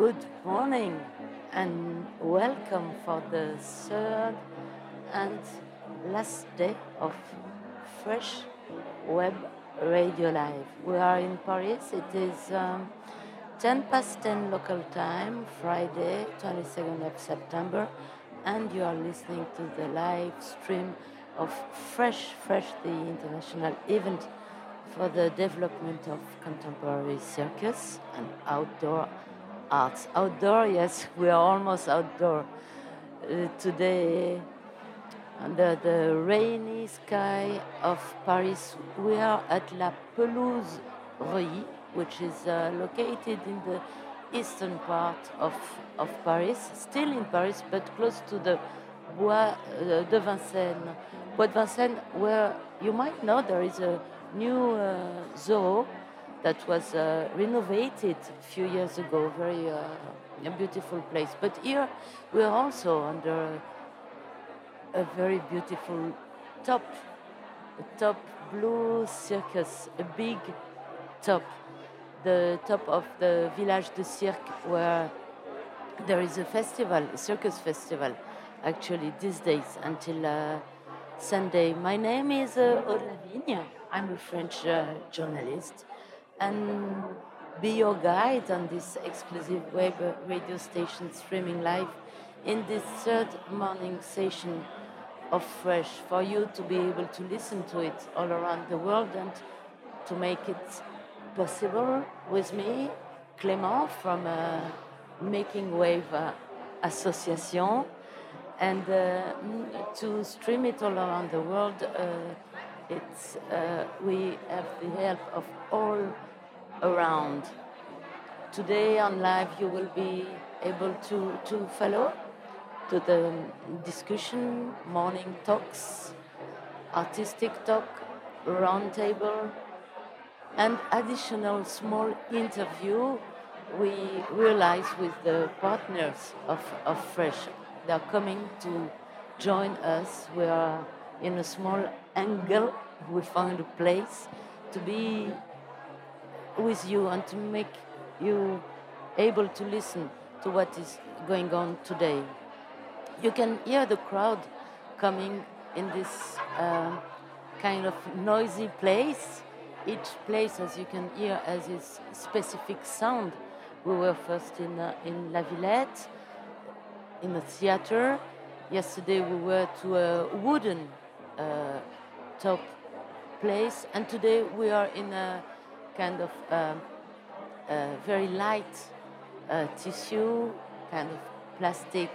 Good morning and welcome for the third and last day of Fresh Web Radio Live. We are in Paris. It is um, 10 past 10 local time, Friday, 22nd of September, and you are listening to the live stream of Fresh Fresh, the international event for the development of contemporary circus and outdoor arts. Outdoor, yes, we are almost outdoor. Uh, today, under the rainy sky of Paris, we are at La Pelouse Reuilly, which is uh, located in the eastern part of, of Paris, still in Paris, but close to the Bois uh, de Vincennes. Bois de Vincennes, where you might know there is a new uh, zoo that was uh, renovated a few years ago, very uh, a beautiful place. But here we are also under a very beautiful top, a top blue circus, a big top, the top of the village de Cirque, where there is a festival, a circus festival, actually these days until uh, Sunday. My name is uh, Aude Lavigne. I'm a French uh, journalist and be your guide on this exclusive web radio station streaming live in this third morning session of Fresh for you to be able to listen to it all around the world and to make it possible with me, Clément from uh, Making Wave uh, Association, and uh, to stream it all around the world. Uh, it's, uh, we have the help of all around. Today on live, you will be able to, to follow to the discussion, morning talks, artistic talk, roundtable, and additional small interview we realize with the partners of, of Fresh. They are coming to join us. We are in a small angle. We found a place to be with you and to make you able to listen to what is going on today. You can hear the crowd coming in this um, kind of noisy place. Each place, as you can hear, has its specific sound. We were first in, uh, in La Villette, in a theater. Yesterday we were to a wooden uh, top place, and today we are in a kind of um, uh, very light uh, tissue, kind of plastic,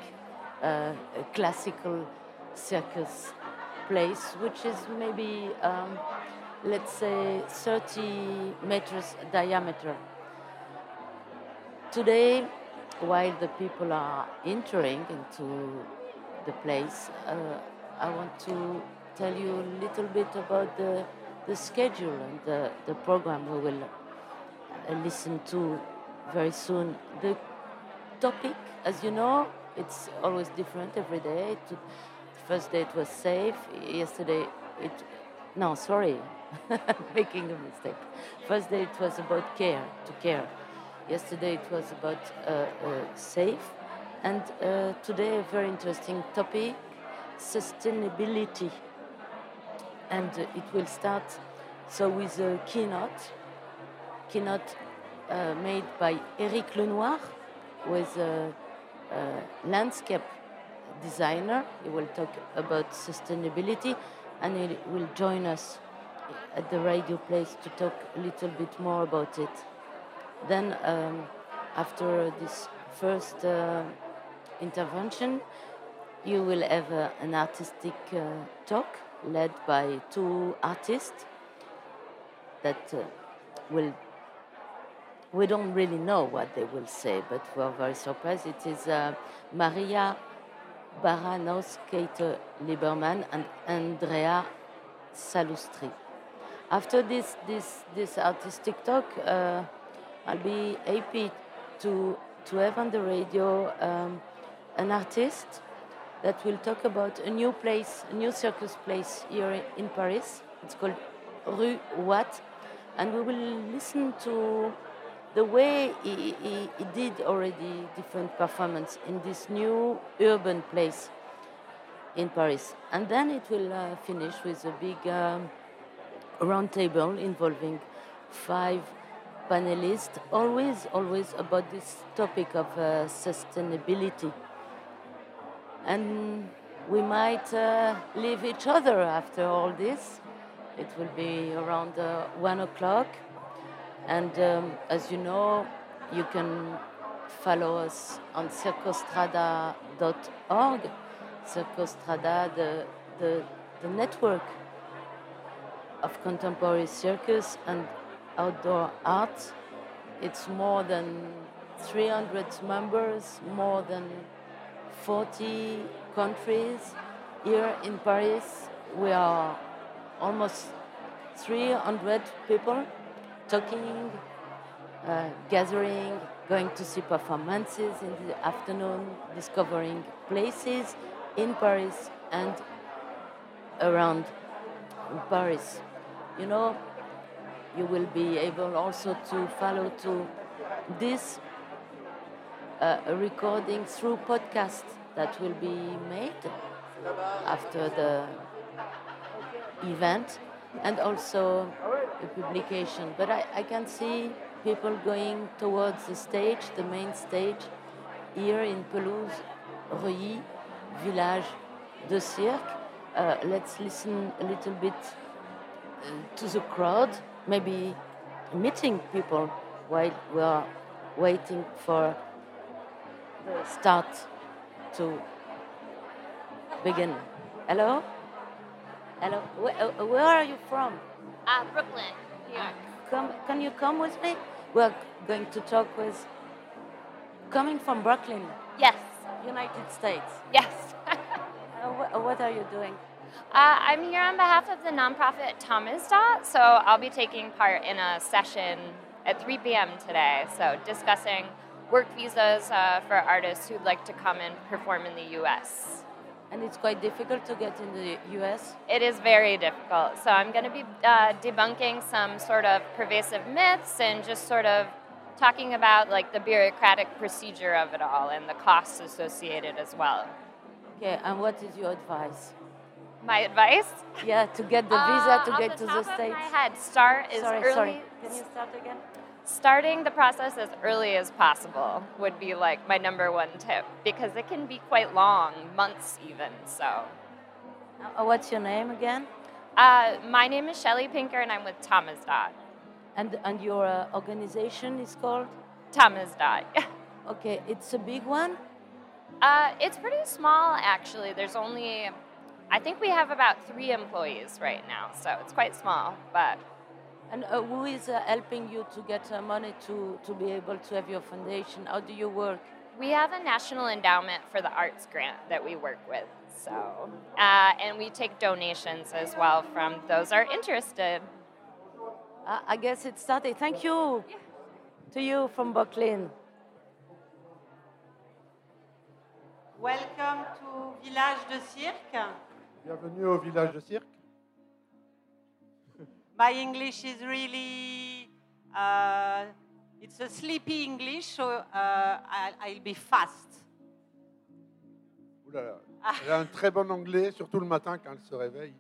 uh, classical circus place, which is maybe, um, let's say, 30 meters diameter. Today, while the people are entering into the place, uh, I want to tell you a little bit about the, the schedule and the, the program we will uh, listen to very soon. The topic, as you know, it's always different every day. First day it was safe. Yesterday it, no, sorry, making a mistake. First day it was about care, to care. Yesterday it was about uh, uh, safe. And uh, today a very interesting topic, sustainability. And uh, it will start so with a keynote, keynote uh, made by Eric Lenoir, who is a, a landscape designer. He will talk about sustainability and he will join us at the radio place to talk a little bit more about it. Then, um, after this first uh, intervention, you will have uh, an artistic uh, talk led by two artists that uh, will. We don't really know what they will say, but we're very surprised. It is uh, Marija Baranauskaitė Liberman and Andrea Salustri. After this, this, this artistic talk, uh, I'll be happy to, to have on the radio um, an artist that will talk about a new place, a new circus place here in Paris. It's called Rue Watt. And we will listen to the way he, he, he did already different performance in this new urban place in Paris. And then it will uh, finish with a big um, round table involving five panelists, always, always about this topic of uh, sustainability. And we might uh, leave each other after all this. It will be around uh, one o'clock. And um, as you know, you can follow us on circostrada.org. Circostrada, the, the, the network of contemporary circus and outdoor art. It's more than 300 members, more than 40 countries. Here in Paris, we are almost 300 people talking, uh, gathering, going to see performances in the afternoon, discovering places in Paris and around Paris. You know, you will be able also to follow to this uh, recording through podcast that will be made after the event and also a publication. But I, I can see people going towards the stage, the main stage, here in Pelouse, Reuilly, village de cirque. Uh, let's listen a little bit uh, to the crowd, maybe meeting people while we are waiting for start to begin. Hello? Hello? Where, uh, where are you from? Uh, Brooklyn, New York. Come, can you come with me? We're going to talk with. Coming from Brooklyn, Yes, United States. yes. Uh, wh- what are you doing? uh, I'm here on behalf of the nonprofit Tamizdat, so I'll be taking part in a session at 3 p.m. today. So discussing work visas uh, for artists who'd like to come and perform in the U.S. And it's quite difficult to get in the US. It is very difficult. So I'm going to be uh, debunking some sort of pervasive myths and just sort of talking about like the bureaucratic procedure of it all and the costs associated as well. Okay, and what is your advice? My advice? Yeah, to get the Uh, visa to off get the to the States. my head, start sorry, early. sorry. Can you start again? Starting the process as early as possible would be like my number one tip because it can be quite long, months even. So, Uh, what's your name again? uh, my name is Shelly Pinker and I'm with Tamizdat. And and your uh, organization is called? Tamizdat. Okay, it's a big one. uh, it's pretty small actually. There's only, I think we have about three employees right now, so it's quite small. But And uh, who is uh, helping you to get uh, money to, to be able to have your foundation? How do you work? We have a national endowment for the arts grant that we work with. So, uh, and we take donations as well from those who are interested. Uh, I guess it started. Thank you to you from Brooklyn. Welcome to Village de Cirque. Bienvenue au village de cirque. My English is really, uh, it's a sleepy English, so uh, I'll, I'll be fast. Elle a un très bon anglais, surtout le matin quand elle se réveille.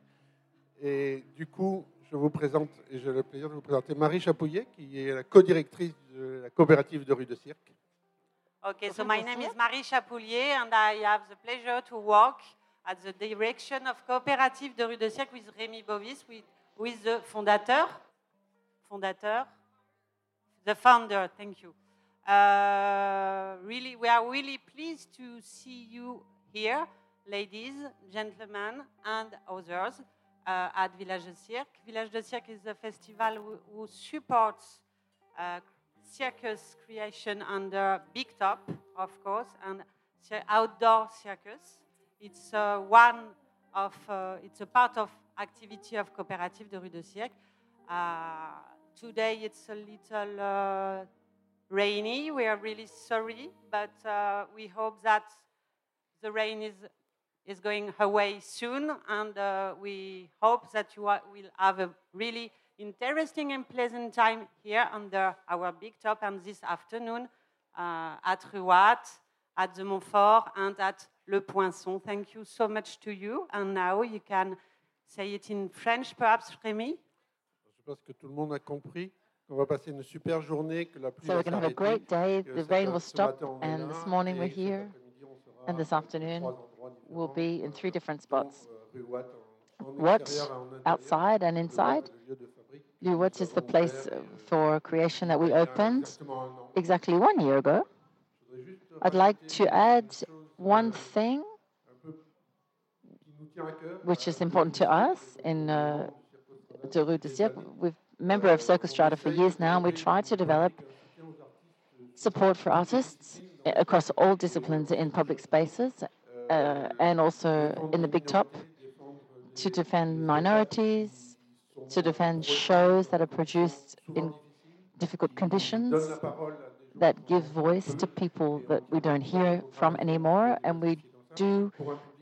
Et du coup, je vous présente, et j'ai le plaisir de vous présenter Marie Chapouillet, qui est la co-directrice de la coopérative de rue de Cirque. Okay, so my name is Marie Chapoulier, and I have the pleasure to work at the direction of Coopérative de Rue de Cirque with Rémi Bovis, with, who is the fondateur. Fondateur. The founder, thank you. Uh, really, we are really pleased to see you here, ladies, gentlemen, and others uh, at Village de Cirque. Village de Cirque is a festival who, who supports uh, circus creation under Big Top, of course, and outdoor circus. It's uh, one of, uh, it's a part of activity of Coopérative de Rue de Cirque. Uh, today it's a little uh, rainy. We are really sorry, but uh, we hope that the rain is is going away soon, and uh, we hope that you are, will have a really interesting and pleasant time here under our big top and this afternoon uh, at Rue Watt, at the Monfort, and at Le Poinçon. Thank you so much to you. And now you can say it in French, perhaps, Rémi. Je pense que tout le monde a compris qu'on va passer une super journée, que la pluie So we're going to have a great day. The rain will stop, matin, on est and this morning we're here, après-midi, on sera and this afternoon We'll be in three different spots. euh, rue Watt en- en What extérieur et en intérieur. outside and inside. Watt, le lieu. What is the place avons ouvert, for euh, creation that we il y a opened exactement un an. exactly one year ago? Je voudrais juste I'd like to add one euh, thing un peu qui nous tient à cœur, which is important to us in uh, de Rue de Cirque. We've member of Circostrada for years now, and we try to develop support for artists across all disciplines in public spaces uh, and also in the big top to defend minorities, to defend shows that are produced in difficult conditions that give voice to people that we don't hear from anymore. And we do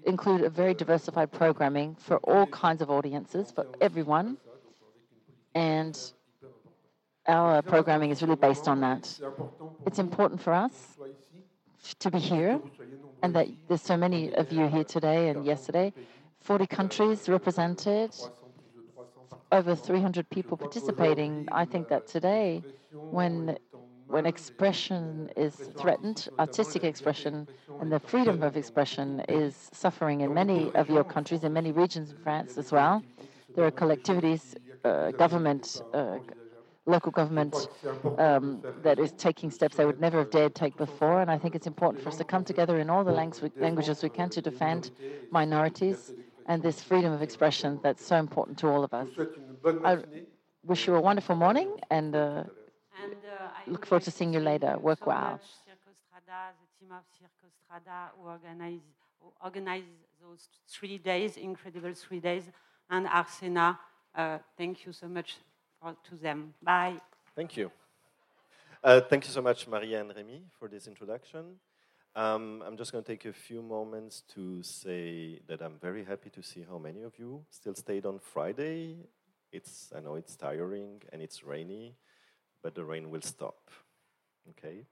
include a very diversified programming for all kinds of audiences, for everyone. And our programming is really based on that. It's important for us to be here and that there's so many of you here today and yesterday. 40 countries represented, 300, plus de 300 over 300 people participating. I think that today, when when expression is threatened, artistic expression and the freedom of expression is suffering in many of your countries, in many regions in France as well. There are collectivities, uh, government, uh, local government um, that is taking steps they would never have dared take before. And I think it's important for us to come together in all the languages we can to defend minorities and this freedom of expression that's so important to all of us. I wish you a wonderful morning and uh, Look forward to seeing you later. Work well. much the team of Circo Strada, who organize, who organize those three days, incredible three days, and Artcena. Uh, thank you so much for, to them. Bye. Thank you. Uh, thank you so much, Maria and Remy, for this introduction. Um, I'm just going to take a few moments to say that I'm very happy to see how many of you still stayed on Friday. It's, I know it's tiring and it's rainy, but the rain will stop. Okay.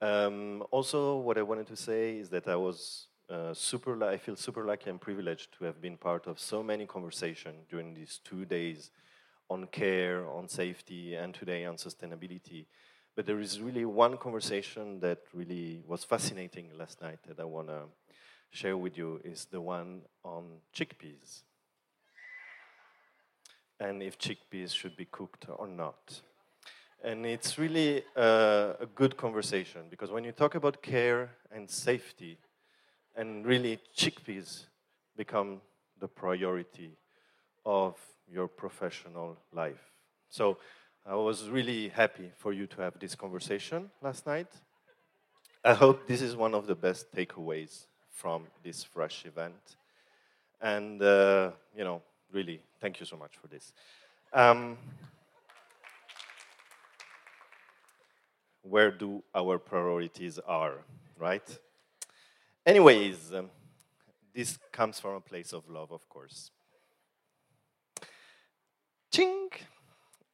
Um, also, what I wanted to say is that I was uh, super. I feel super lucky and privileged to have been part of so many conversations during these two days on care, on safety, and today on sustainability. But there is really one conversation that really was fascinating last night that I want to share with you is the one on chickpeas. And if chickpeas should be cooked or not. And it's really uh, a good conversation because when you talk about care and safety, and really chickpeas become the priority of your professional life. So I was really happy for you to have this conversation last night. I hope this is one of the best takeaways from this fresh event. And, uh, you know, really, thank you so much for this. Um, where do our priorities are, right? Anyways, um, this comes from a place of love, of course. Ching!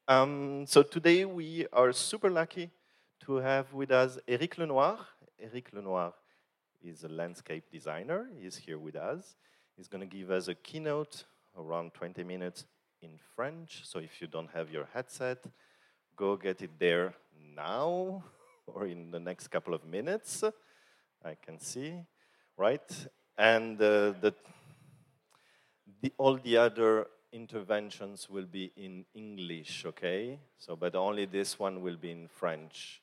Um, so today we are super lucky to have with us Eric Lenoir. Eric Lenoir is a landscape designer. He's here with us. He's going to give us a keynote around 20 minutes in French. So if you don't have your headset, go get it there now or in the next couple of minutes. I can see, right? And uh, the, the, all the other interventions will be in English, okay? So, but only this one will be in French.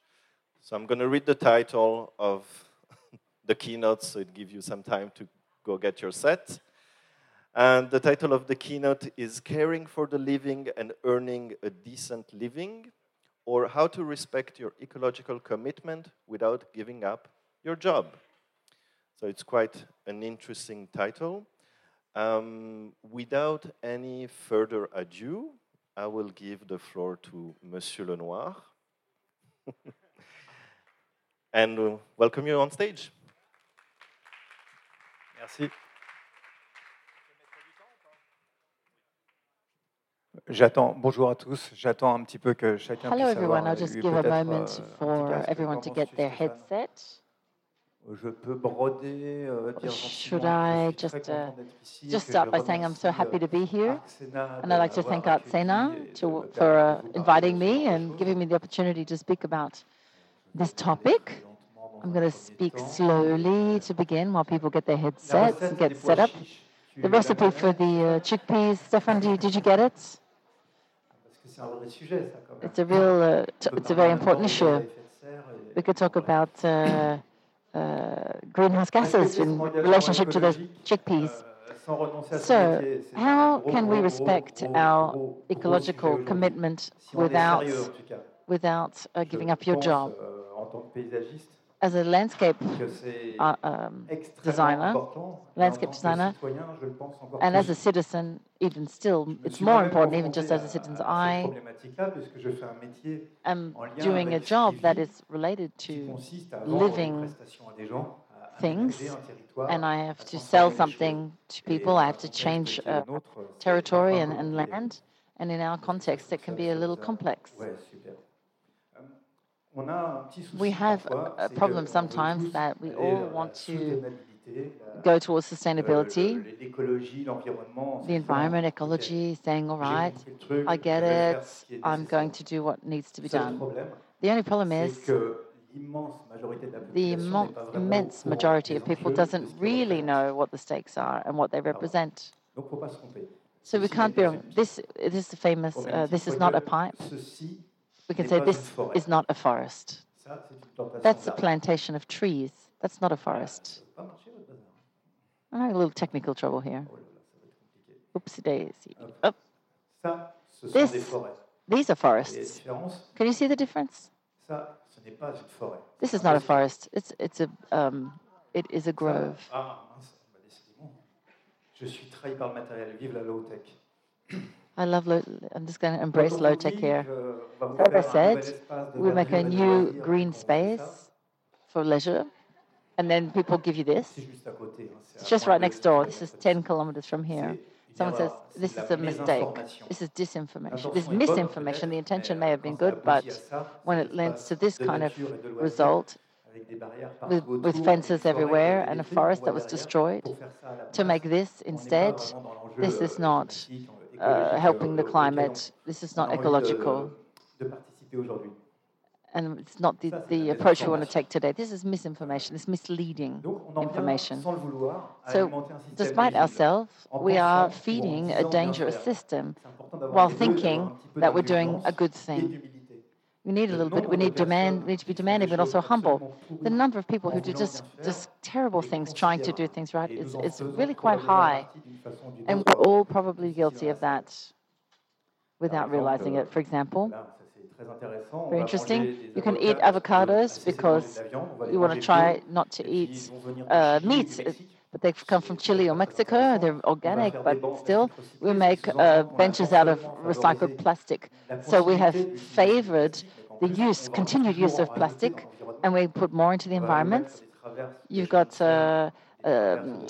So I'm going to read the title of the keynote so it gives you some time to go get your set. And the title of the keynote is Caring for the Living and Earning a Decent Living, or How to Respect Your Ecological Commitment Without Giving Up Your Job. So it's quite an interesting title. Um, without any further ado, I will give the floor to Monsieur Lenoir and uh, welcome you on stage. Merci. J'attends. Bonjour à tous. J'attends un petit peu que chacun Hello puisse everyone. I'll just give a moment for everyone to get their headset. Je peux broder, euh, dire Should I just uh, just start by saying I'm so happy to be here, and I'd like to thank Artcena to, for uh, inviting me and giving me the opportunity to speak about this topic. I'm going to speak slowly to begin while people get their headsets and get set up. The recipe for the uh, chickpeas, Stefan, did you get it? It's a real, uh, it's a very important issue. We could talk about uh, uh, greenhouse gases in relationship to the chickpeas. So, how can we respect our ecological commitment without, without uh, giving up your job? as a landscape uh, um, designer, landscape designer, and as a citizen, even still, it's more important, even just as a citizen. I am doing a job that is related to living things, and I have to sell something to people, I have to change territory and, and land, and in our context, it can be a little complex we have a problem sometimes that we all want to go towards sustainability, the environment, ecology, saying, all right, I get it, I'm going to do what needs to be done. The only problem is the immense majority of people doesn't really know what the stakes are and what they represent. So we can't be wrong. This, this is the famous, uh, this is not a pipe we can say this is not a forest. That's a plantation of trees. That's not a forest. I have a little technical trouble here. Oopsie daisy. Oh. This, these are forests. Can you see the difference? This is not a forest. It's it's a um, it is a grove. I love. Low, I'm just going to embrace low tech here. As I said, we make a new green space for leisure, and then people give you this. It's just right next door. This is 10 kilometers from here. Someone says this is a mistake. This is disinformation. This misinformation. The intention may have been good, but when it leads to this kind of result, with, with, fences everywhere and a forest that was destroyed. To make this instead, this is not Euh, helping the climate. This is not ecological. And it's not the, the approach we want to take today. This is misinformation, it's misleading information. So, despite ourselves, we are feeding a dangerous system while thinking that we're doing a good thing we need a little bit. We need demand. We need to be demanding, but also humble. The number of people who do just just terrible things, trying to do things right, is, is really quite high, and we're all probably guilty of that, without realizing it. For example, very interesting. You can eat avocados because you want to try not to eat uh, meat but they come from Chile or Mexico. They're organic, but still we make uh, benches out of recycled plastic. So we have favored the use, continued use of plastic, and we put more into the environment. You've got uh, um,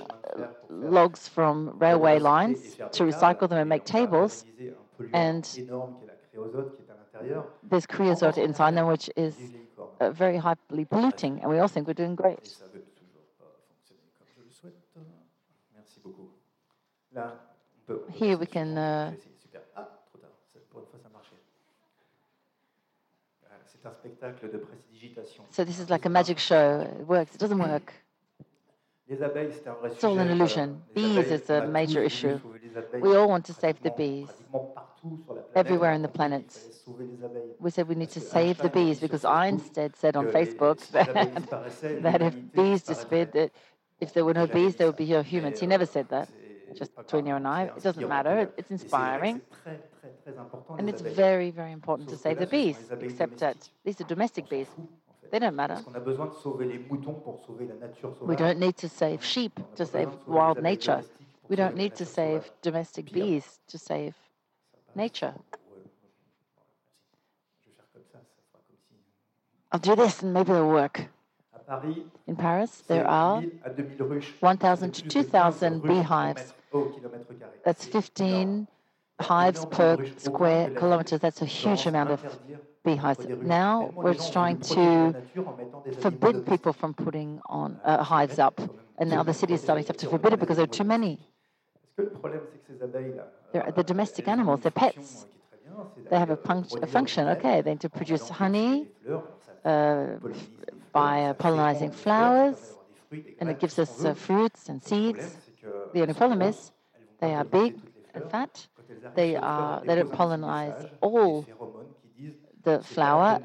logs from railway lines to recycle them and make tables, and there's creosote inside them, which is uh, very highly polluting, and we all think we're doing great. Là, on peut. Here we can. Uh, Super. Ah, trop tard. Pour une fois, ça. C'est un spectacle de prestidigitation. So this is like a magic show. It works. It doesn't work. Les abeilles, c'est un vrai It's all an illusion. Bees is a major issue. We all want to save the bees. Everywhere in the planet. We said we need to save the bees because Einstein said on Facebook that, that if bees disappeared, if there were no bees, there would be no humans. He never said that just between you and I. It doesn't matter. It's inspiring. And it's very, very important to save the bees, except that these are domestic bees. They don't matter. We don't need to save sheep to save wild nature. We don't need to save domestic bees to save nature. I'll do this and maybe it'll work. In Paris, there are 1,000 to 2,000 beehives énorme. 15 hives per square kilometer. That's a huge amount of beehives. Now we're trying to forbid people from putting on uh, hives up, and now the city is starting to have to forbid it because there are too many. They're the domestic animals, they're pets. They have a, a function, okay, they need to produce honey uh, by uh, pollinizing flowers, and it gives us uh, fruits and seeds. The only problem is they are big and fat. They are they don't pollinize all the flower,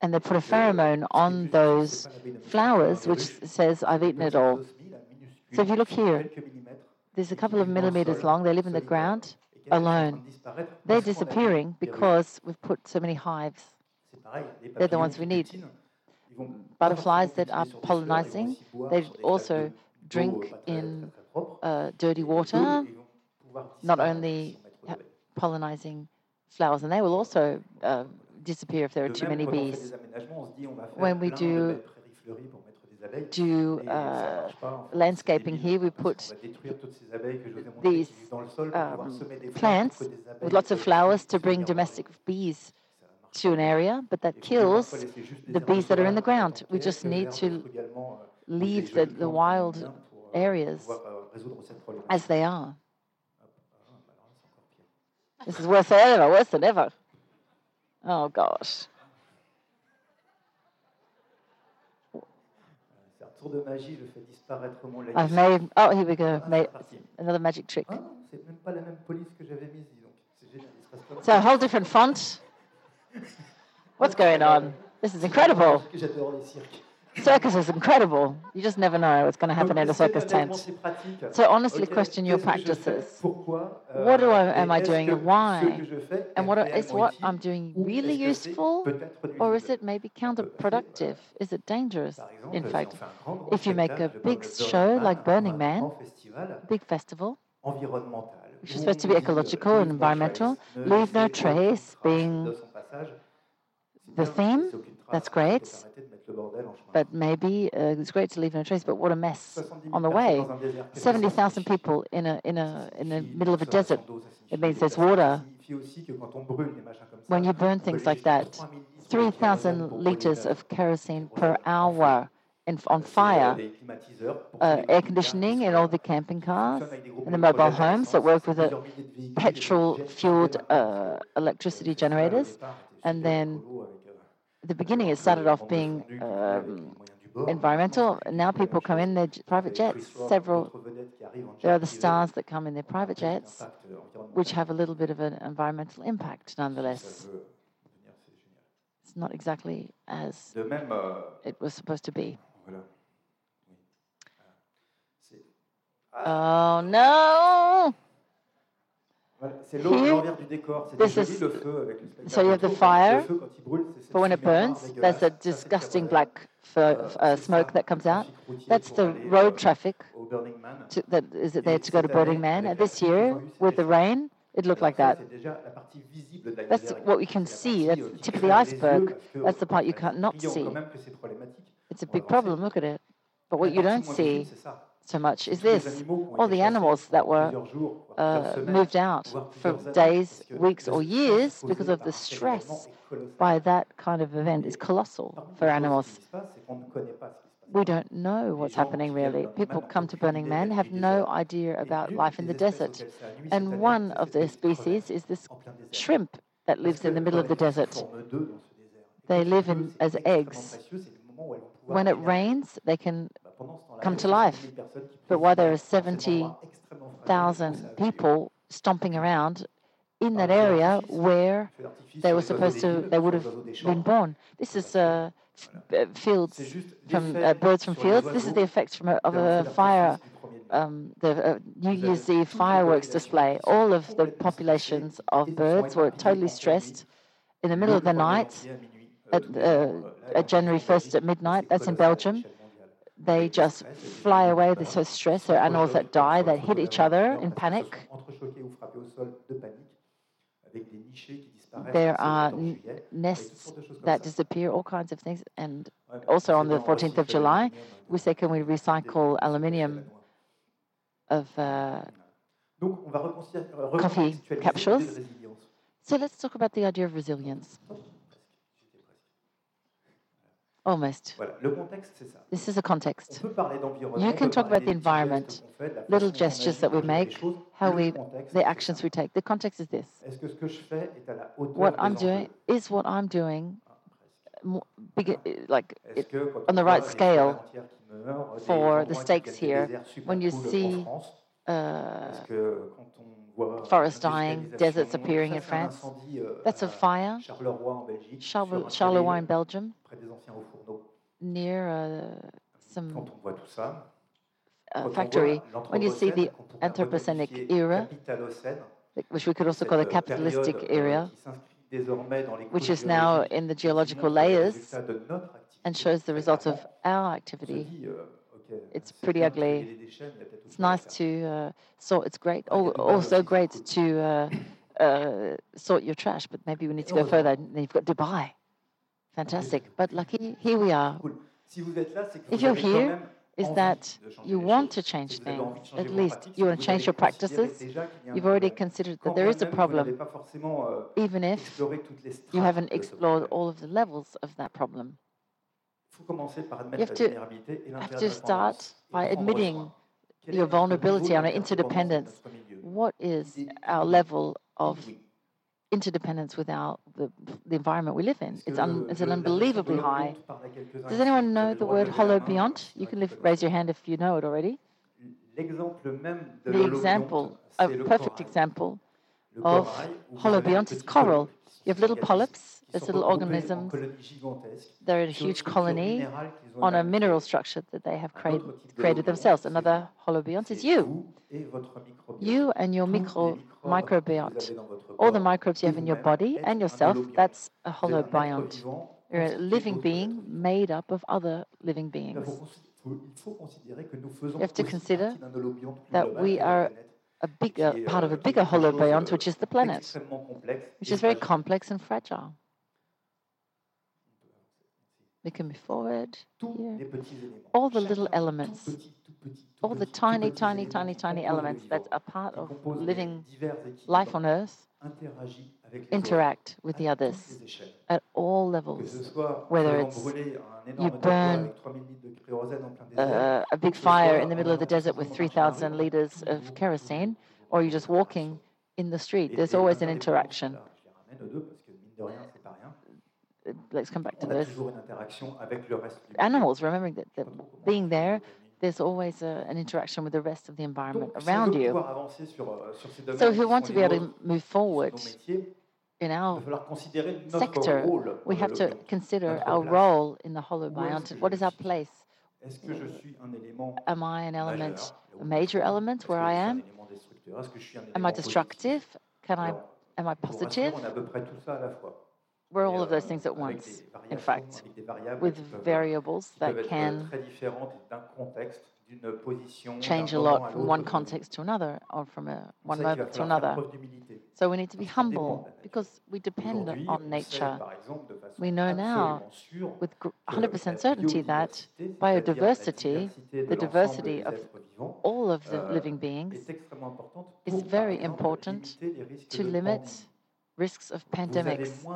and they put a pheromone on those flowers, which says I've eaten it all. So if you look here, there's a couple of millimeters long. They live in the ground alone. They're disappearing because we've put so many hives. They're the ones we need. Butterflies that are pollinizing, they also drink in uh, dirty water, not only pollinizing flowers, and they will also uh, disappear if there are too many bees. When we do do uh, landscaping here, we put these um, plants with lots of flowers to bring domestic bees to an area, but that kills the bees that are in the ground. We just need to leave the, the wild uh, areas uh, as they are. This is worse than ever, worse than ever. Oh gosh. I've made. Oh, here we go. Made another magic trick. So a whole different font. What's going on? This is incredible. Circus is incredible. You just never know what's going to happen in a circus tent. So honestly, question your practices. What do I, am I doing and why? And what is what I'm doing really useful, or is it maybe counterproductive? Is it dangerous? In fact, if you make a big show like Burning Man, big festival, which is supposed to be ecological and environmental, leave no trace being the theme, that's great. But maybe uh, it's great to leave no trace, but what a mess on the way. 70,000 people in a, in, a, in the middle of a desert. It means there's water. When you burn things like that, 3,000 liters of kerosene per hour in, on fire, uh, air conditioning in all the camping cars, in the mobile homes that work with a petrol-fueled uh, electricity generators, and then the beginning, it started off being um, environmental. And now people come in their private jets. Several, there are the stars that come in their private jets, which have a little bit of an environmental impact nonetheless. It's not exactly as it was supposed to be. Oh no! Here, this is, so you have the fire, but when it burns, there's a disgusting black uh, smoke that comes out. That's the road traffic to, that is there to go to Burning Man. And this year, with the rain, it looked like that. That's what we can see. That's the tip of the iceberg. That's the part you can't not see. It's a big problem. Look at it. But what you don't see so much is this all the animals that were uh, moved out for days, weeks, or years because of the stress by that kind of event is colossal for animals. We don't know what's happening really. People come to Burning Man, have no idea about life in the desert. And one of the species is this shrimp that lives in the middle of the desert. They live in, as eggs. When it rains, they can come to life. But while there are 70,000 people stomping around in that area where they were supposed to, they would have been born. This is uh, fields from uh, birds from fields. This is the effects from a, of a fire, um, the uh, New Year's Eve fireworks display. All of the populations of birds were totally stressed in the middle of the night at, uh, at January 1st at midnight. That's in Belgium they just fly away, they're so stressed, there are animals that die, that hit each other in panic. There are nests that disappear, all kinds of things. And also on the 14th of July, we say, can we recycle aluminium of uh, coffee capsules? So let's talk about the idea of resilience. Almost. This is a context. You can talk about the environment, little gestures that we make, how we, the actions we take. The context is this. What I'm doing is what I'm doing, eh, like it, on the right scale for the stakes here. When you see. Uh, forests dying, deserts appearing in France. That's a fire. Charleroi, in Belgium, near uh, some uh, factory. When you see the Anthropocenic era, which we could also call the capitalistic era, which is now in the geological layers and shows the results of our activity it's pretty ugly. It's nice to uh, sort. It's great. Oh, also great to uh, uh, sort your trash, but maybe we need to go further. And you've got Dubai. Fantastic. But lucky, here we are. If you're here, is that you want to change things. At least you want to change your practices. You've already considered that there is a problem, even if you haven't explored all of the levels of that problem. You have to, have to start by admitting your vulnerability and our interdependence. What is our level of interdependence without the, the environment we live in? It's, un, it's an unbelievably high. Does anyone know the word holobiont? You can live, raise your hand if you know it already. The example, a perfect example of holobiont is coral. You have little polyps this little organism, they're a huge colony on a mineral structure that they have create, created themselves. Another holobiont is you. You and your micro, microbiont. All the microbes you have in your body and yourself, that's a holobiont. You're a living being made up of other living beings. You have to consider that we are a bigger part of a bigger holobiont, which is the planet, which is very complex and fragile can be forward. Here. All the little elements, all the tiny, tiny, tiny, tiny elements that are part of living life on earth interact with the others at all levels, whether it's you burn a big fire in the middle of the desert with 3,000 liters of kerosene, or you're just walking in the street. There's always an interaction let's come back to this. Animals, remembering that, that being there, there's always a, an interaction with the rest of the environment around you. So if we want to be able to move forward in our sector, we have to consider our role in the holobiotic. What is our place? Am I an element, a major element where I am? Am I destructive? Can I? Am I positive? We're all of those things at once, in fact, with variables that can change a lot from one context to another or from a, one moment to another. So we need to be humble because we depend on nature. We know now with 100% certainty that biodiversity, the diversity of all of the living beings, is very important to limit risks of pandemics.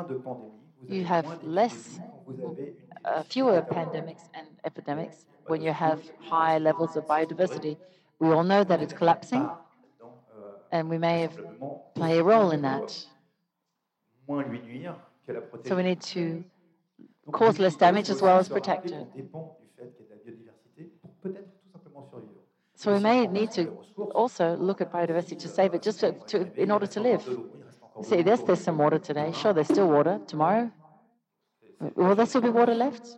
You have less, mm, uh, fewer pandemics and epidemics when you have high levels of biodiversity. We all know that it's collapsing, and we may play a role in that. So we need to cause less damage as well as protect it. So we may need to also look at biodiversity to save it, just to, to, in order to live. See this? There's some water today. Sure, there's still water. Tomorrow, will there still be water left?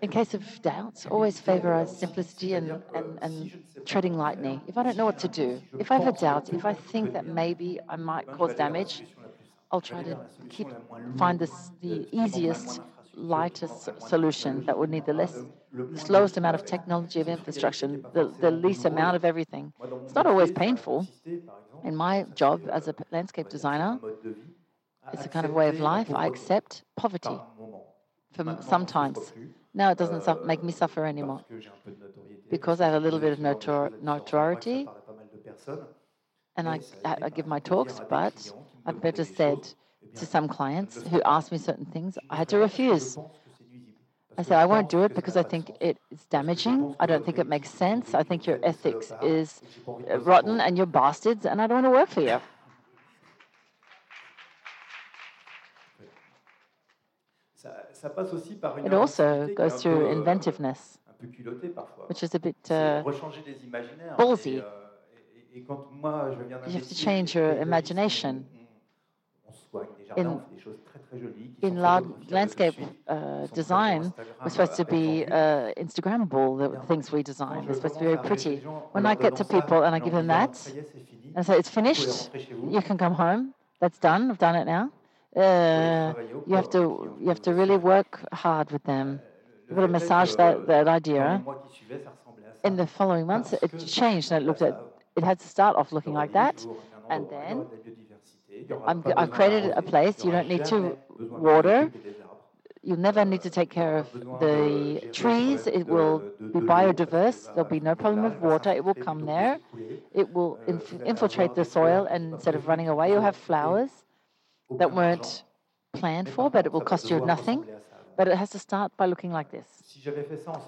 In case of doubts, always favor simplicity and, and, and treading lightly. If I don't know what to do, if I have a doubt, if I think that maybe I might cause damage, I'll try to keep find this, the easiest lightest solution that would need the less, slowest amount of technology of infrastructure, the, the least amount of everything. It's not always painful. In my job as a landscape designer, it's a kind of way of life. I accept poverty for sometimes. Now it doesn't make me suffer anymore because I have a little bit of notoriety and I, I, give my talks, but I've better said to some clients who asked me certain things, I had to refuse. I said, I won't do it because I think it is damaging. I don't think it makes sense. I think your ethics is rotten and you're bastards, and I don't want to work for you. It also goes through inventiveness, which is a bit uh, ballsy. You have to change your imagination. In, in landscape uh, design, we're supposed to be uh, Instagrammable, the things we design. They're supposed to be very pretty. When I get to people and I give them that, and I say, it's finished, you can come home, that's done, I've done it now. Uh, you have to you have to really work hard with them. You've got to massage that, that idea. In the following months, it changed and it looked at it had to start off looking like that, and then I'm, I've created a place. You don't need to water. You'll never need to take care of the trees. It will be biodiverse. There'll be no problem with water. It will come there. It will inf infiltrate the soil, and instead of running away, you'll have flowers that weren't planned for, but it will cost you nothing. But it has to start by looking like this.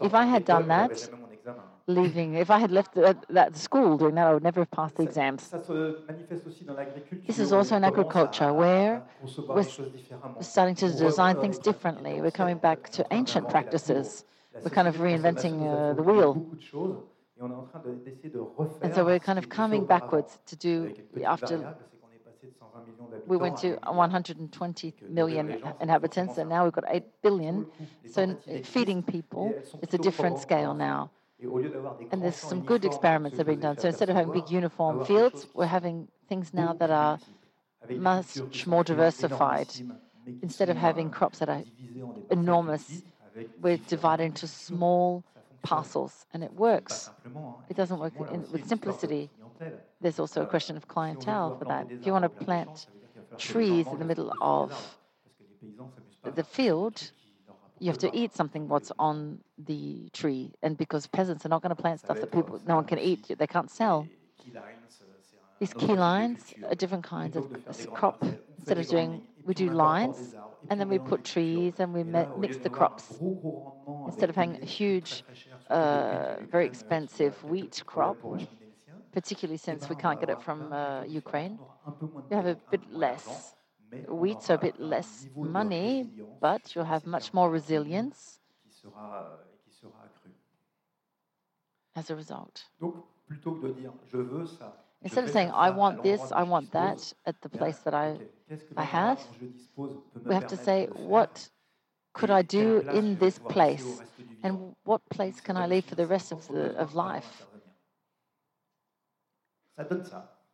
If I had done that, leaving, if I had left that, that school doing that, I would never have passed the exams. This is also in agriculture where we're starting to design things differently. We're coming back to ancient practices. We're kind of reinventing uh, the wheel. And so we're kind of coming backwards to do after we went to 120 million inhabitants, and now we've got 8 billion. So feeding people, it's a different scale now. And there's some good experiments that have been done. So instead of having big uniform fields, we're having things now that are much more diversified. Instead of having crops that are enormous, we're divided into small parcels, and it works. It doesn't work in, with simplicity. There's also a question of clientele for that. If you want to plant trees in the middle of the field, you have to eat something what's on the tree. And because peasants are not going to plant stuff that people no one can eat, they can't sell. These key lines are different kinds of crop. Instead of doing, we do lines, and then we put trees and we mix the crops. Instead of having a huge, uh, very expensive wheat crop, particularly since we can't get it from uh, Ukraine. You have a bit less wheat, so a bit less money, but you'll have much more resilience. as a result. Instead of saying, I want this, I want that at the place that I, I have, we have to say, what could I do in this place? And what place can I leave for the rest of, the, of life?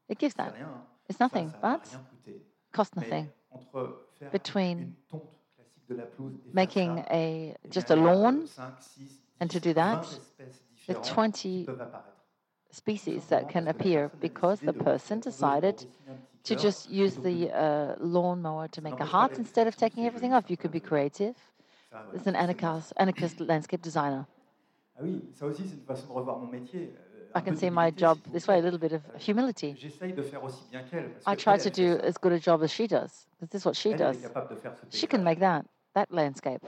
It gives that. It's nothing, but cost nothing. Between making a just a lawn and to do that, the 20 species that can appear because the person decided to just use the uh, lawnmower to make a heart instead of taking everything off. You could be creative. It's an anarchist, anarchist landscape designer. Ah I can see my job this way, a little bit of humility. I try to do as good a job as she does, this is what she does. She can make that, that landscape.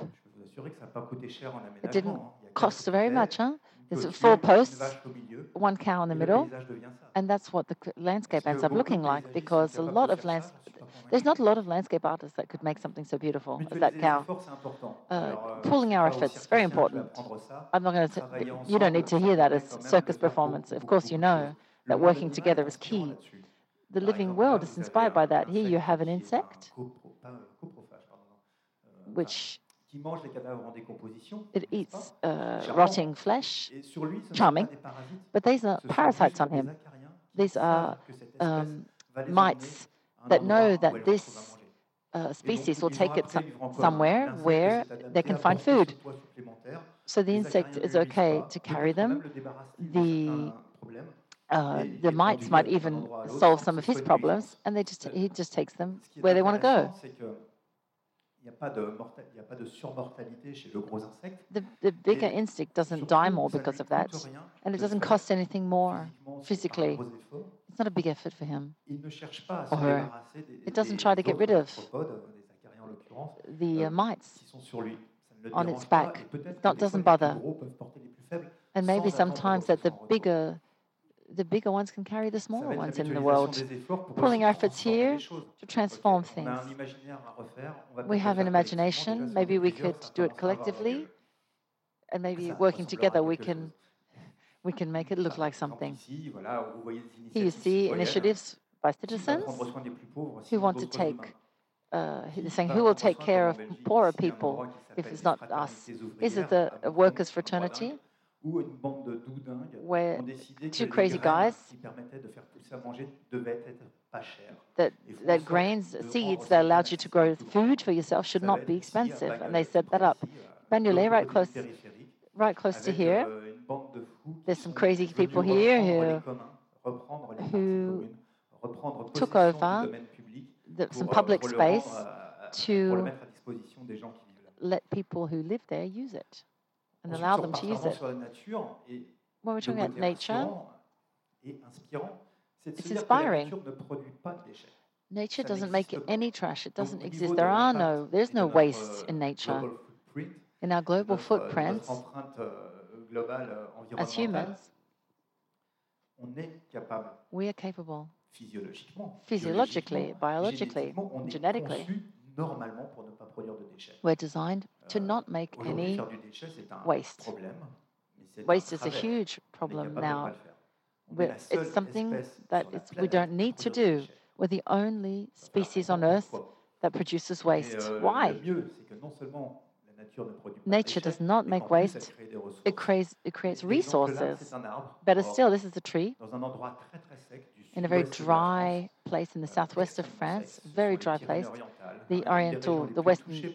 It didn't cost very much, huh? There's four posts, one cow in the middle, and that's what the landscape ends up looking like because a lot of lands, there's not a lot of landscape artists that could make something so beautiful as that cow. Uh, euh, pooling our efforts, very important. I'm not going to, you don't need to hear that as circus performance. Of course, you know that working together is key. The living world is inspired by that. Here you have an insect, which it eats uh, rotting flesh, charming, but these are parasites on him. These are um, mites that know that this uh, species will take it somewhere where they can find food. So the insect is okay to carry them. The uh, the mites might even solve some of his problems, and they just he just takes them where they want to go n'y a pas de mortalité, il pas de surmortalité chez le gros insecte. The, the bigger Et insect doesn't die more because of that, and it doesn't cost anything more physically. It's not a big effort for him or her. It doesn't try to get rid of the uh, mites on its back. It doesn't bother. And maybe sometimes that the bigger the bigger ones can carry the smaller ones in the world. Pulling efforts here to transform things. We have an imagination. Maybe we could do it collectively, and maybe working together we can we can make it look like something. Here you see initiatives by citizens who want to take. Uh, saying who will take care of poorer people if it's not us? Is it the workers' fraternity? où une bande de doudingues Where ont décidé two crazy guys. qui permettaient de faire pousser à manger devaient être pas that, that grains, seeds that allowed you to grow food for yourself should not be expensive. And they set that up. ici, right close, right close to here, une bande de fous There's some crazy people here who- communs, who took over public the, some public space to let people who live there use it and allow them to use it. When we're talking about nature, it's inspiring. Nature doesn't make any trash. It doesn't exist. There are no, there's no waste in nature. In our global footprint, as humans, we are capable physiologically, biologically, genetically normalement pour ne pas produire de déchets. We're designed to not make any déchet, waste. Problème, waste is a huge problem now. it's something that it's, we don't need to do. Déchets. We're the only species on Earth that produces waste. Why? Nature does not make waste, it creates, it creates resources. Better still, this is a tree in a very dry place in the southwest of France, very dry place, the Oriental, the Western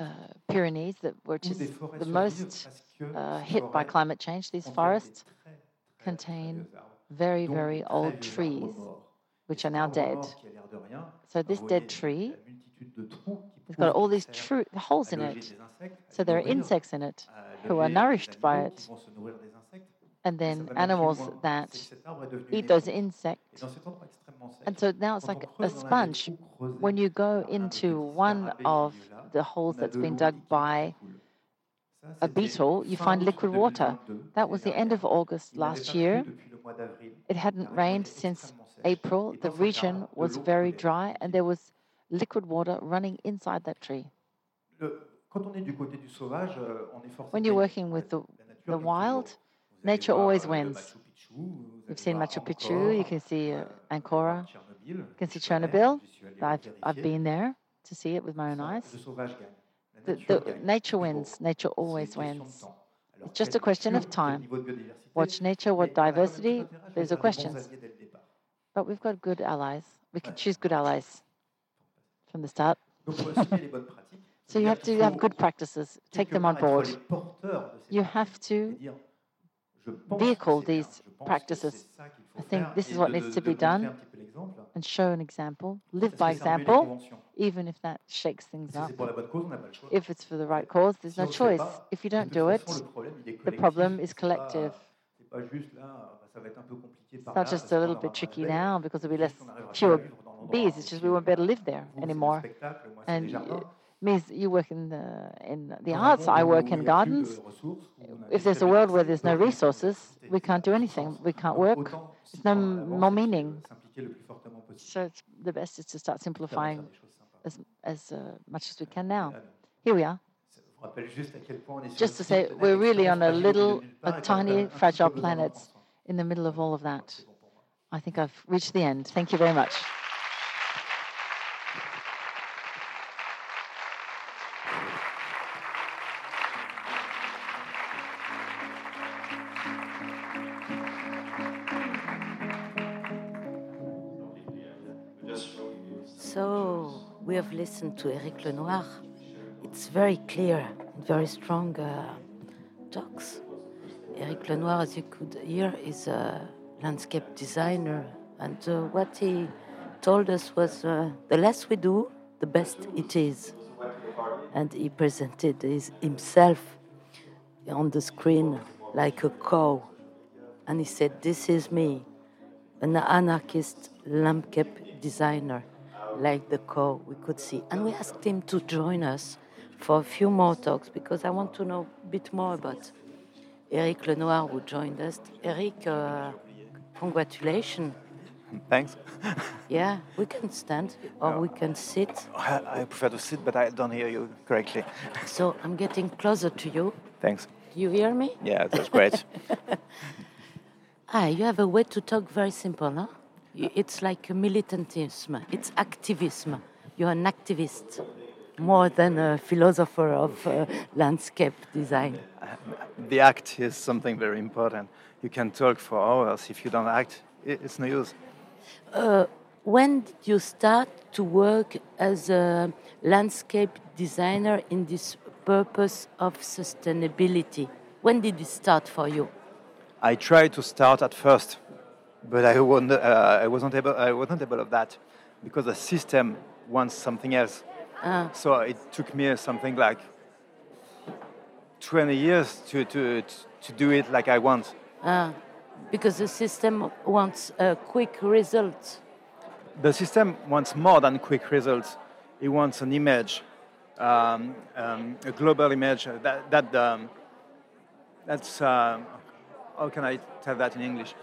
uh, Pyrenees, that, which is the most uh, hit by climate change. These forests contain very, very old trees, which are now dead. So this dead tree it's got all these holes in it. So there are insects in it who are nourished by it and then animals that eat those insects. And so now it's like a sponge. When you go into one of the holes that's been dug by a beetle, you find liquid water. That was the end of August last year. It hadn't rained since April. The region was very dry, and there was liquid water running inside that tree. When you're working with the, the wild, Nature always wins. You've seen Machu Picchu, you can see uh, you can see Chernobyl. I've, I've been there to see it with my own eyes. The, the, nature wins, nature always wins. It's just a question of time. Watch nature, what diversity, These are questions. But we've got good allies. We can choose good allies from the start. so you have to have good practices, take them on board. You have to vehicle these practices. I think this is what needs to be done and show an example, live by example, even if that shakes things up. If it's for the right cause, there's no choice. If you don't do it, the problem is collective. It's not just a little bit tricky now because there'll be less fewer bees. It's just we won't be able to live there anymore. And Means you work in the in the arts. I work in gardens. If there's a world where there's no resources, we can't do anything. We can't work. There's no more meaning. So the best is to start simplifying as as uh, much as we can now. Here we are. Just to say, we're really on a little, a tiny, fragile planet in the middle of all of that. I think I've reached the end. Thank you very much. Listened to Eric Lenoir. It's very clear and very strong uh, talks. Eric Lenoir, as you could hear, is a landscape designer, and uh, what he told us was uh, the less we do, the best it is. and he presented his, himself on the screen like a cow. And he said, This is me, an anarchist landscape designer, like the cow we could see. And we asked him to join us for a few more talks because I want to know a bit more about Eric Lenoir, who joined us. Eric, uh, congratulations. Thanks. yeah, we can stand or no. we can sit. I, I prefer to sit, but I don't hear you correctly. So I'm getting closer to you. Thanks. Do You hear me? Yeah, that's great. ah, you have a way to talk very simple, huh? It's like militantism, it's activism. You're an activist more than a philosopher of uh, landscape design. The act is something very important. You can talk for hours. If you don't act, it's no use. Uh, when did you start to work as a landscape designer in this purpose of sustainability? When did it start for you? I tried to start at first, but I, wasn't, uh, I wasn't able. I wasn't able of that because the system wants something else. Uh. So it took me something like 20 years to, to, to do it like I want. Uh, because the system wants a quick result. The system wants more than quick results. It wants an image, um, um, a global image that, that um, that's, uh, how can I tell that in English?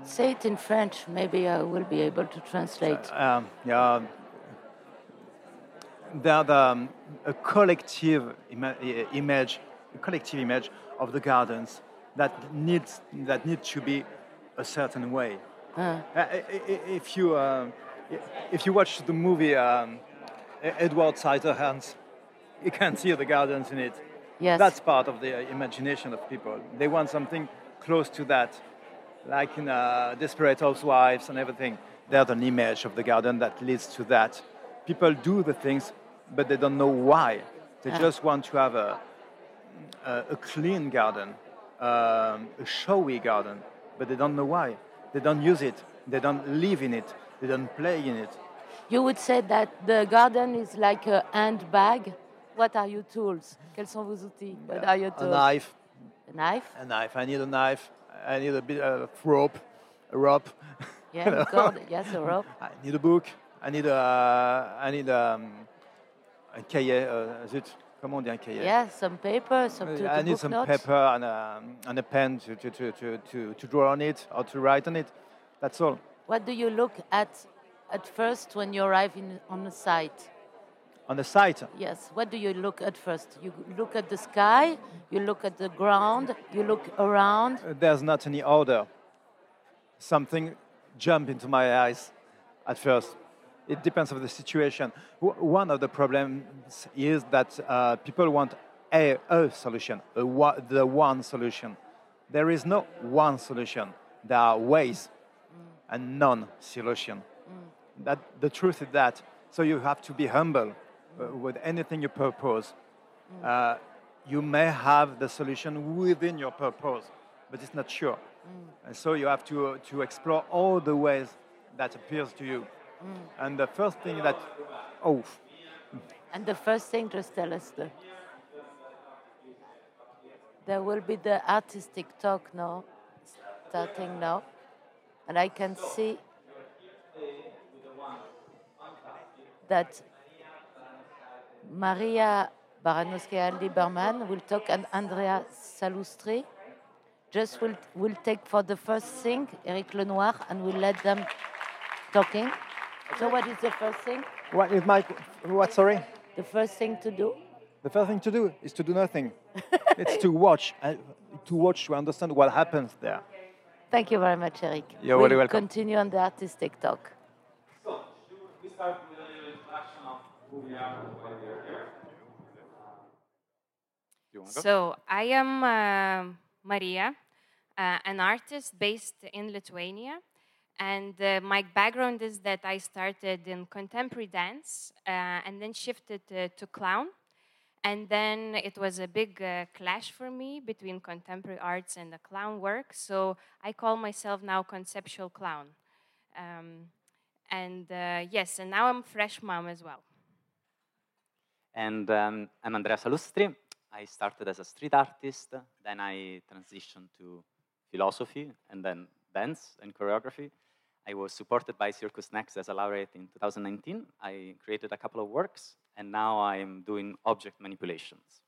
Um, Say it in French, maybe I will be able to translate. Uh, yeah, they're the, um, a collective ima image, a collective image of the gardens that needs that need to be a certain way. Uh. If you uh, if you watch the movie um, Edward Scissorhands, you can see the gardens in it. Yes. That's part of the imagination of people. They want something close to that, like in uh, Desperate Housewives and everything. There's an image of the garden that leads to that. People do the things but they don't know why. They just want to have a, a, a clean garden, um, a showy garden, but they don't know why. They don't use it. They don't live in it. They don't play in it. You would say that the garden is like a handbag. What are your tools? Quels sont vos outils? What are your tools? A knife. A knife? A knife. I need a knife. I need a bit of rope. A rope. Yeah, you know? yes, a rope. I need a book. I need a. I need um, un cahier, uh, zut, comment on dit un cahier? Yeah, some paper, some uh, to, I need some notes. paper and a, and a pen to, to, to, to, to draw on it or to write on it. That's all. What do you look at at first when you arrive in, on the site? On the site? Yes. What do you look at first? You look at the sky, you look at the ground, you look around. Uh, there's not any order. Something jumped into my eyes at first it depends on the situation. one of the problems is that uh, people want a, a solution, a, the one solution. There is no one solution. There are ways mm. and non-solution. Mm. That the truth is that. So you have to be humble with anything you propose. Uh, you may have the solution within your purpose, but it's not sure. Mm. And so you have to, to explore all the ways that appears to you. Mm. And the first thing that, oh. And the first thing, just tell us the. There will be the artistic talk now, starting now. And I can see that Marija Baranauskaitė Liberman will talk and Andrea Salustri just will will take for the first thing Eric Lenoir and we'll let them talking. So what is the first thing? What is my what? Sorry. The first thing to do. The first thing to do is to do nothing. it's to watch, uh, to watch to understand what happens there. Thank you very much, Eric. You're we'll very welcome. Continue on the artistic talk. So So I am uh, Maria, uh, an artist based in Lithuania. And uh, my background is that I started in contemporary dance uh, and then shifted to clown. And then it was a big uh, clash for me between contemporary arts and the clown work. So I call myself now conceptual clown. Um, and uh, yes, and now I'm fresh mom as well. And um, I'm Andrea Salustri. I started as a street artist, then I transitioned to philosophy, and then dance and choreography. I was supported by Circus Next as a laureate in 2019. I created a couple of works, and now I'm doing object manipulations.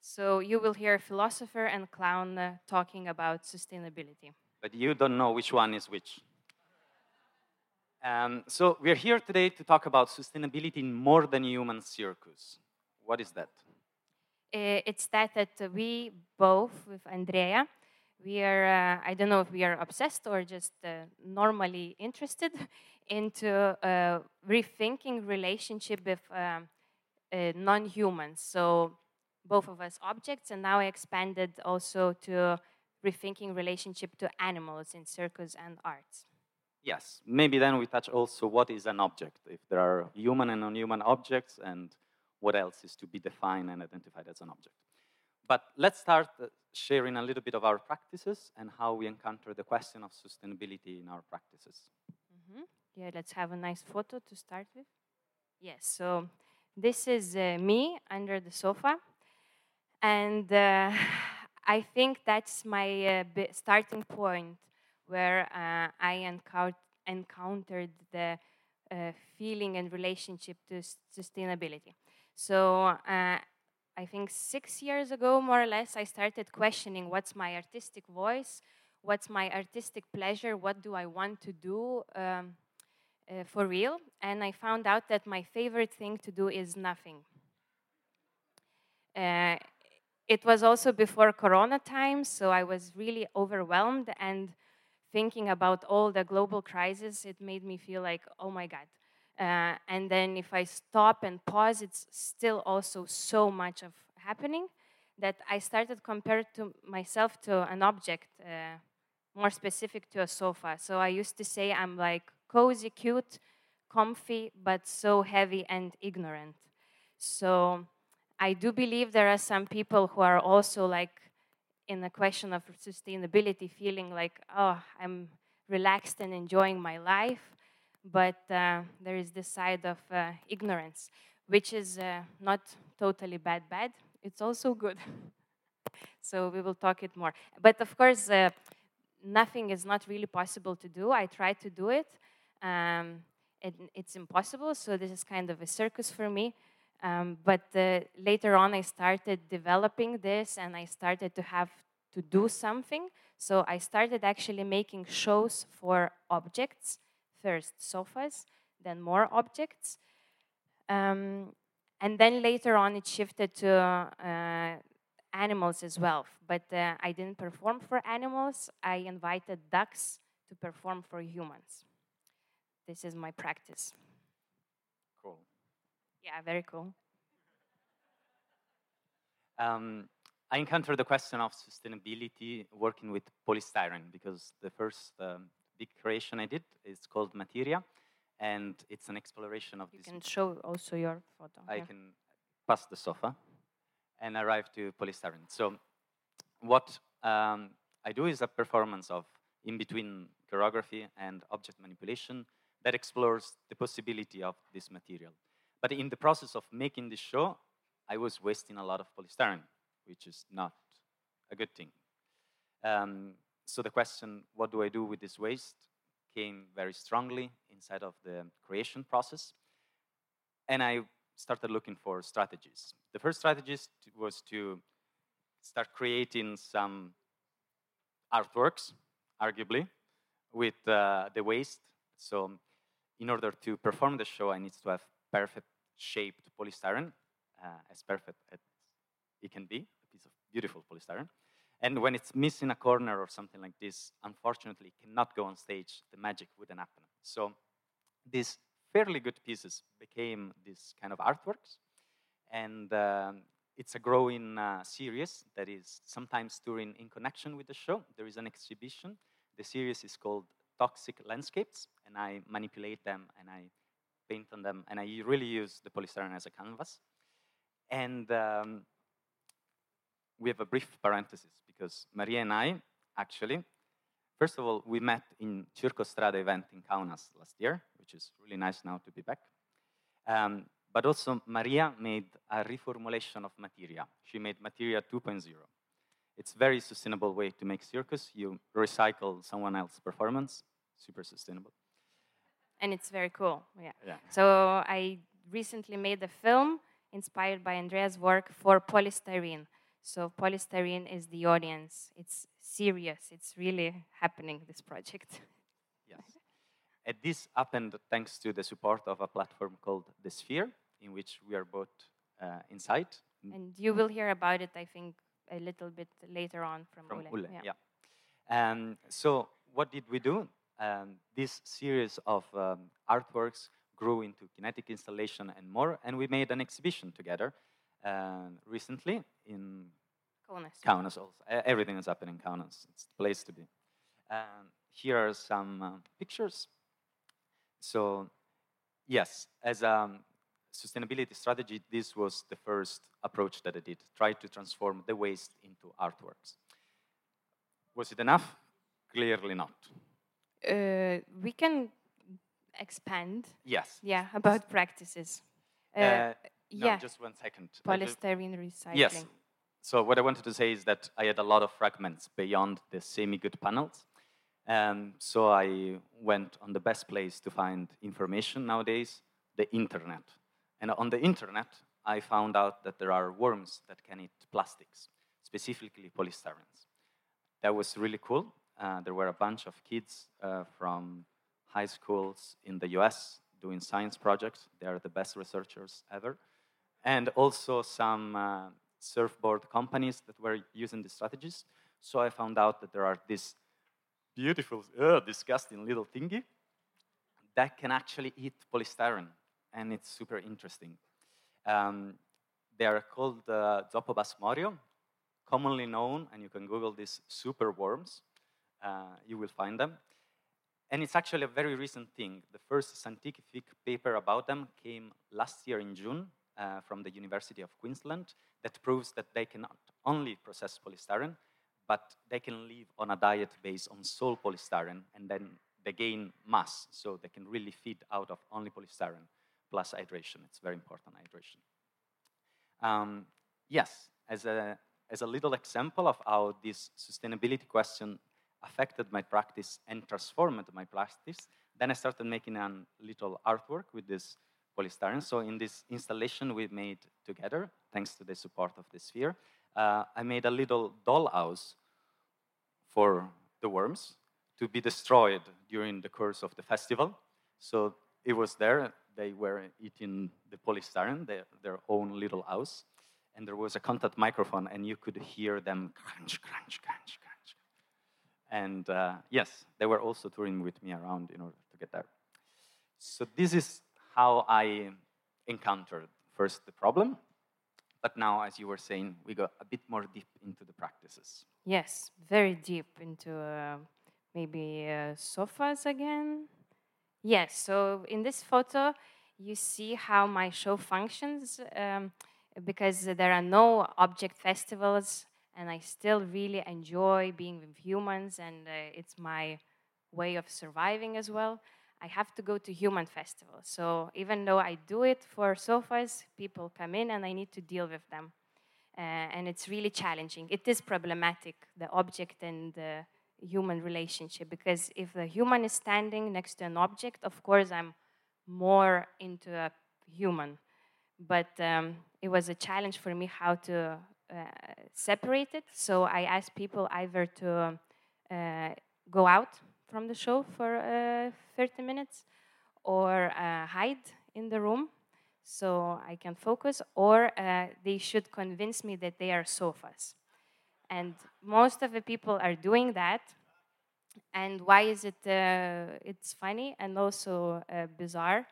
So you will hear philosopher and clown uh, talking about sustainability. But you don't know which one is which. Um, so we're here today to talk about sustainability in more than human circus. What is that? Uh, it's that that we both with Andrea, we are uh, I don't know if we are obsessed or just uh, normally interested into uh, rethinking relationship with um, uh, non-humans. So both of us objects, and now I expanded also to rethinking relationship to animals in circus and arts. Yes, maybe then we touch also what is an object, if there are human and non-human objects, and what else is to be defined and identified as an object. But let's start uh, sharing a little bit of our practices and how we encounter the question of sustainability in our practices. Mm -hmm. Yeah, let's have a nice photo to start with. Yes, so this is uh, me under the sofa. And uh, I think that's my uh, starting point where uh, I encountered the uh, feeling and relationship to sustainability. So uh, I think six years ago, more or less, I started questioning what's my artistic voice, what's my artistic pleasure, what do I want to do um, uh, for real. And I found out that my favorite thing to do is nothing. Uh, it was also before Corona times, so I was really overwhelmed and thinking about all the global crisis, it made me feel like, oh my God. Uh, and then if I stop and pause, it's still also so much of happening that I started compared to myself to an object, uh, more specific to a sofa. So I used to say I'm like cozy, cute, comfy, but so heavy and ignorant. So I do believe there are some people who are also like in the question of sustainability, feeling like, oh, I'm relaxed and enjoying my life, but uh, there is this side of uh, ignorance, which is uh, not totally bad, bad. It's also good. so we will talk it more. But of course, uh, nothing is not really possible to do. I try to do it. Um, it it's impossible, so this is kind of a circus for me. Um, but uh, later on, I started developing this and I started to have to do something. So I started actually making shows for objects first sofas, then more objects. Um, and then later on, it shifted to uh, animals as well. But uh, I didn't perform for animals, I invited ducks to perform for humans. This is my practice. Yeah, very cool. Um, I encountered the question of sustainability working with polystyrene because the first um, big creation I did is called Materia, and it's an exploration of you this. You can show also your photo. I can pass the sofa and arrive to polystyrene. So, what um, I do is a performance of in between choreography and object manipulation that explores the possibility of this material. But in the process of making this show, I was wasting a lot of polystyrene, which is not a good thing. Um, so the question, what do I do with this waste, came very strongly inside of the creation process. And I started looking for strategies. The first strategy was to start creating some artworks, arguably, with uh, the waste. So in order to perform the show, I need to have perfect shaped polystyrene, uh, as perfect as it can be, a piece of beautiful polystyrene. And when it's missing a corner or something like this, unfortunately, cannot go on stage. The magic wouldn't happen. So these fairly good pieces became these kind of artworks. And um, it's a growing uh, series that is sometimes touring in connection with the show. There is an exhibition. The series is called Toxic Landscapes, and I manipulate them and I paint on them, and I really use the polystyrene as a canvas. And um, we have a brief parenthesis because Maria and I, actually, first of all, we met in Circostrada event in Kaunas last year, which is really nice now to be back. Um, but also Maria made a reformulation of materia. She made materia 2.0. It's very sustainable way to make circus. You recycle someone else's performance, super sustainable. And it's very cool. Yeah. Yeah. So I recently made a film inspired by Andrea's work for polystyrene. So polystyrene is the audience. It's serious. It's really happening, this project. Yes. And this happened thanks to the support of a platform called The Sphere, in which we are both uh, inside. And you will hear about it, I think, a little bit later on from, from Olle. Olle. Yeah. Um, so what did we do? Um, this series of um, artworks grew into kinetic installation and more, and we made an exhibition together uh, recently in Kaunas. Kaunas also. Everything is happening in Kaunas. It's the place to be. Um, here are some uh, pictures. So, yes, as a sustainability strategy, this was the first approach that I did. Try to transform the waste into artworks. Was it enough? Clearly not. Uh, we can expand. Yes. Yeah, about practices. Uh, Uh, no, yeah. just one second. Polystyrene recycling. Yes. So what I wanted to say is that I had a lot of fragments beyond the semi-good panels. Um, so I went on the best place to find information nowadays, the internet. And on the internet, I found out that there are worms that can eat plastics, specifically polystyrenes. That was really cool. Uh, there were a bunch of kids uh, from high schools in the US doing science projects. They are the best researchers ever. And also some uh, surfboard companies that were using these strategies. So I found out that there are these beautiful, uh, disgusting little thingy that can actually eat polystyrene, and it's super interesting. Um, they are called uh, Zophobas morio, commonly known, and you can Google these super worms. Uh, you will find them. And it's actually a very recent thing. The first scientific paper about them came last year in June uh, from the University of Queensland that proves that they cannot only process polystyrene, but they can live on a diet based on sole polystyrene and then they gain mass, so they can really feed out of only polystyrene plus hydration. It's very important, hydration. Um, yes, as a, as a little example of how this sustainability question affected my practice and transformed my practice, then I started making a little artwork with this polystyrene. So in this installation we made together, thanks to the support of the sphere, uh, I made a little dollhouse for the worms to be destroyed during the course of the festival. So it was there. They were eating the polystyrene, their, their own little house. And there was a contact microphone, and you could hear them crunch, crunch, crunch, crunch. And uh, yes, they were also touring with me around in order to get there. So this is how I encountered first the problem, but now, as you were saying, we go a bit more deep into the practices. Yes, very deep into uh, maybe uh, sofas again. Yes, so in this photo, you see how my show functions um, because there are no object festivals, and I still really enjoy being with humans, and uh, it's my way of surviving as well. I have to go to human festivals. So even though I do it for sofas, people come in and I need to deal with them. Uh, and it's really challenging. It is problematic, the object and the human relationship, because if the human is standing next to an object, of course, I'm more into a human. But um, it was a challenge for me how to uh, separate it. So I asked people either to uh, go out from the show for uh, 30 minutes or hide in the room so I can focus, or uh, they should convince me that they are sofas. And most of the people are doing that. And why is it? Uh, it's funny and also uh, bizarre,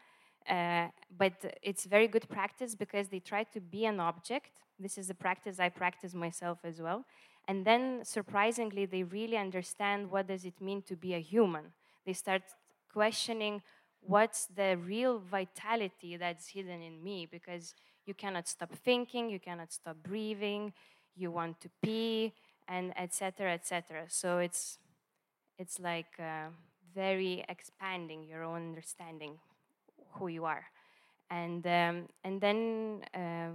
uh, but it's very good practice because they try to be an object. This is a practice I practice myself as well. And then, surprisingly, they really understand what does it mean to be a human. They start questioning what's the real vitality that's hidden in me because you cannot stop thinking you cannot stop breathing you want to pee and etc etc so it's it's like uh, very expanding your own understanding who you are And, um, and then, uh,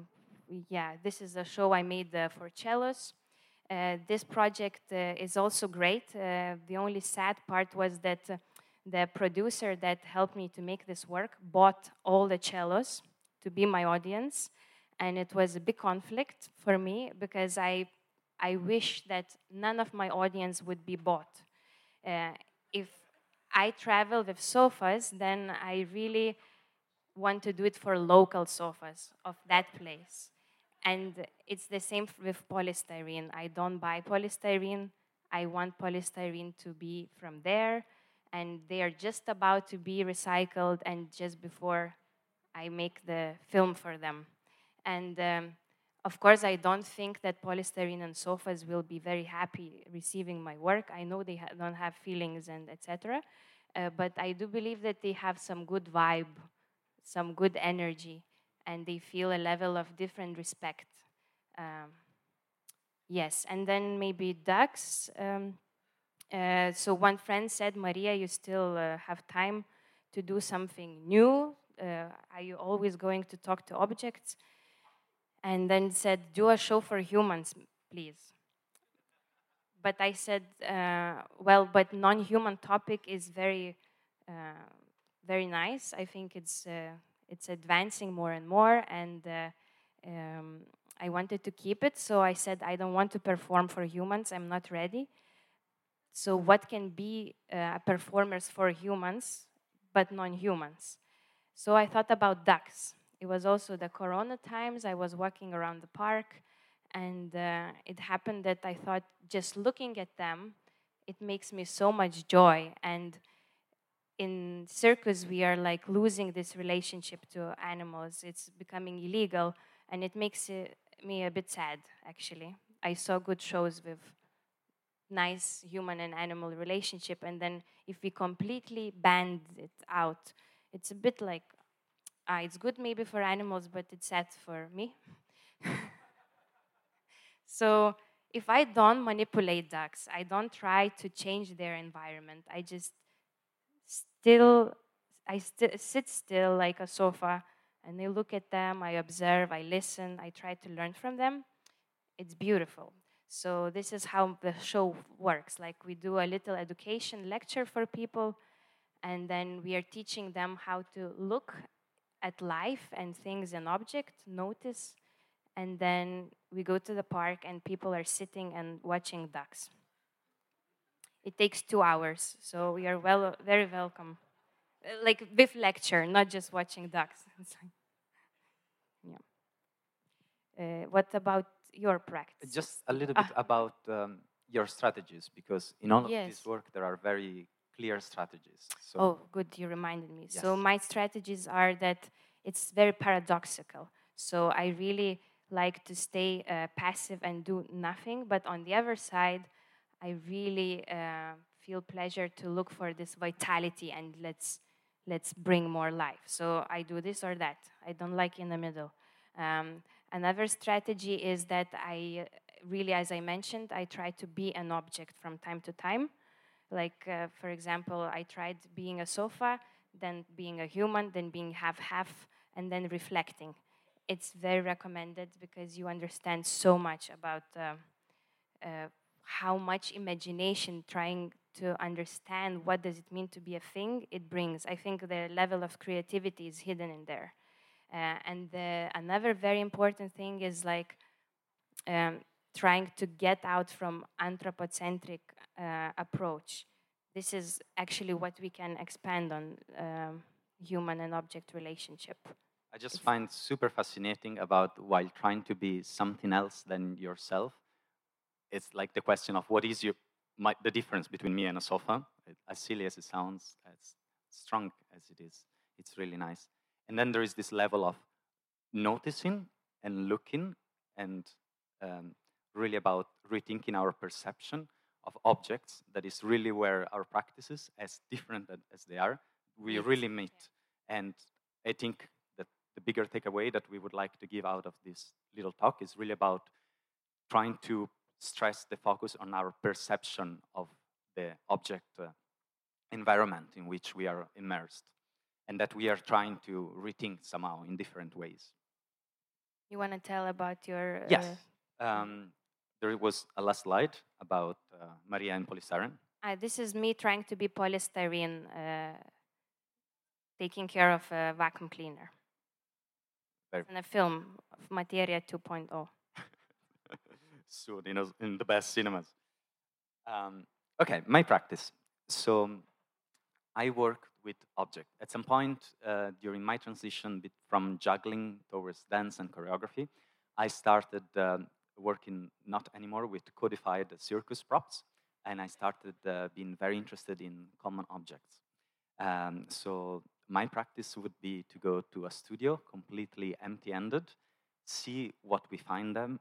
yeah, this is a show I made uh, for cellos. Uh, this project uh, is also great. Uh, the only sad part was that the producer that helped me to make this work bought all the cellos to be my audience. And it was a big conflict for me because I, I wish that none of my audience would be bought. if I travel with sofas, then I really want to do it for local sofas of that place. And it's the same with polystyrene. I don't buy polystyrene. I want polystyrene to be from there. And they are just about to be recycled and just before I make the film for them. And um, of course, I don't think that polystyrene and sofas will be very happy receiving my work. I know they ha don't have feelings and etc. Uh, but I do believe that they have some good vibe, some good energy, and they feel a level of different respect. Um, yes, and then maybe ducks. Um, uh, so one friend said, Maria, you still uh, have time to do something new. Uh, are you always going to talk to objects? And then said, do a show for humans, please. But I said, uh, well, but non-human topic is very, uh, very nice. I think it's uh, it's advancing more and more, and uh, um, I wanted to keep it. So I said, I don't want to perform for humans. I'm not ready. So what can be uh, performers for humans, but non-humans? So I thought about ducks. It was also the Corona times. I was walking around the park, and uh, it happened that I thought just looking at them, it makes me so much joy. And in circus we are like losing this relationship to animals. It's becoming illegal and it makes it, me a bit sad actually. I saw good shows with nice human and animal relationship and then if we completely banned it out it's a bit like uh, it's good maybe for animals but it's sad for me. So if i don't manipulate ducks i don't try to change their environment. I just still, I st sit still like a sofa and I look at them, I observe, I listen, I try to learn from them. It's beautiful. So this is how the show works. Like we do a little education lecture for people and then we are teaching them how to look at life and things and objects, notice, and then we go to the park and people are sitting and watching ducks. It takes two hours, so we are well, very welcome. Uh, like with lecture, not just watching ducks. yeah. Uh, what about your practice? Just a little bit ah. about um, your strategies, because in all yes. of this work there are very clear strategies. So oh, good, you reminded me. Yes. So my strategies are that it's very paradoxical. So I really like to stay uh, passive and do nothing, but on the other side, I really uh, feel pleasure to look for this vitality and let's let's bring more life. So I do this or that. I don't like in the middle. Um, another strategy is that I really, as I mentioned, I try to be an object from time to time. Like, uh, for example, I tried being a sofa, then being a human, then being half-half, and then reflecting. It's very recommended because you understand so much about uh, uh, how much imagination trying to understand what does it mean to be a thing it brings. I think the level of creativity is hidden in there. Uh, and the, another very important thing is like um, trying to get out from anthropocentric uh, approach. This is actually what we can expand on um, human and object relationship. I just find super fascinating about while trying to be something else than yourself it's like the question of what is your, my, the difference between me and a sofa. As silly as it sounds, as strong as it is, it's really nice. And then there is this level of noticing and looking and um, really about rethinking our perception of objects that is really where our practices, as different as they are, we really meet. And I think that the bigger takeaway that we would like to give out of this little talk is really about trying to stress the focus on our perception of the object uh, environment in which we are immersed. and that we are trying to rethink somehow in different ways. You want to tell about your? Uh, yes. Um, there was a last slide about uh, Maria and polystyrene. Uh, this is me trying to be polystyrene, uh, taking care of a vacuum cleaner. Very and a film of Materia 2.0. Soon in, in the best cinemas. Um, okay, my practice. So I work with object. At some point uh, during my transition from juggling towards dance and choreography, I started um, working not anymore with codified circus props, and I started uh, being very interested in common objects. Um, so my practice would be to go to a studio completely empty-handed, see what we find them,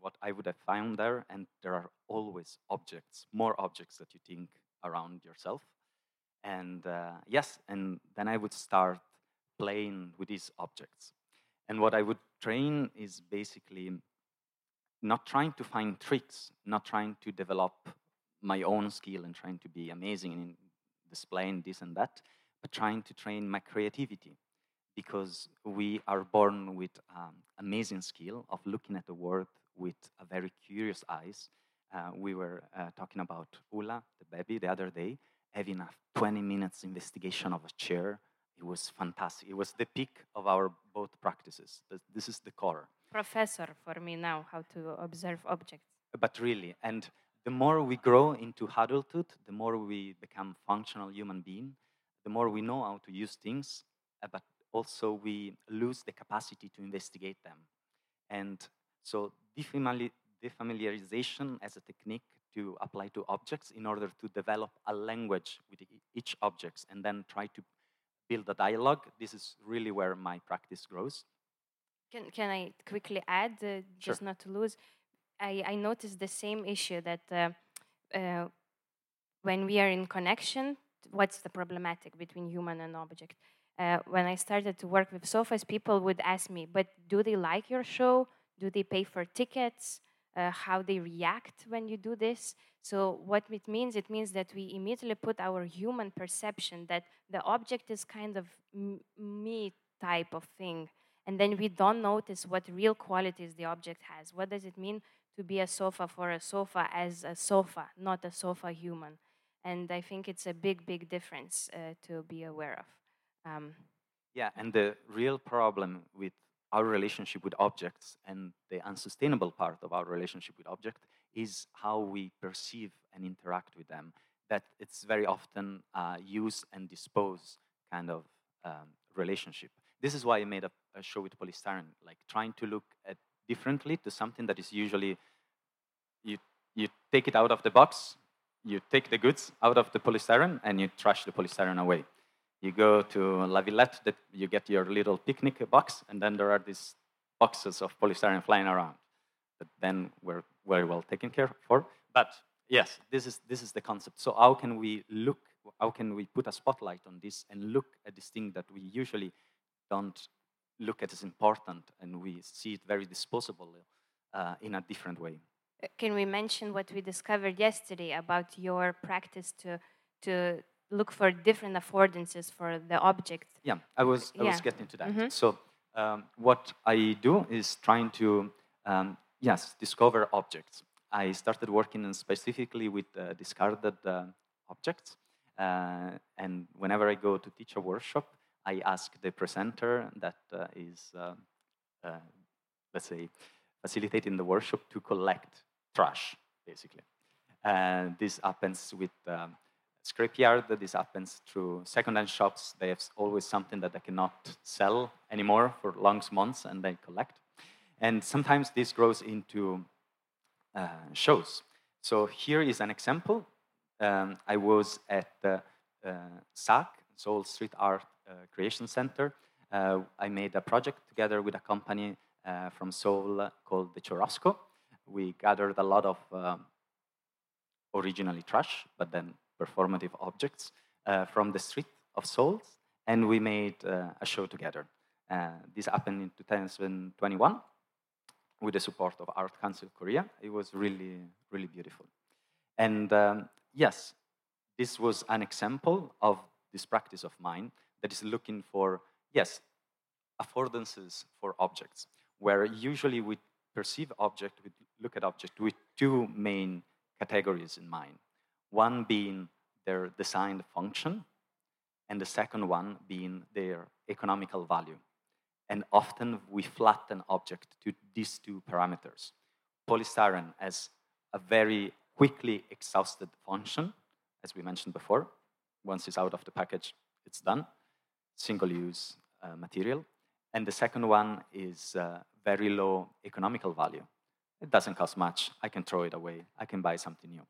what I would have found there, and there are always objects, more objects that you think around yourself. And uh, yes, and then I would start playing with these objects. And what I would train is basically not trying to find tricks, not trying to develop my own skill and trying to be amazing in displaying this and that, but trying to train my creativity because we are born with um, amazing skill of looking at the world with a very curious eyes. Uh, we were uh, talking about Ula, the baby, the other day, having a 20 minutes investigation of a chair. It was fantastic. It was the peak of our both practices. This is the core. Professor for me now, how to observe objects. But really, and the more we grow into adulthood, the more we become functional human being, the more we know how to use things, uh, but also we lose the capacity to investigate them. And so defamiliarization as a technique to apply to objects in order to develop a language with each object and then try to build a dialogue. This is really where my practice grows. Can, can I quickly add, uh, just sure. not to lose? I, I noticed the same issue that uh, uh, when we are in connection, what's the problematic between human and object? Uh, when I started to work with sofas, people would ask me, but do they like your show? Do they pay for tickets? Uh, how they react when you do this? So what it means, it means that we immediately put our human perception that the object is kind of me type of thing. And then we don't notice what real qualities the object has. What does it mean to be a sofa for a sofa as a sofa, not a sofa human? And I think it's a big, big difference uh, to be aware of. Um, yeah, and the real problem with our relationship with objects and the unsustainable part of our relationship with objects is how we perceive and interact with them. That it's very often uh, use and dispose kind of um, relationship. This is why I made a, a, show with polystyrene, like trying to look at differently to something that is usually you you take it out of the box, you take the goods out of the polystyrene, and you trash the polystyrene away. You go to La Villette, that you get your little picnic box, and then there are these boxes of polystyrene flying around that then were very well taken care for. But yes, this is, this is the concept. So how can we look, how can we put a spotlight on this and look at this thing that we usually don't look at as important and we see it very disposable uh, in a different way. Can we mention what we discovered yesterday about your practice to, to look for different affordances for the object. Yeah, I was, I yeah. was getting to that. Mm -hmm. So um, what I do is trying to, um, yes, discover objects. I started working specifically with uh, discarded uh, objects. Uh, and whenever I go to teach a workshop, I ask the presenter that uh, is, uh, uh, let's say, facilitating the workshop to collect trash, basically. And this happens with um, scrapyard this happens through second-hand shops. They have always something that they cannot sell anymore for long months, and they collect. And sometimes this grows into uh, shows. So here is an example. Um, I was at the uh, SAC, Seoul Street Art uh, Creation Center. Uh, I made a project together with a company uh, from Seoul called the Churrasco. We gathered a lot of um, originally trash, but then performative objects uh, from the street of Seoul, and we made uh, a show together. Uh, this happened in 2021 with the support of Art Council Korea. It was really, really beautiful. And um, yes, this was an example of this practice of mine that is looking for, yes, affordances for objects, where usually we perceive object, we look at object with two main categories in mind. One being their designed function, and the second one being their economical value. And often we flatten object to these two parameters. Polystyrene has a very quickly exhausted function, as we mentioned before. Once it's out of the package, it's done. Single use uh, material. And the second one is uh, very low economical value. It doesn't cost much. I can throw it away. I can buy something new.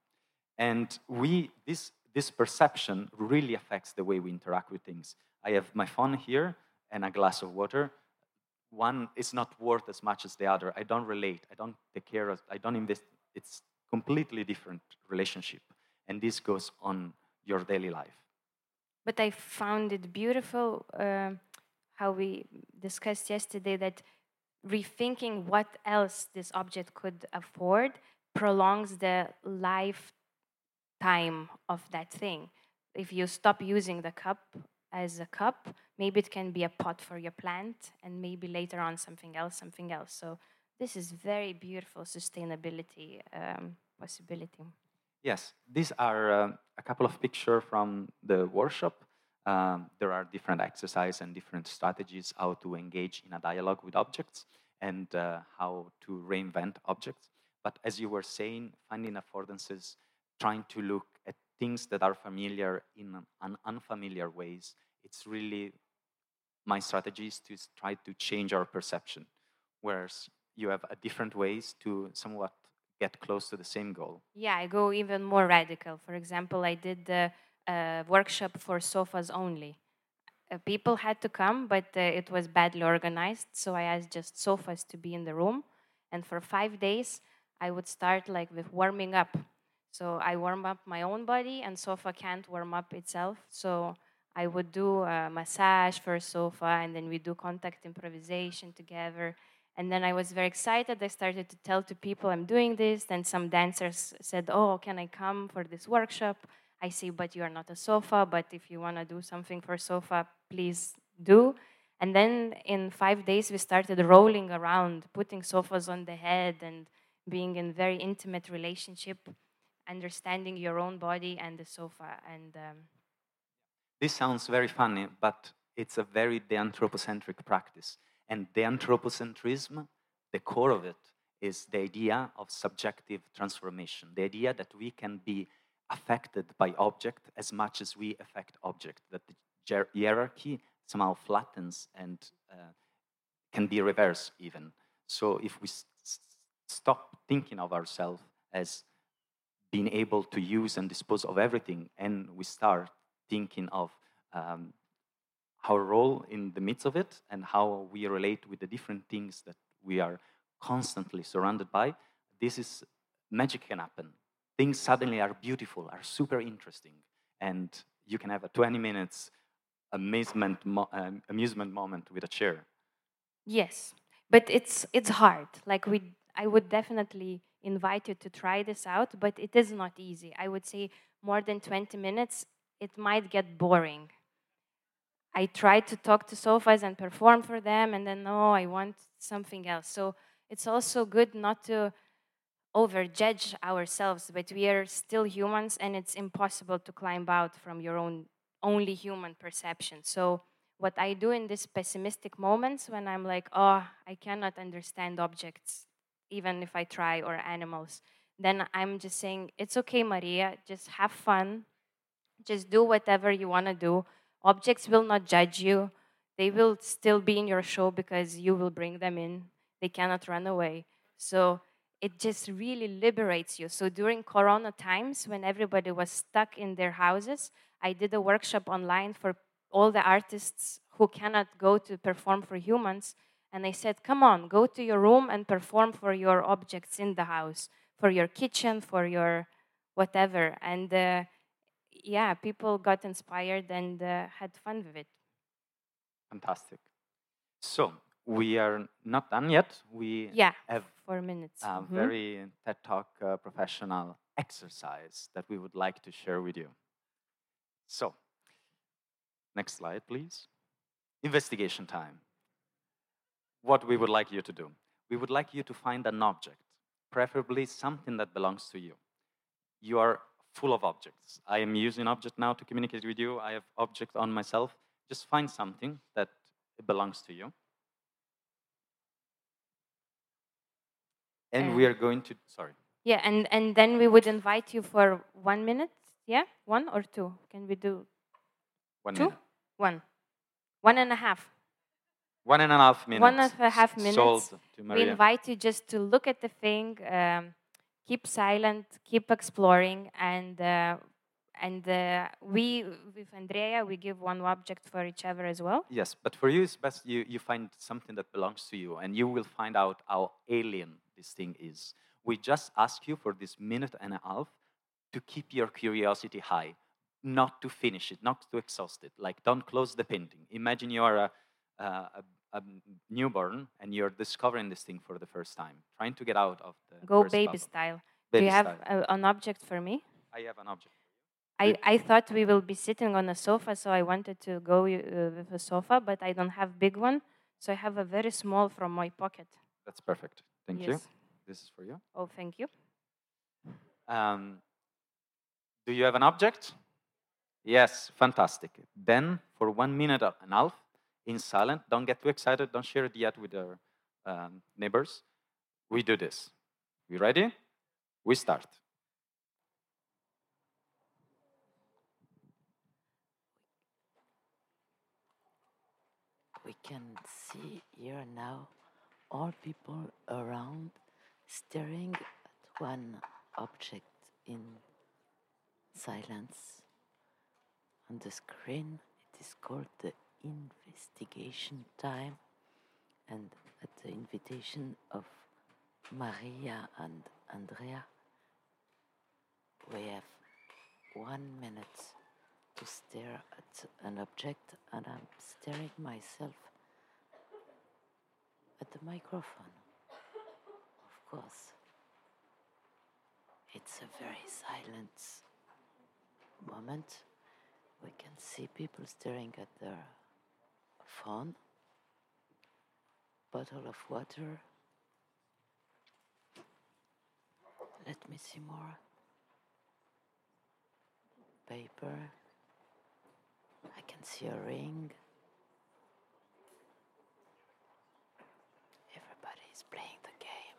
And we, this, this perception really affects the way we interact with things. I have my phone here and a glass of water. One is not worth as much as the other. I don't relate. I don't take care of. I don't invest. It's completely different relationship, and this goes on your daily life. But I found it beautiful uh, how we discussed yesterday that rethinking what else this object could afford prolongs the lifetime of that thing. If you stop using the cup as a cup, maybe it can be a pot for your plant, and maybe later on something else, something else. So this is very beautiful sustainability um, possibility. Yes, these are uh, a couple of pictures from the workshop. Um, there are different exercises and different strategies how to engage in a dialogue with objects and uh, how to reinvent objects. But as you were saying, finding affordances, trying to look at things that are familiar in an unfamiliar ways, it's really my strategy is to try to change our perception, whereas you have different ways to somewhat get close to the same goal. Yeah, I go even more radical. For example, I did the uh, workshop for sofas only. Uh, people had to come, but uh, it was badly organized. So I asked just sofas to be in the room. And for five days, I would start like with warming up. So I warm up my own body, and sofa can't warm up itself. So I would do a massage for sofa, and then we do contact improvisation together. And then I was very excited. I started to tell to people I'm doing this. Then some dancers said, "Oh, can I come for this workshop?" I say, "But you are not a sofa. But if you want to do something for sofa, please do." And then in five days, we started rolling around, putting sofas on the head, and being in very intimate relationship, understanding your own body and the sofa. And um, this sounds very funny, but it's a very de-anthropocentric practice. And de-anthropocentrism, the core of it, is the idea of subjective transformation, the idea that we can be affected by object as much as we affect object, that the hierarchy somehow flattens and uh, can be reversed even. So if we stop thinking of ourselves as being able to use and dispose of everything and we start thinking of um, our role in the midst of it and how we relate with the different things that we are constantly surrounded by, this is magic can happen. Things suddenly are beautiful, are super interesting, and you can have a 20 minutes amazement mo- um, amusement moment with a chair. Yes, but it's it's hard. Like we, I would definitely invite you to try this out, but it is not easy. I would say more than 20 minutes, it might get boring. I tried to talk to sofas and perform for them, and then no, I want something else. So it's also good not to overjudge ourselves, but we are still humans, and it's impossible to climb out from your own only human perception. So what I do in these pessimistic moments when I'm like, oh, I cannot understand objects, even if I try, or animals, then I'm just saying, it's okay, Marija, just have fun, just do whatever you want to do. Objects will not judge you. They will still be in your show because you will bring them in. They cannot run away. So it just really liberates you. So during Corona times, when everybody was stuck in their houses, I did a workshop online for all the artists who cannot go to perform for humans. And I said, come on, go to your room and perform for your objects in the house, for your kitchen, for your whatever. And uh, yeah, people got inspired and uh, had fun with it. Fantastic. So we are not done yet. We yeah, have four minutes. A mm-hmm. very TED Talk uh, professional exercise that we would like to share with you. So Next slide, please. Investigation time. What we would like you to do. We would like you to find an object, preferably something that belongs to you. You are full of objects. I am using object now to communicate with you. I have object on myself. Just find something that belongs to you. And we are going to, sorry. Yeah, and, and then we would invite you for one minute. Yeah, one or two? Can we do One two? minute. One. One and a half. One and a half minutes. One and a half minutes. We invite you just to look at the thing, um, keep silent, keep exploring, and uh, and uh, we with Andrea we give one object for each other as well. Yes, but for you, it's best you, you find something that belongs to you, and you will find out how alien this thing is. We just ask you for this minute and a half to keep your curiosity high, not to finish it, not to exhaust it. Like, don't close the painting. Imagine you are a, a, a, a newborn and you're discovering this thing for the first time, trying to get out of the Go baby bubble. style. Do Baby you have a, an object for me? I have an object. I, I thought we will be sitting on a sofa, so I wanted to go uh, with a sofa, but I don't have big one, so I have a very small from my pocket. That's perfect. Thank you. Yes. This is for you. Oh, thank you. Um, do you have an object? Yes, fantastic. Then, for one minute and a half, in silent, don't get too excited, don't share it yet with our um, neighbors. We do this. We ready? We start. We can see here now all people around staring at one object in silence. On the screen, it is called the investigation time, and at the invitation of Marija and Andrea, we have one minute to stare at an object, and I'm staring myself at the microphone. Of course, it's a very silent moment. We can see people staring at their phone, bottle of water. Let me see more. Paper. I can see a ring. Everybody is playing the game.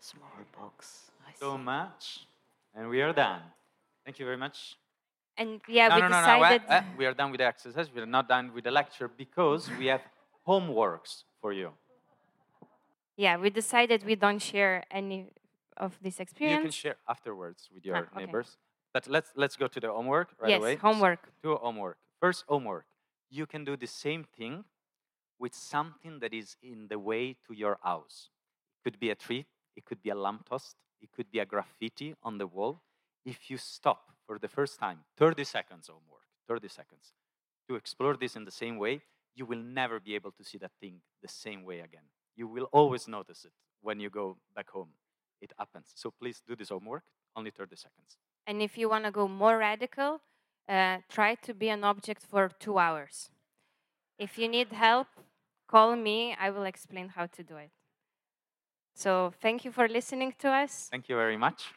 Small box. I So see. much, and we are done. Thank you very much. And yeah, no, we no, no, no, decided. uh, we are done with the exercise. We are not done with the lecture because we have homeworks for you. Yeah, we decided we don't share any of this experience. You can share afterwards with your Ah, okay. neighbors. But let's let's go to the homework right Yes, away. homework. To homework. First homework. You can do the same thing with something that is in the way to your house. It could be a tree, it could be a lamppost, it could be a graffiti on the wall. If you stop for the first time, 30 seconds homework, 30 seconds, to explore this in the same way, you will never be able to see that thing the same way again. You will always notice it when you go back home. It happens. So please do this homework, only 30 seconds. And if you want to go more radical, uh, try to be an object for two hours. If you need help, call me. I will explain how to do it. So thank you for listening to us. Thank you very much.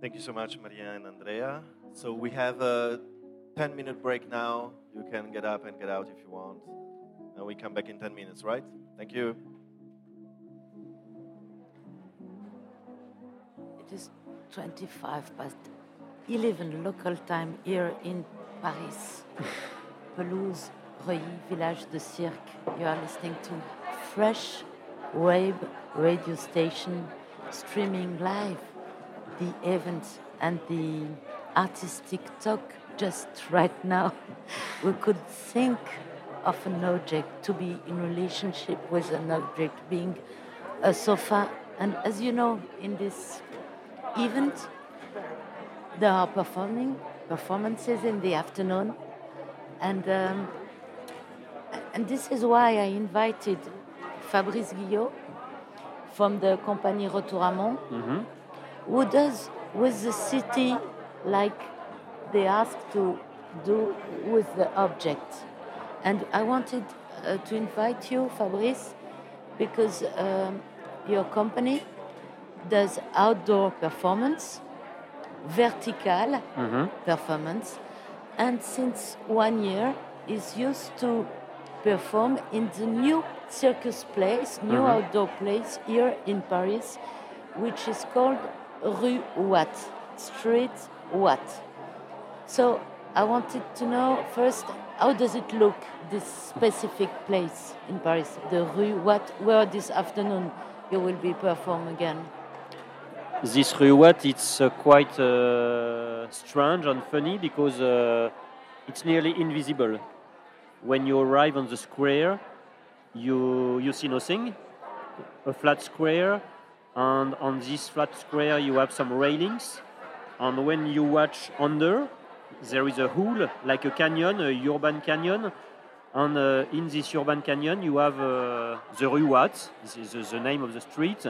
Thank you so much, Marija and Andrea. So we have a 10 minute break now. You can get up and get out if you want. And we come back in 10 minutes, right? Thank you. Is 25 past 11 local time here in Paris. Pelouse, Reuilly, Village de Cirque. You are listening to Fresh Wave radio station streaming live the event and the artistic talk just right now. We could think of an object to be in relationship with an object being a sofa And as you know, in this event, there are performing performances in the afternoon, and um, and this is why I invited Fabrice Guillot from the company Retouramont, Mm-hmm. who does with the city like they ask to do with the object. And I wanted uh, to invite you, Fabrice, because um, your company does outdoor performance, vertical Mhm. performance, and since one year is used to perform in the new circus place, new Mhm. outdoor place here in Paris, which is called Rue Watt, Street Watt. So I wanted to know first, how does it look, this specific place in Paris, the Rue Watt, where this afternoon you will be perform again? This Rue Watt, it's uh, quite uh, strange and funny because uh, it's nearly invisible. When you arrive on the square, you you see nothing, a flat square, and on this flat square you have some railings, and when you watch under, there is a hole like a canyon, a urban canyon, and uh, in this urban canyon you have uh, the Rue Watt, this is the name of the street.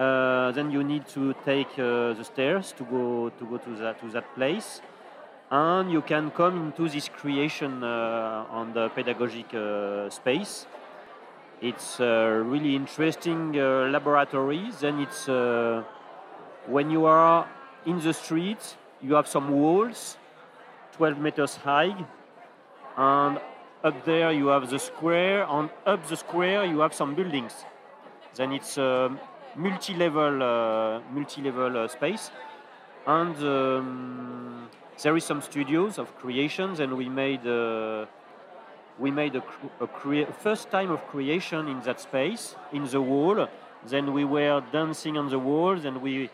Uh, then you need to take uh, the stairs to go to go to that to that place, and you can come into this creation uh, on the pedagogic uh, space. It's a really interesting uh, laboratory. Then it's uh, when you are in the street, you have some walls, 12 meters high, and up there you have the square, and up the square you have some buildings. Then it's a multi-level, uh, multi-level uh, space, and um, there is some studios of creations, and we made uh, we made a, a crea- first time of creation in that space in the wall. Then we were dancing on the walls, and we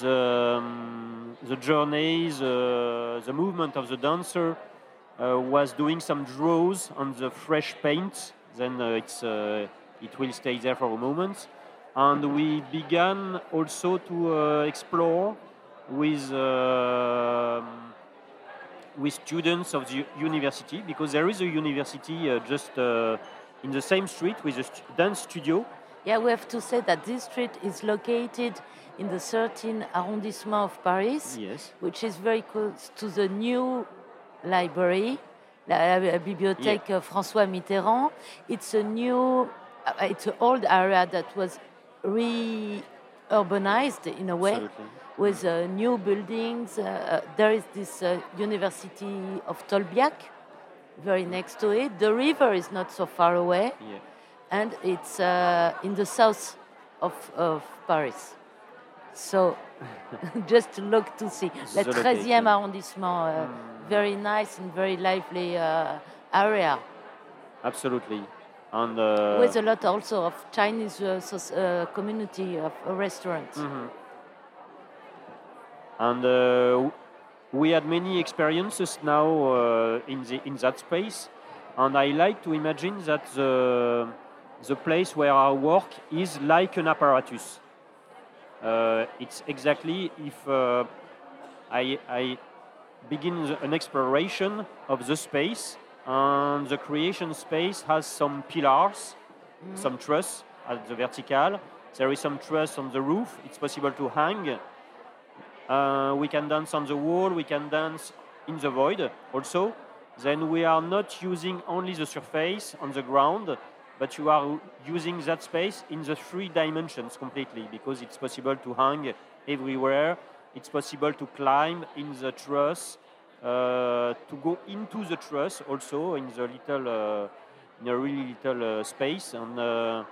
the um, the journeys, uh, the movement of the dancer uh, was doing some draws on the fresh paint. Then uh, it's it will stay there for a moment, and we began also to uh, explore with. um with students of the university because there is a university uh, just uh, in the same street with a dance studio. Yeah, we have to say that this street is located in the 13th arrondissement of Paris, Yes. which is very close to the new library, la, la bibliothèque uh, François Mitterrand. It's a new, uh, it's an old area that was re-urbanized in a way Absolutely. with uh, new buildings. Uh, uh, there is this uh, University of Tolbiac very next to it. The river is not so far away Yeah. and it's uh, in the south of, of Paris. So just to look to see. Le The 13e location. arrondissement, uh, very nice and very lively uh, area Absolutely. And uh, with a lot also of Chinese uh, soc- uh, community of uh, restaurants. Mhm. And uh, we had many experiences now uh, in the in that space, and I like to imagine that the the place where I work is like an apparatus. Uh, it's exactly if uh, I, I begin the- an exploration of the space, and the creation space has some pillars, some truss at the vertical. There is some truss on the roof. It's possible to hang. Uh, we can dance on the wall. We can dance in the void also. Then we are not using only the surface on the ground, but you are using that space in the three dimensions completely because it's possible to hang everywhere. It's possible to climb in the truss, to go into the truss also in the little, uh, in a really little uh, space, and uh,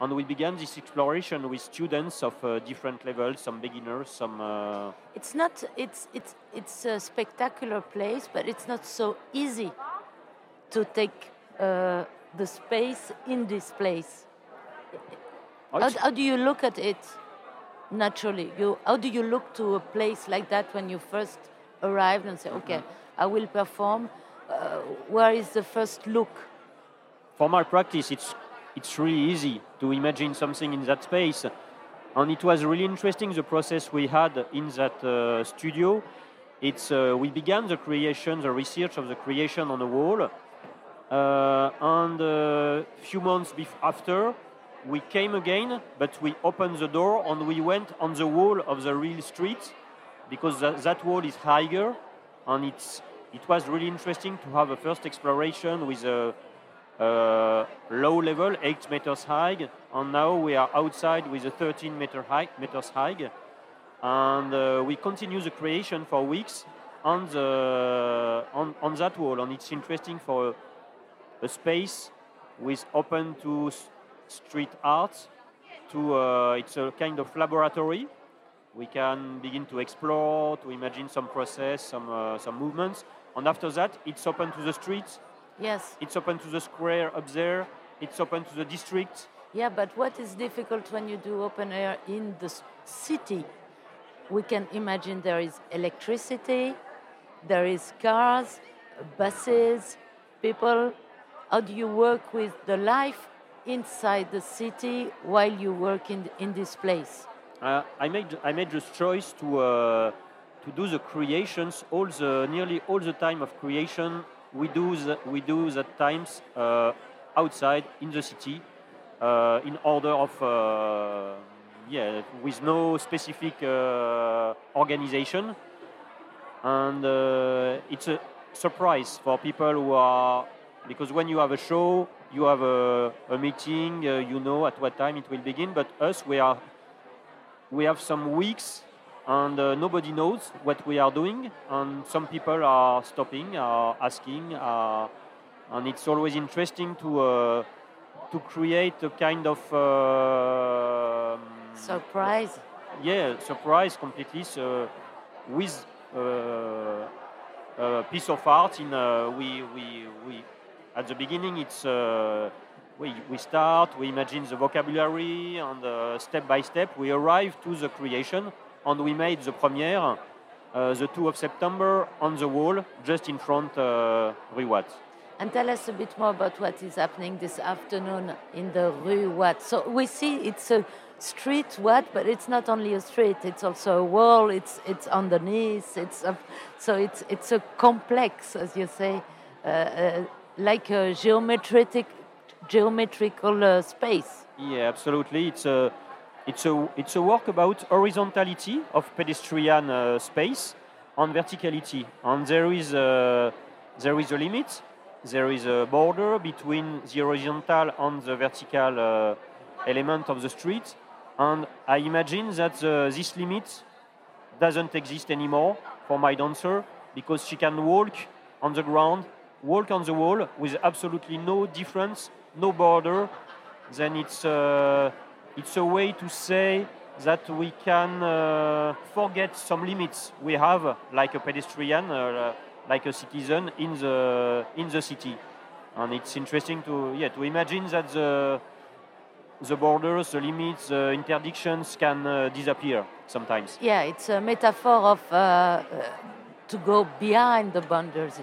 and we began this exploration with students of uh, different levels, some beginners, some. Uh, It's not. It's it's it's a spectacular place, but it's not so easy to take uh, the space in this place. Oh, How, how do you look at it naturally? You how do you look to a place like that when you first arrived and say, okay, I will perform? Uh, where is the first look? for my practice, it's it's really easy to imagine something in that space. And it was really interesting the process we had in that uh, studio. It's uh, we began the creation, the research of the creation on the wall, uh, and a few months bef- after, we came again, but we opened the door and we went on the wall of the real street because that, that wall is higher, and it's it was really interesting to have a first exploration with a, a low level, eight meters high, and now we are outside with a 13 meter high, meters high, and uh, we continue the creation for weeks on the on, on that wall, and it's interesting for a, a space with open to street art. To uh, it's a kind of laboratory we can begin to explore, to imagine some process, some, uh, some movements. And after that, it's open to the streets. Yes. It's open to the square up there. It's open to the district. Yeah, but what is difficult when you do open air in the city? We can imagine there is electricity, there is cars, buses, people. How do you work with the life inside the city while you work in, in this place? Uh, I made I made this choice to uh, to do the creations all the nearly all the time of creation. We do the, we do that times uh, outside in the city uh, in order of uh, yeah with no specific uh, organization. And it's a surprise for people who are because when you have a show you have a, a meeting you know at what time it will begin. But us we are we have some weeks and uh, nobody knows what we are doing and some people are stopping are asking uh, and it's always interesting to uh, to create a kind of uh, Surprise. yeah surprise completely so with uh, a piece of art in uh, we, we, we at the beginning it's uh, we, we start we imagine the vocabulary and uh, step by step we arrive to the creation and we made the premiere uh, the 2 of september on the wall just in front uh, rue Watt. And tell us a bit more about what is happening this afternoon in the Rue Watt. So we see it's a street Watt, but it's not only a street; it's also a wall. It's it's underneath. It's a, so it's it's a complex, as you say, uh, uh, like a geometric geometrical uh, space. Yeah, absolutely. It's a, it's a, it's a work about horizontality of pedestrian uh, space and verticality. And there is a, there is a limit. There is a border between the horizontal and the vertical uh, element of the street. And I imagine that the, this limit doesn't exist anymore for my dancer because she can walk on the ground, walk on the wall with absolutely no difference, no border. Then it's, uh, it's a way to say that we can uh, forget some limits we have, like a pedestrian, uh, like a citizen in the, in the city. And it's interesting to, yeah, to imagine that the, the borders, the limits, the interdictions can uh, disappear sometimes. Yeah, it's a metaphor of uh, to go behind the boundaries,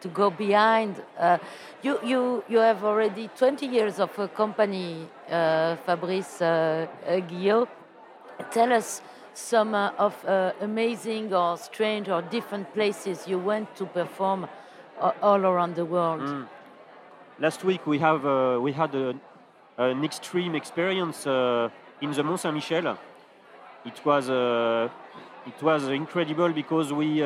to go behind. Uh, you, you, you have already 20 years of a company, uh, Fabrice uh, uh, Guillot. Tell us some uh, of uh, amazing or strange or different places you went to perform all around the world. Mm. Last week we have we had a, an extreme experience in the Mont Saint Michel. It was it was incredible because we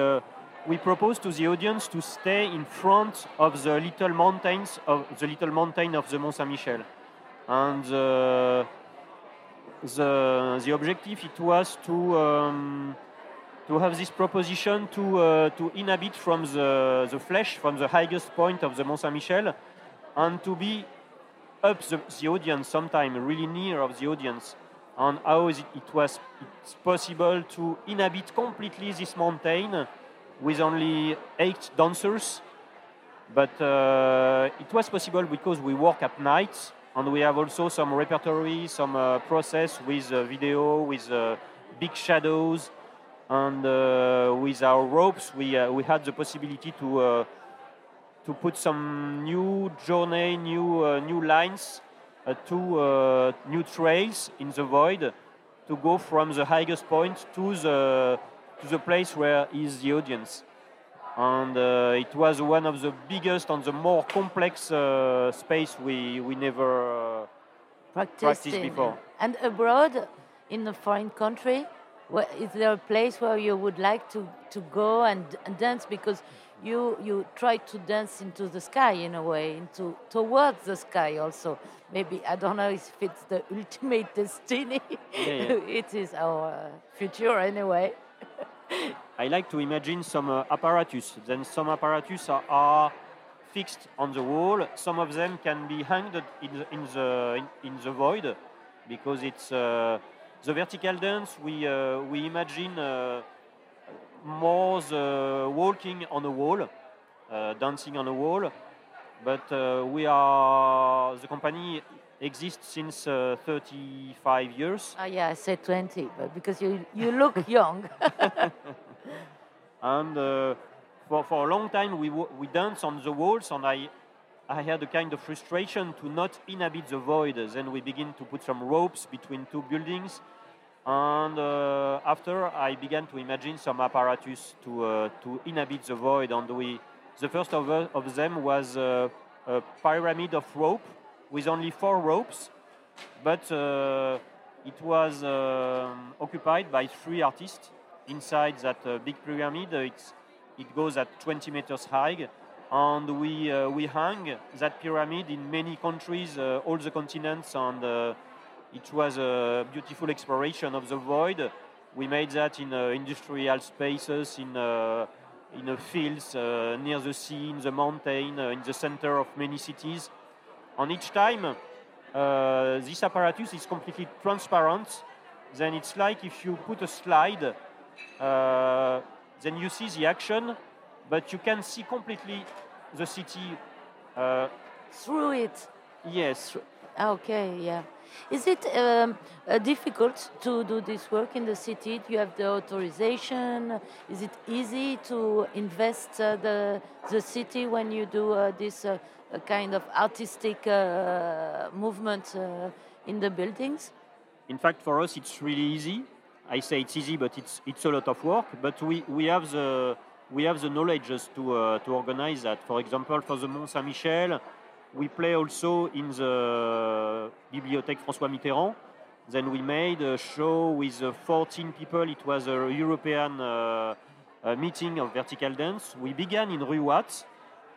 we proposed to the audience to stay in front of the little mountains of the little mountain of the Mont Saint Michel, and uh, the the objective it was to. Um, to have this proposition to, uh, to inhabit from the, the flesh, from the highest point of the Mont Saint Michel, and to be up the, the audience sometime, really near of the audience, and how it, it was it's possible to inhabit completely this mountain with only eight dancers. But uh, it was possible because we work at night, and we have also some repertory, some uh, process with uh, video, with uh, big shadows, and uh, with our ropes, we, uh, we had the possibility to, to put some new journey, new, new lines, uh, new trails in the void to go from the highest point to the to the place where is the audience. And uh, it was one of the biggest and the more complex uh, space we, we never uh, Practiced practiced before. And abroad, in a foreign country, where, is there a place where you would like to, to go and, and dance? Because you you try to dance into the sky in a way, into towards the sky also. Maybe I don't know if it's the ultimate destiny. Yeah, yeah. it is our uh, future anyway. I like to imagine some uh, apparatus. Then some apparatus are, are fixed on the wall. Some of them can be hanged in the in the, in, in the void because it's uh, the vertical dance. We uh, we imagine uh, more the walking on a wall, uh, dancing on a wall. But uh, we are the company exists since uh, 35 years. Oh yeah, I said 20, but because you you look young. and uh, for, for a long time we, we danced on the walls and I, I had a kind of frustration to not inhabit the void then we begin to put some ropes between two buildings and uh, after I began to imagine some apparatus to, uh, to inhabit the void and we, the first of, uh, of them was uh, a pyramid of rope with only four ropes but uh, it was um, occupied by three artists inside that uh, big pyramid. Uh, It's, it goes at 20 meters high, and we uh, we hang that pyramid in many countries, uh, all the continents, and uh, it was a beautiful exploration of the void. We made that in industrial spaces, in in fields, near the sea, in the mountain, in the center of many cities. And each time, uh, this apparatus is completely transparent. Then it's like if you put a slide, uh, then you see the action, but you can see completely the city. Uh, Through it. yes, Okay, yeah. Is it um, uh, difficult to do this work in the city? Do you have the authorization? Is it easy to invest uh, the the city when you do uh, this uh, uh, kind of artistic uh, movement uh, in the buildings? In fact, for us, it's really easy. I say it's easy, but it's it's a lot of work. But we, we have the we have the knowledge to uh, to organize that. For example, for the Mont Saint Michel, we play also in the Bibliothèque François Mitterrand. Then we made a show with uh, 14 people. It was a European uh, uh, meeting of vertical dance. We began in Rue Watts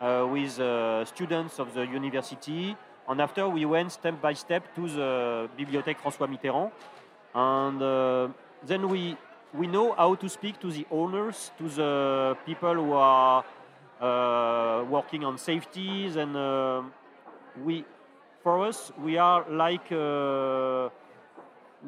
with uh, students of the university. And after we went step by step to the Bibliothèque François Mitterrand. And uh, then we, we know how to speak to the owners, to the people who are uh, working on safeties. And uh, we, for us, we are like, uh,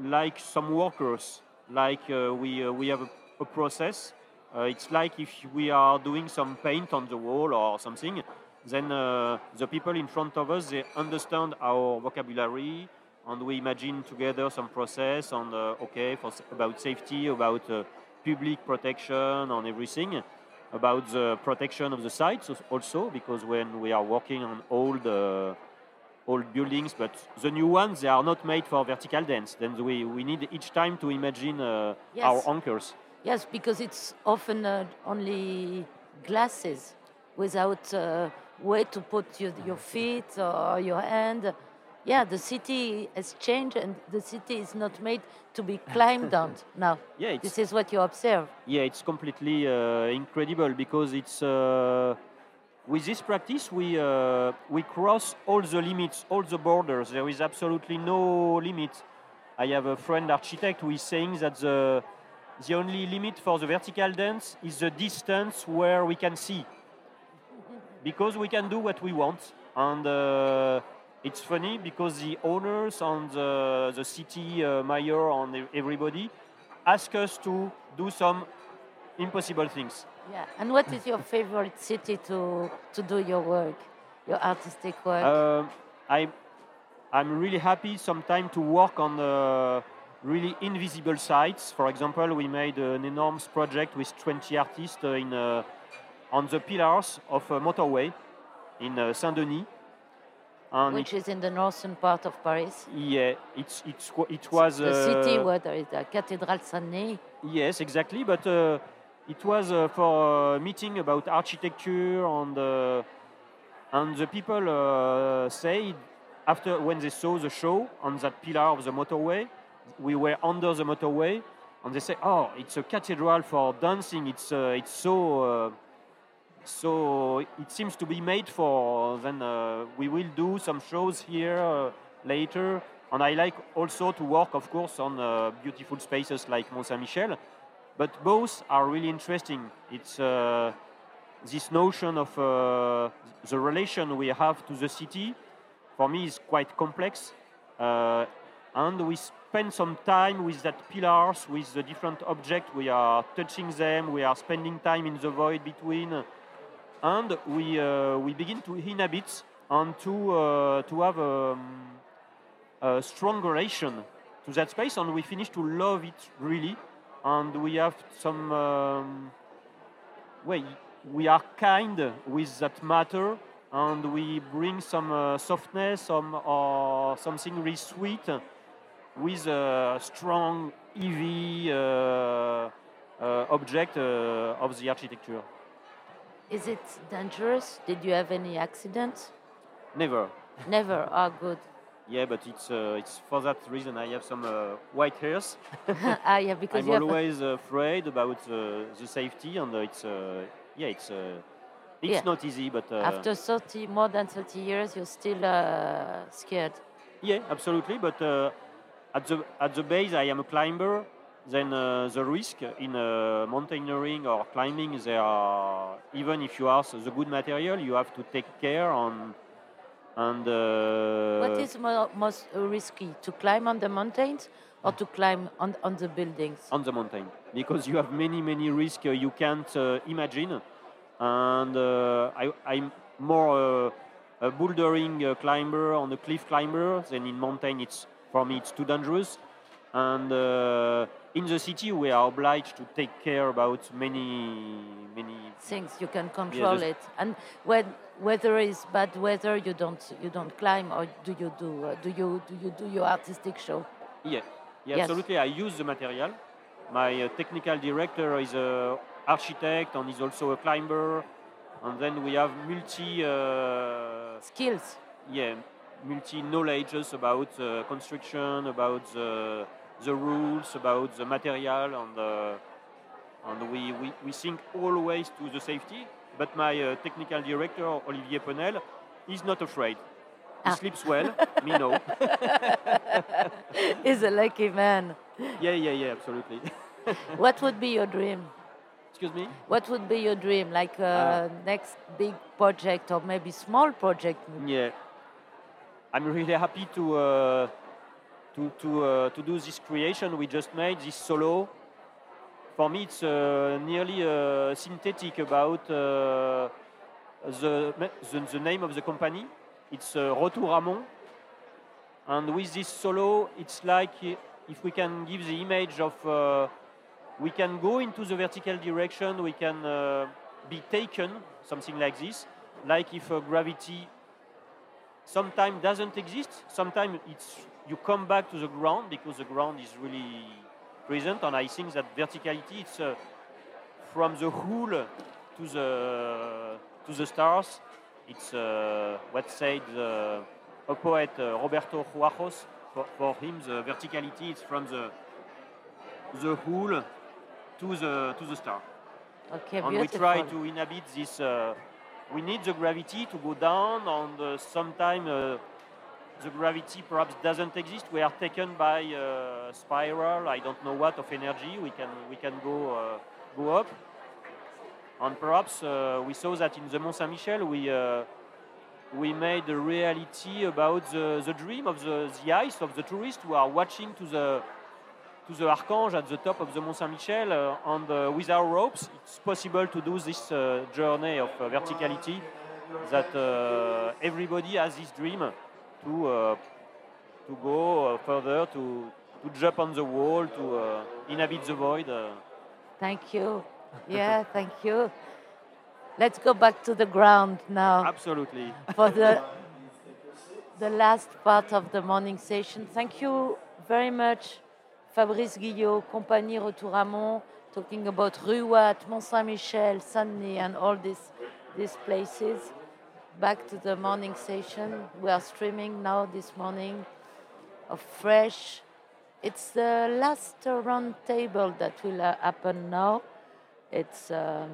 like some workers. Like uh, we, uh, we have a, a process. Uh, it's like if we are doing some paint on the wall or something, then uh, the people in front of us they understand our vocabulary, and we imagine together some process on uh, okay for, about safety, about uh, public protection, and everything, about the protection of the sites also because when we are working on old. Uh, old buildings, but the new ones they are not made for vertical dance. Then we, we need each time to imagine uh, Yes. our anchors. Yes, because it's often uh, only glasses without uh, way to put your, your feet or your hand. Yeah, the city has changed and the city is not made to be climbed on now. Yeah, it's- this is what you observe. Yeah, it's completely uh, incredible because it's uh, with this practice we uh, we cross all the limits, all the borders. There is absolutely no limit. I have a friend architect who is saying that the the only limit for the vertical dance is the distance where we can see, because we can do what we want, and uh, it's funny because the owners and the, the city uh, mayor and everybody ask us to do some impossible things. Yeah. And what is your favorite city to, to do your work, your artistic work? Um, I, I'm really happy sometimes to work on uh, really invisible sites. For example, we made an enormous project with 20 artists uh, in, uh, on the pillars of a motorway in uh, Saint-Denis. And Which is in the northern part of Paris. yeah, it's it's it was the city uh, where there is the Cathedral Saint-Denis. Yes, exactly. But uh, it was uh, for a meeting about architecture and and the people uh, said after when they saw the show on that pillar of the motorway, we were under the motorway, and they say, "Oh, it's a cathedral for dancing. It's uh, it's so." Uh, so it seems to be made for then uh, we will do some shows here uh, later and i like also to work of course on uh, beautiful spaces like mont saint-michel but both are really interesting it's uh, this notion of the relation we have to the city for me is quite complex and we spend some time with that pillars with the different objects. We are touching them. We are spending time in the void between. And we uh, we begin to inhabit and to uh, to have um, a strong relation to that space, and we finish to love it really, and we have some um, way we are kind with that matter, and we bring some uh, softness, some or something really sweet with a strong EV uh, uh, object uh, of the architecture. Is it dangerous? Did you have any accidents? Never. Never. Ah, good. Yeah, but it's uh, it's for that reason I have some uh, white hairs. Ah, yeah, because I'm always afraid about uh, the safety, and it's uh, yeah, it's uh, it's Yeah. not easy, but uh, After 30, more than 30 years, you're still uh, scared. yeah, absolutely. But uh, at the at the base, I am a climber. Then uh, the risk in uh, mountaineering or climbing, there are even if you have the good material, you have to take care on. And uh, what is mo- most risky, to climb on the mountains or to climb on, on the buildings? on the mountain because you have many many risks you can't uh, imagine and uh, I, i'm more uh, a bouldering uh, climber on a cliff climber than in mountain it's for me it's too dangerous and uh, in the city we are obliged to take care about many many Things you can control the- it. And when weather is bad weather, you don't you don't climb, or do you do uh, do you do you do your artistic show? Yeah, yeah, Yes. absolutely. I use the material. My uh, technical director is a architect and is also a climber, and then we have multi uh, skills. Yeah, multi knowledges about uh, construction, about the the rules, about the material, and uh, and we, we we think always to the safety. But my uh, technical director Olivier Penel is not afraid. He Ah. sleeps well. me no. He's a lucky man. Yeah, yeah, yeah, absolutely. what would be your dream? Excuse me? What would be your dream? Like uh, next big project or maybe small project? Yeah, I'm really happy to uh, to to uh, to do this creation we just made, this solo. For me, it's uh, nearly uh, synthetic about uh, the, the the name of the company. It's uh, Retouramont, and with this solo, it's like if we can give the image of uh, we can go into the vertical direction, we can be taken, something like this, like if gravity sometimes doesn't exist, sometimes it's you come back to the ground because the ground is really present, and I think that verticality it's uh, from the hull to the to the stars. It's uh, what said uh, a poet uh, Roberto Juarroz. For, for him, the verticality is from the the hull to the to the star. Okay, and we try to inhabit this. We need the gravity to go down, and uh, sometimes uh, the gravity perhaps doesn't exist. We are taken by uh, spiral. I don't know what of energy. We can we can go uh, go up, and perhaps uh, we saw that in the Mont Saint Michel we. We made a reality about the, the dream of the, the eyes of the tourists who are watching to the to the Archange at the top of the Mont Saint Michel, uh, and uh, without ropes, it's possible to do this uh, journey of uh, verticality. That uh, everybody has this dream to uh, to go uh, further, to to jump on the wall, to uh, inhabit the void. Thank you. Yeah, thank you. Let's go back to the ground now. Absolutely. For the the last part of the morning session. Thank you very much, Fabrice Guillot, Compagnie Retour talking about Rue Watt, Mont Saint Michel, Saint-Denis, and all these, these places. Back to the morning session. We are streaming now this morning of Fresh. It's the last round table that will uh, happen now. It's um,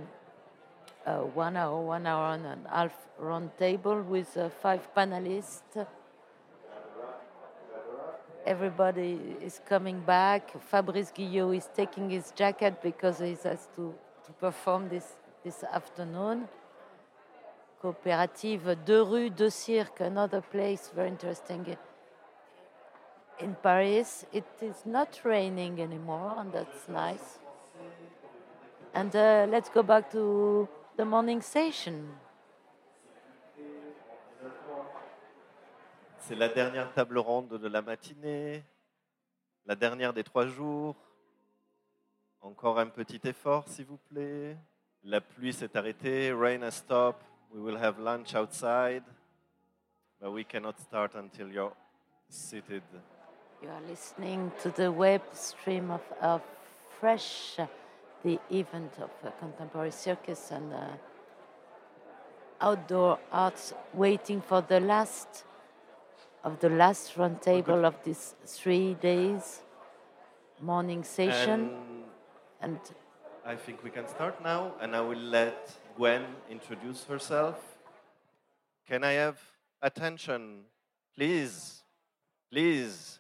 one hour, one hour and a half round table with uh, five panelists. Everybody is coming back. Fabrice Guillot is taking his jacket because he has to, to perform this, this afternoon. Coopérative De Rue, De Cirque, another place very interesting in Paris. It is not raining anymore, and that's nice. And uh, let's go back to the morning session. C'est la dernière table ronde de la matinée, la dernière des trois jours. Encore un petit effort, s'il vous plaît. La pluie s'est arrêtée, rain has stopped. We will have lunch outside, but we cannot start until you're seated. You are listening to the web stream of, of Fresh, the event of a contemporary circus and uh, outdoor arts, waiting for the last of the last round table of this three days morning session. And, and I think we can start now, and I will let Gwen introduce herself. Can I have attention, please? Please.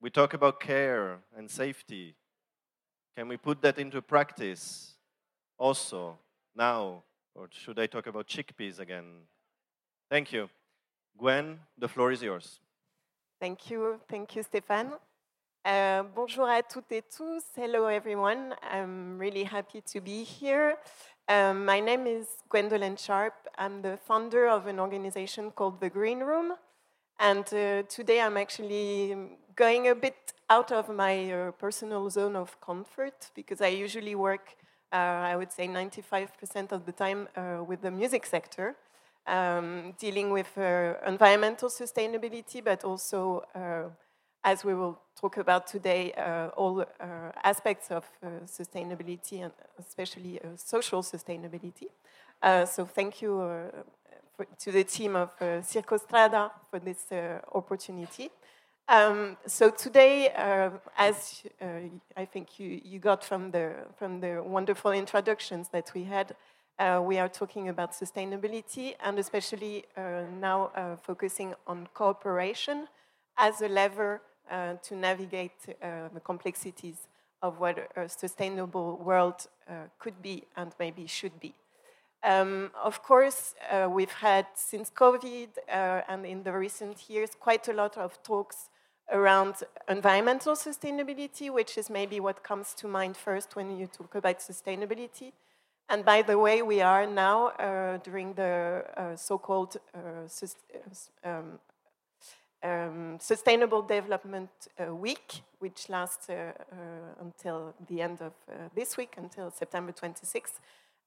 We talk about care and safety. Can we put that into practice also now? Or should I talk about chickpeas again? Thank you. Gwen, the floor is yours. Thank you. Thank you, Stéphane. Uh, bonjour à toutes et tous. Hello, everyone. I'm really happy to be here. Um, my name is Gwendolenn Sharp. I'm the founder of an organization called The Green Room. And uh, today I'm actually going a bit out of my uh, personal zone of comfort because I usually work, uh, I would say 95% of the time uh, with the music sector, um, dealing with uh, environmental sustainability, but also, uh, as we will talk about today, all aspects of sustainability and especially social sustainability. so thank you for, to the team of uh, Circostrada for this uh, opportunity. Um, so today, uh, as uh, I think you, you got from the, from the wonderful introductions that we had, uh, we are talking about sustainability and especially uh, now focusing on cooperation as a lever to navigate the complexities of what a sustainable world could be and maybe should be. Um, of course, uh, we've had since COVID uh, and in the recent years quite a lot of talks around environmental sustainability, which is maybe what comes to mind first when you talk about sustainability. And by the way, we are now uh, during the uh, so-called uh, um, um, Sustainable Development uh, Week, which lasts until the end of this week, until September 26th.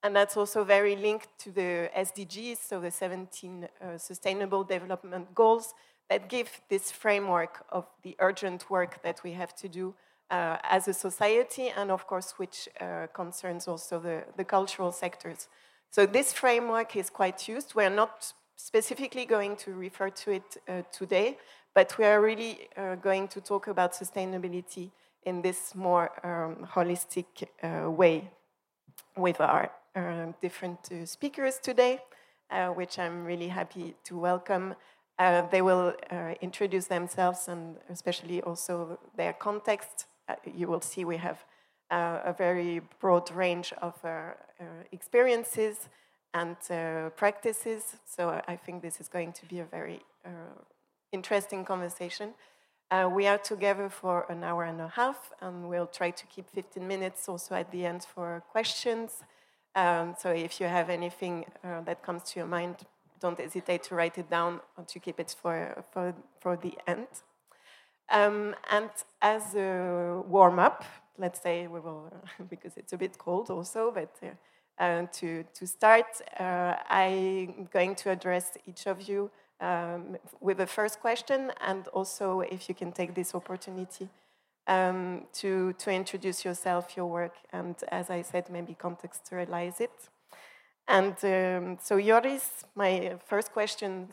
And that's also very linked to the SDGs, so the 17 uh, Sustainable Development Goals that give this framework of the urgent work that we have to do uh, as a society, and of course, which uh, concerns also the, the cultural sectors. So this framework is quite used. We're not specifically going to refer to it uh, today, but we are really uh, going to talk about sustainability in this more um, holistic uh, way with our uh, different uh, speakers today, uh, which I'm really happy to welcome. they will introduce themselves and especially also their context. You will see we have a very broad range of experiences and practices. So I think this is going to be a very interesting conversation. Uh, we are together for an hour and a half, and we'll try to keep 15 minutes also at the end for questions. Um, so if you have anything uh, that comes to your mind, don't hesitate to write it down or to keep it for, for, for the end. Um, and as a warm up, let's say we will, because it's a bit cold also, but uh, uh, to, to start, uh, I'm going to address each of you um, with the first question, and also if you can take this opportunity um, to, to introduce yourself, your work, and as I said, maybe contextualize it. And um, so, Joris, my first question,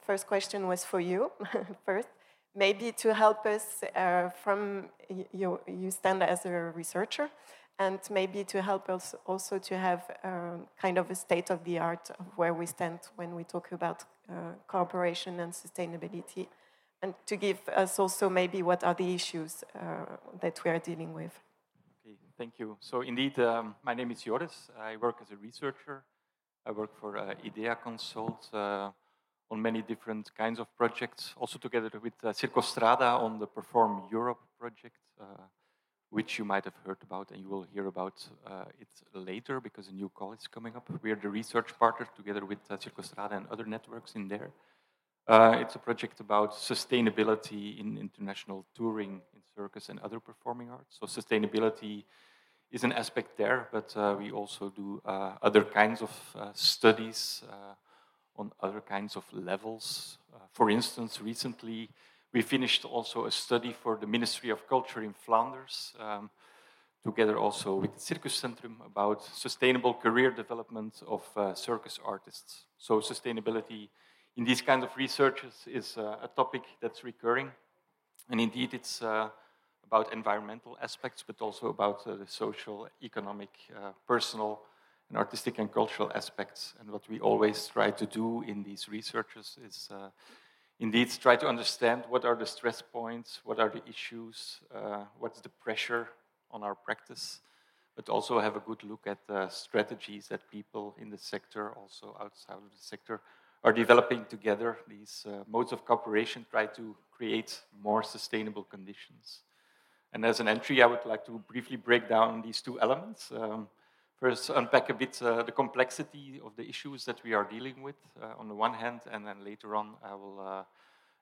first question was for you first. Maybe to help us uh, from you, you stand as a researcher, and maybe to help us also to have um, kind of a state of the art of where we stand when we talk about uh, cooperation and sustainability, and to give us also maybe what are the issues uh, that we are dealing with. Okay, thank you. So indeed, um, my name is Joris. I work as a researcher. I work for uh, IDEA Consult uh, on many different kinds of projects, also together with uh, Circostrada on the Perform Europe project. Uh, which you might have heard about and you will hear about uh, it later because a new call is coming up. We are the research partner together with uh, Circostrada and other networks in there. Uh, it's a project about sustainability in international touring in circus and other performing arts. So sustainability is an aspect there, but uh, we also do uh, other kinds of studies on other kinds of levels. for instance, recently we finished also a study for the Ministry of Culture in Flanders, um, together also with the Circus Centrum, about sustainable career development of uh, circus artists. So sustainability in these kind of researches is uh, a topic that's recurring. And indeed, it's uh, about environmental aspects, but also about uh, the social, economic, uh, personal, and artistic and cultural aspects. And what we always try to do in these researches is uh, indeed try to understand what are the stress points, what are the issues, uh, what's the pressure on our practice, but also have a good look at the strategies that people in the sector, also outside of the sector, are developing together. These uh, modes of cooperation try to create more sustainable conditions. And as an entry, I would like to briefly break down these two elements. Um, first, unpack a bit uh, the complexity of the issues that we are dealing with uh, on the one hand, and then later on, I will. Uh,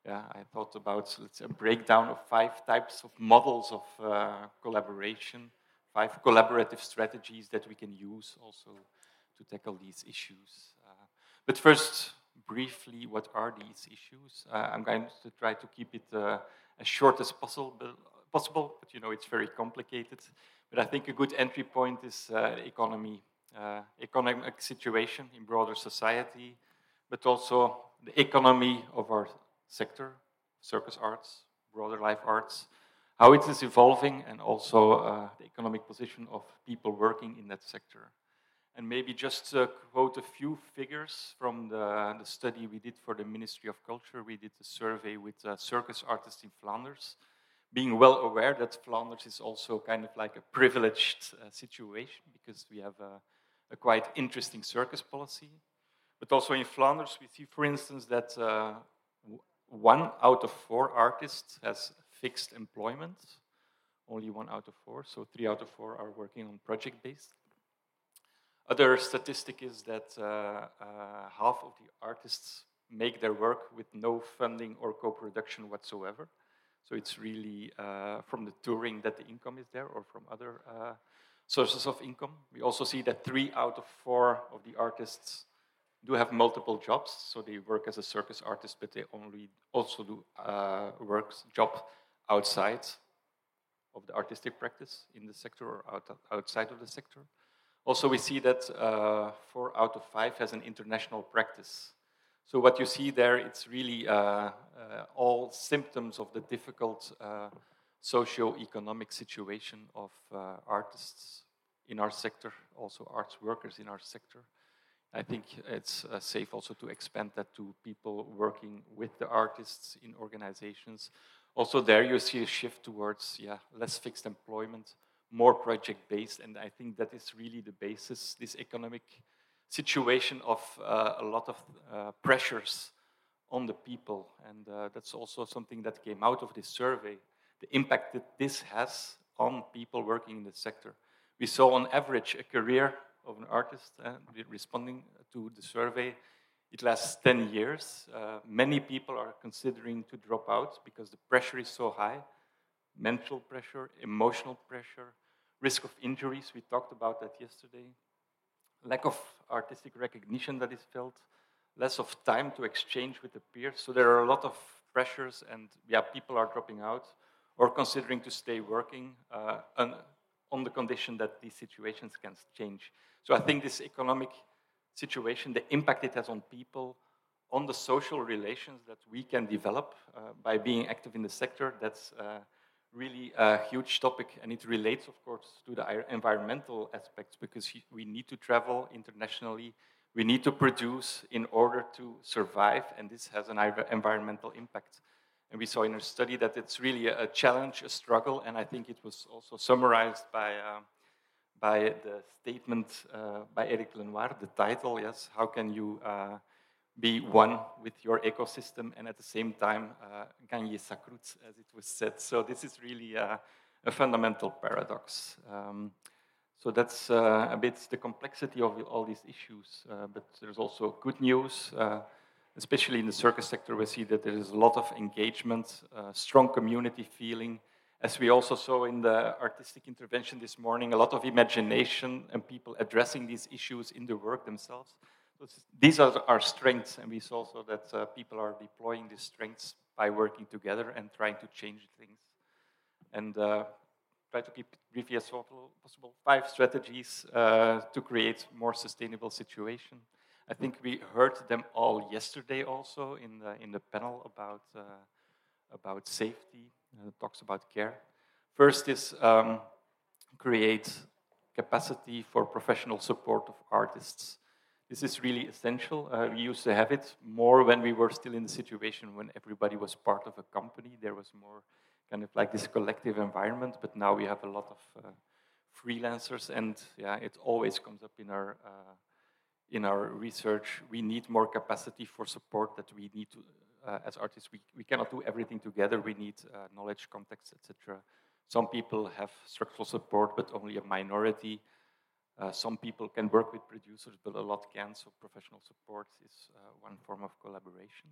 yeah, I thought about let's a breakdown of five types of models of uh, collaboration, five collaborative strategies that we can use also to tackle these issues. Uh, but first, briefly, what are these issues? Uh, I'm going to try to keep it as short as possible, possible, but you know it's very complicated. But I think a good entry point is uh, economy, uh, economic situation in broader society, but also the economy of our sector, circus arts, broader life arts, how it is evolving, and also uh, the economic position of people working in that sector. And maybe just uh, quote a few figures from the, the, study we did for the Ministry of Culture. We did a survey with uh, circus artists in Flanders being well aware that Flanders is also kind of like a privileged uh, situation because we have a, a, quite interesting circus policy. But also in Flanders, we see, for instance, that uh, one out of four artists has fixed employment. Only one out of four, so three out of four are working on project based. Other statistic is that uh, uh, half of the artists make their work with no funding or co production whatsoever. So it's really uh, from the touring that the income is there or from other uh, sources of income. We also see that three out of four of the artists do have multiple jobs. So they work as a circus artist, but they only also do uh, work job outside of the artistic practice in the sector or out, outside of the sector. Also, we see that uh, four out of five has an international practice. So what you see there, it's really uh, uh, all symptoms of the difficult uh, socio-economic situation of artists in our sector, also arts workers in our sector. I think it's uh, safe also to expand that to people working with the artists in organizations. Also there you see a shift towards yeah, less fixed employment, more project-based, and I think that is really the basis, this economic situation of uh, a lot of uh, pressures on the people. And uh, that's also something that came out of this survey the impact that this has on people working in the sector. We saw, on average, a career of an artist uh, responding to the survey. It lasts 10 years. Uh, many people are considering to drop out because the pressure is so high mental pressure, emotional pressure, risk of injuries. We talked about that yesterday lack of artistic recognition that is felt, less of time to exchange with the peers. So there are a lot of pressures, and yeah, people are dropping out or considering to stay working uh, on the condition that these situations can change. So I think this economic situation, the impact it has on people, on the social relations that we can develop uh, by being active in the sector, that's uh, really a huge topic. And it relates, of course, to the environmental aspects because we need to travel internationally. We need to produce in order to survive, and this has an environmental impact. And we saw in our study that it's really a, challenge, a struggle, and I think it was also summarized by, uh, by the statement uh, by Eric Lenoir, the title, yes, how can you uh, be one with your ecosystem and at the same time uh, gagner sa croûte, as it was said. So this is really uh, a fundamental paradox. Um, so that's uh, a bit the complexity of all these issues, uh, but there's also good news. Uh, especially in the circus sector, we see that there is a lot of engagement, uh, strong community feeling. As we also saw in the artistic intervention this morning, a lot of imagination and people addressing these issues in the work themselves. These are our strengths, and we saw also that uh, people are deploying these strengths by working together and trying to change things. And uh, try to keep brief as possible. Five strategies uh, to create more sustainable situation. I think we heard them all yesterday also in the, in the panel about, uh, about safety, uh, talks about care. First is um, create capacity for professional support of artists. This is really essential. Uh, we used to have it more when we were still in the situation when everybody was part of a company. There was more kind of like this collective environment, but now we have a lot of uh, freelancers, and yeah, it always comes up in our uh, in our research, we need more capacity for support that we need to, uh, as artists, we, we cannot do everything together. We need uh, knowledge, context, etc. Some people have structural support, but only a minority. Uh, some people can work with producers, but a lot can, so professional support is uh, one form of collaboration.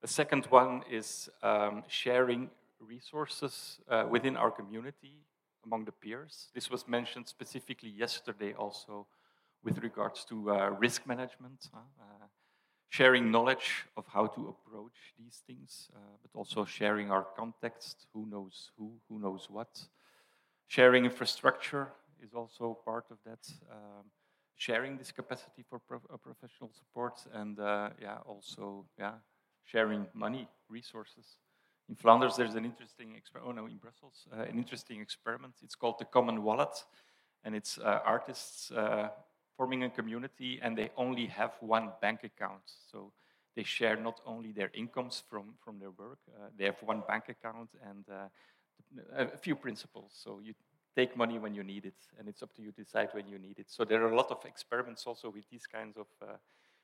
The second one is um, sharing resources uh, within our community among the peers. This was mentioned specifically yesterday also with regards to uh, risk management, uh, sharing knowledge of how to approach these things, uh, but also sharing our context, who knows who, who knows what. Sharing infrastructure is also part of that. Um, sharing this capacity for pro uh, professional support and uh, yeah, also yeah, sharing money, resources. In Flanders, there's an interesting experiment, oh no, in Brussels, uh, an interesting experiment. It's called the Common Wallet, and it's uh, artists uh, forming a community and they only have one bank account. So they share not only their incomes from, from their work, uh, they have one bank account and a few principles. So you take money when you need it, and it's up to you to decide when you need it. So there are a lot of experiments also with these kinds of uh,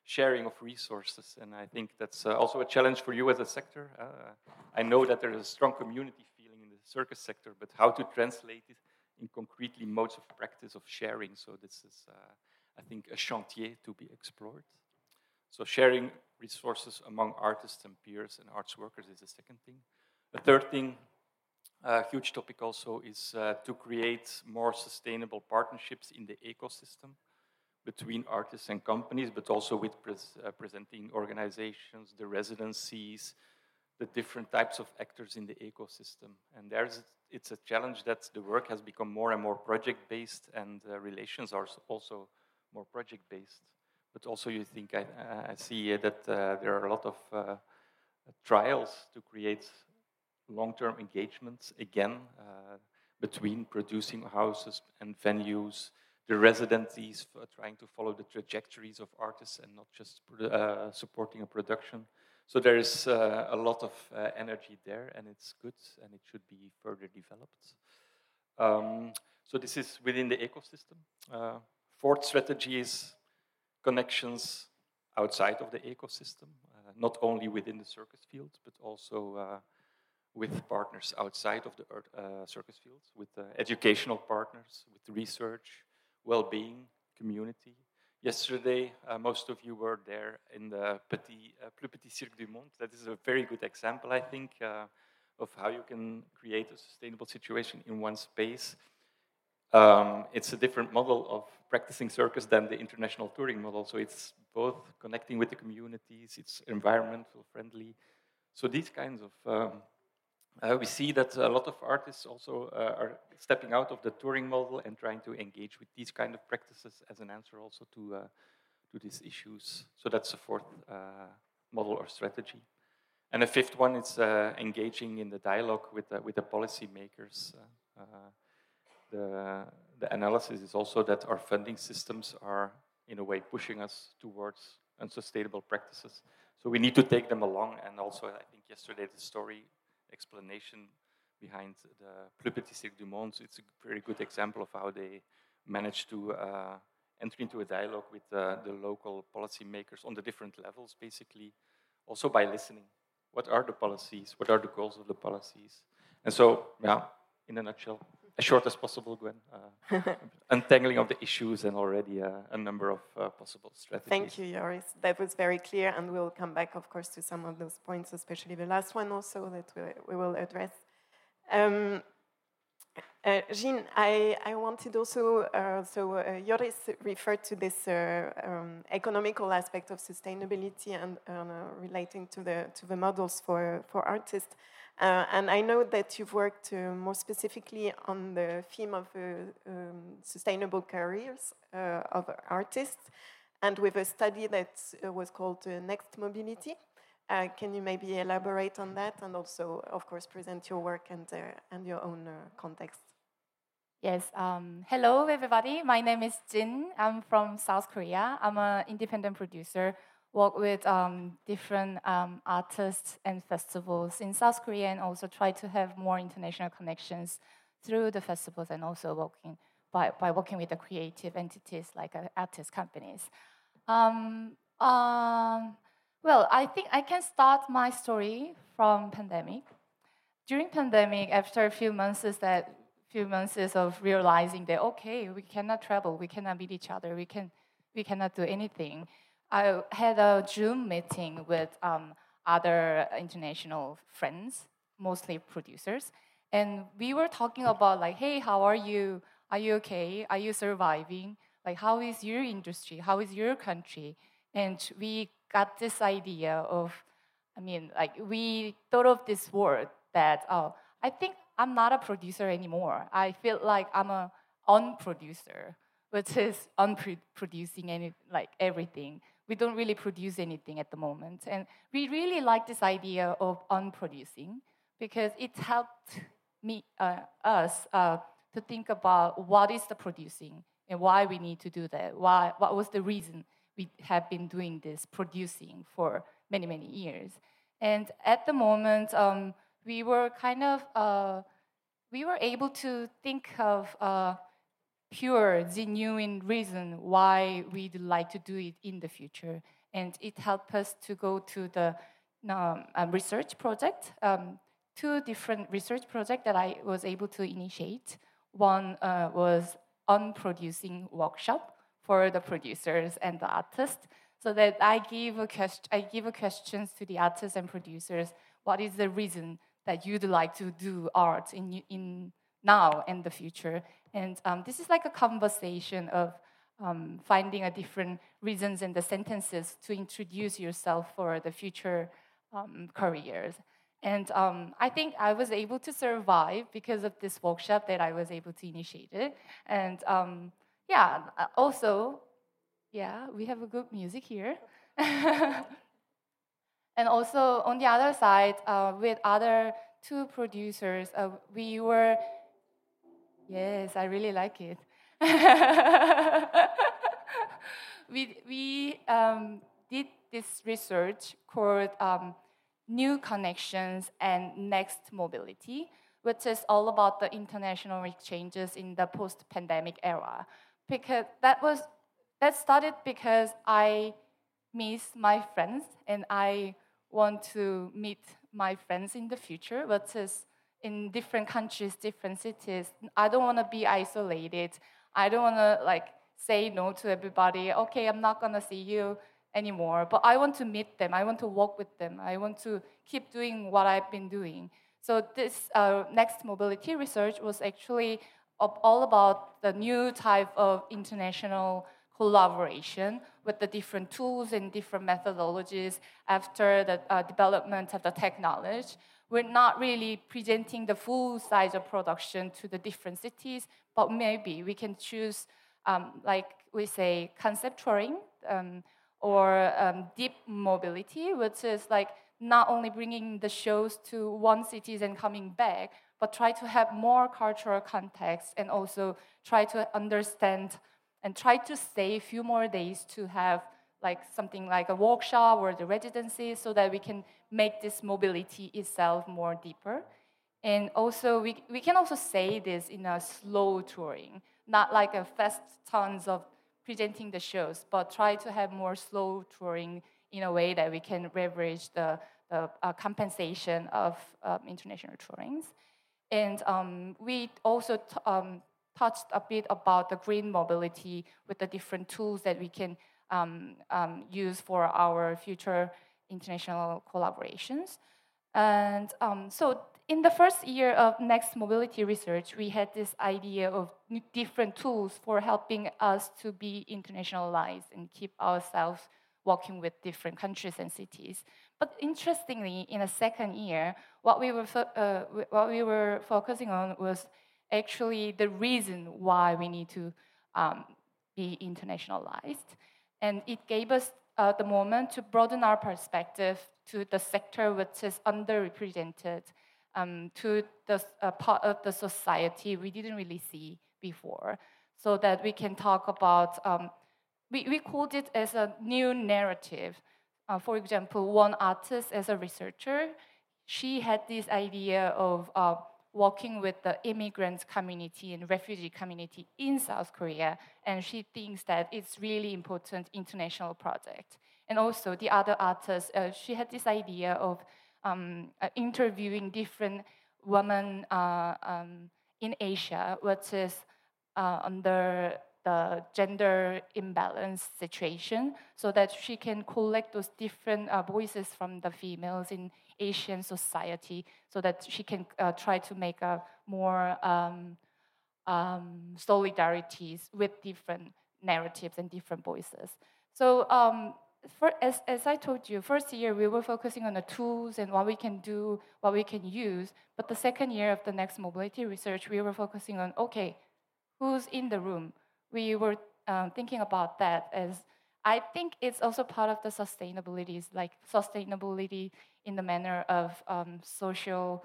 sharing of resources, and I think that's uh, also a challenge for you as a sector. Uh, I know that there is a strong community feeling in the circus sector, but how to translate it in concretely modes of practice of sharing. So this is uh, I think, a chantier to be explored. So sharing resources among artists and peers and arts workers is the second thing. The third thing, a huge topic also, is uh, to create more sustainable partnerships in the ecosystem between artists and companies, but also with pres uh, presenting organizations, the residencies, the different types of actors in the ecosystem. And there's, it's a challenge that the work has become more and more project-based and uh, relations are also more project-based. But also you think, I, I see that uh, there are a lot of uh, trials to create long-term engagements, again, uh, between producing houses and venues, the residencies trying to follow the trajectories of artists and not just uh, supporting a production. So there is uh, a lot of uh, energy there, and it's good, and it should be further developed. Um, so this is within the ecosystem. Fourth strategy is connections outside of the ecosystem, uh, not only within the circus field, but also uh, with partners outside of the uh, circus fields, with uh, educational partners, with research, well-being, community. Yesterday, uh, most of you were there in the Petit, uh, Plus Petit Cirque du Monde. That is a very good example, I think, of how you can create a sustainable situation in one space um, it's a different model of practicing circus than the international touring model. So it's both connecting with the communities, it's environmental friendly. So these kinds of, um, uh, we see that a lot of artists also uh, are stepping out of the touring model and trying to engage with these kind of practices as an answer also to, uh, to these issues. So that's the fourth uh, model or strategy. And the fifth one is uh, engaging in the dialogue with the, with the policymakers. Uh, the, the analysis is also that our funding systems are, in a way, pushing us towards unsustainable practices. So we need to take them along. And also, I think yesterday the story explanation behind the Plus Petit Cirque du Monde, it's a very good example of how they managed to uh, enter into a dialogue with uh, the local policymakers on the different levels, basically, also by listening. What are the policies? What are the goals of the policies? And so, yeah, in a nutshell, as short as possible, Gwen. Uh, untangling of the issues and already uh, a number of uh, possible strategies. Thank you, Joris. That was very clear, and we'll come back, of course, to some of those points, especially the last one also that we, we will address. Um, uh, Jin, I, I, wanted also, uh, so uh, Joris referred to this uh, um, economical aspect of sustainability and uh, relating to the, to the models for, for artists. Uh, and I know that you've worked more specifically on the theme of um, sustainable careers of artists, and with a study that was called Next Mobility. Can you maybe elaborate on that, and also, of course, present your work and and your own context? Yes. Um, hello, everybody. My name is Jin. I'm from South Korea. I'm an independent producer work with um, different um, artists and festivals in South Korea and also try to have more international connections through the festivals and also working by, by working with the creative entities like uh, artist companies. Well, I think I can start my story from pandemic. During pandemic, after a few months that few months of realizing that okay, we cannot travel, we cannot meet each other, we can we cannot do anything I had a Zoom meeting with um, other international friends, mostly producers, and we were talking about like, hey, how are you? Are you okay? Are you surviving? Like, how is your industry? How is your country? And we got this idea of, I mean, like we thought of this word that, oh, I think I'm not a producer anymore. I feel like I'm a unproducer, which is unproducing any like everything we don't really produce anything at the moment. And we really like this idea of unproducing because it helped me, uh, us uh, to think about what is the producing and why we need to do that. Why, what was the reason we have been doing this producing for many, many years. And at the moment, um, we were kind of, uh, we were able to think of uh, pure, genuine reason why we'd like to do it in the future. And it helped us to go to the um, research project, um, two different research projects that I was able to initiate. One uh, was on producing workshop for the producers and the artists, so that I give a question, I give a questions to the artists and producers. What is the reason that you'd like to do art in in now and the future? And um, this is like a conversation of um, finding a different reasons in the sentences to introduce yourself for the future um, careers. And um, I think I was able to survive because of this workshop that I was able to initiate it. And um, yeah, uh, also, yeah, we have a good music here. and also on the other side, uh, with other two producers, uh, we were Yes, I really like it. we we um, did this research called um, New Connections and Next Mobility, which is all about the international exchanges in the post-pandemic era. Because that was that started because I miss my friends and I want to meet my friends in the future, which is in different countries, different cities. I don't want to be isolated. I don't want to like say no to everybody. Okay, I'm not gonna see you anymore. But I want to meet them. I want to walk with them. I want to keep doing what I've been doing. So this uh, next mobility research was actually all about the new type of international collaboration with the different tools and different methodologies after the uh, development of the technology. We're not really presenting the full size of production to the different cities, but maybe we can choose, um, like we say, concept touring um, or um, deep mobility, which is like not only bringing the shows to one city and coming back, but try to have more cultural context and also try to understand and try to stay a few more days to have like something like a workshop or the residency so that we can make this mobility itself more deeper. And also we, we can also say this in a slow touring, not like a fast tons of presenting the shows, but try to have more slow touring in a way that we can leverage the, the uh, compensation of um, international tourings. And um, we also um, touched a bit about the green mobility with the different tools that we can um, um, use for our future international collaborations. And um, so in the first year of Next Mobility Research, we had this idea of different tools for helping us to be internationalized and keep ourselves working with different countries and cities. But interestingly, in the second year, what we were, uh, what we were focusing on was actually the reason why we need to um, be internationalized. And it gave us uh, the moment to broaden our perspective to the sector which is underrepresented, um, to the uh, part of the society we didn't really see before, so that we can talk about, um, we, we called it as a new narrative. Uh, for example, one artist as a researcher, she had this idea of uh, working with the immigrant community and refugee community in South Korea, and she thinks that it's really important international project. And also the other artist, uh, she had this idea of um, uh, interviewing different women uh, um, in Asia, which is uh, under the gender imbalance situation, so that she can collect those different uh, voices from the females in Asian society so that she can uh, try to make a more um, um, solidarities with different narratives and different voices. So um, for, as, as I told you, first year we were focusing on the tools and what we can do, what we can use. But the second year of the next mobility research, we were focusing on, okay, who's in the room? We were um, thinking about that as I think it's also part of the sustainability, like sustainability in the manner of um, social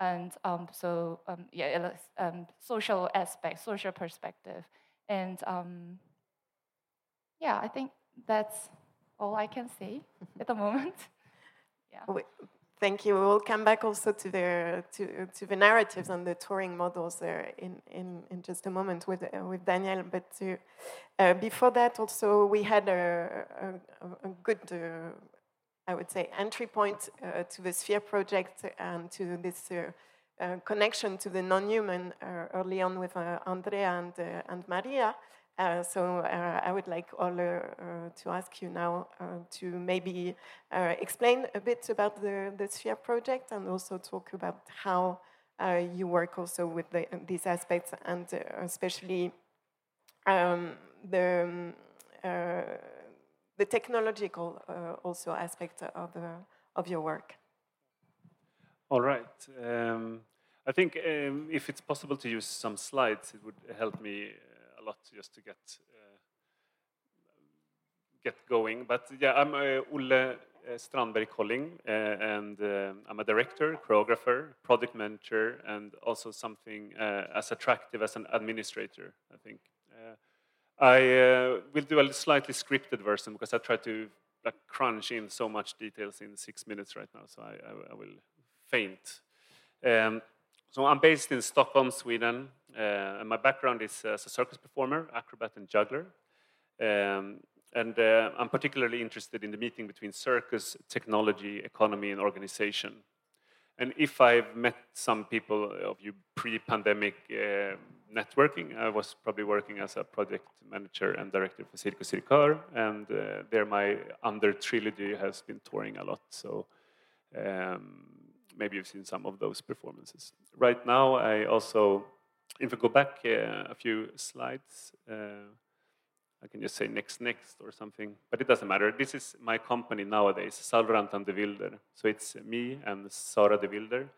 and um, so um, yeah, um, social aspect, social perspective, and um, yeah, I think that's all I can say at the moment. Yeah. Thank you. We will come back also to the to, to the narratives and the touring models there in, in, in just a moment with uh, with Danielle. But to, uh, before that, also we had a, a, a good, uh, I would say, entry point uh, to the Sphere project and to this uh, uh, connection to the non-human early on with Andrea and and Marija. Uh, so uh, I would like all uh, to ask you now to maybe explain a bit about the, the Sphere project and also talk about how you work also with the, these aspects and especially um, the, the technological also aspect of, of your work. All right. Um, I think um, if it's possible to use some slides, it would help me lot just to get uh, get going. But yeah, I'm uh, Olle uh, Strandberg Colling, and I'm a director, choreographer, product manager, and also something as attractive as an administrator, I think. I uh, will do a slightly scripted version because I try to like, crunch in so much details in six minutes right now, so I, I, I will faint. Um, so I'm based in Stockholm, Sweden. Uh, and my background is as a circus performer, acrobat, and juggler. Um, and uh, I'm particularly interested in the meeting between circus, technology, economy, and organization. And if I've met some people of you pre-pandemic uh, networking, I was probably working as a project manager and director for Cirkus Cirkör, and uh, there my under trilogy has been touring a lot. So um, maybe you've seen some of those performances. Right now, I also if we go back uh, a few slides, uh, I can just say next, next or something, but it doesn't matter. This is my company nowadays, Salverantan de Wilder. So it's me and Sara de Wilder.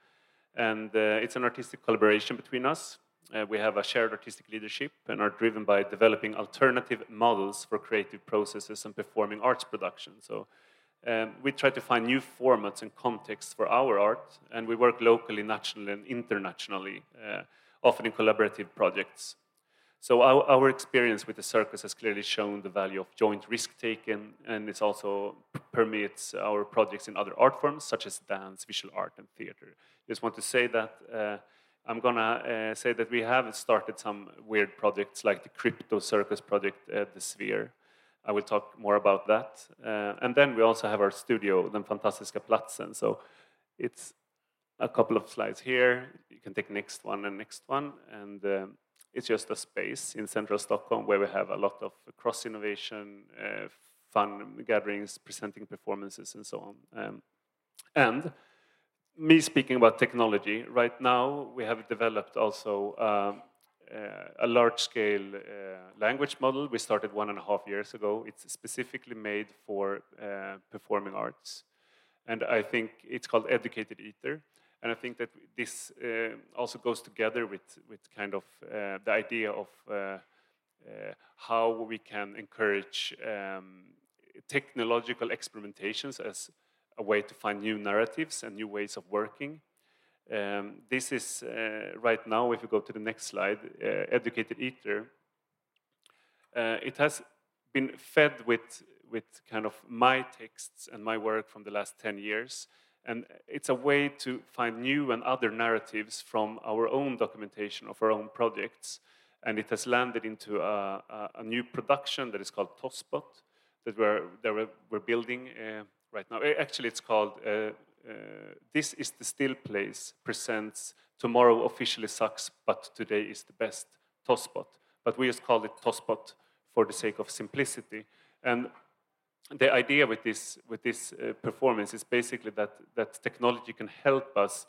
And uh, it's an artistic collaboration between us. Uh, we have a shared artistic leadership and are driven by developing alternative models for creative processes and performing arts production. So um, we try to find new formats and contexts for our art, and we work locally, nationally, and internationally, uh, often in collaborative projects. So our, our, experience with the circus has clearly shown the value of joint risk-taking, and it also permeates our projects in other art forms, such as dance, visual art, and theater. Just want to say that uh, I'm gonna uh, say that we have started some weird projects like the crypto circus project at the Sphere. I will talk more about that. Uh, and then we also have our studio, Den Fantastiska Platsen. So it's a couple of slides here. You can take next one and next one. And um, it's just a space in central Stockholm where we have a lot of cross innovation, uh, fun gatherings, presenting performances, and so on. Um, and me speaking about technology, right now we have developed also uh, a large scale uh, language model. We started one and a half years ago. It's specifically made for uh, performing arts. And I think it's called Educated Ether. And I think that this uh, also goes together with, with kind of uh, the idea of uh, how we can encourage um, technological experimentations as a way to find new narratives and new ways of working. Um, this is uh, right now, if you go to the next slide, uh, Educated Ether. Uh, it has been fed with, with kind of my texts and my work from the last 10 years and it's a way to find new and other narratives from our own documentation of our own projects. And it has landed into a, a, a new production that is called Tosspot that we're, that we're, we're building uh, right now. Actually, it's called uh, This is the Still Place presents Tomorrow Officially Sucks, but Today is the Best Tosspot. But we just called it Tosspot for the sake of simplicity. And the idea with this with this uh, performance is basically that that technology can help us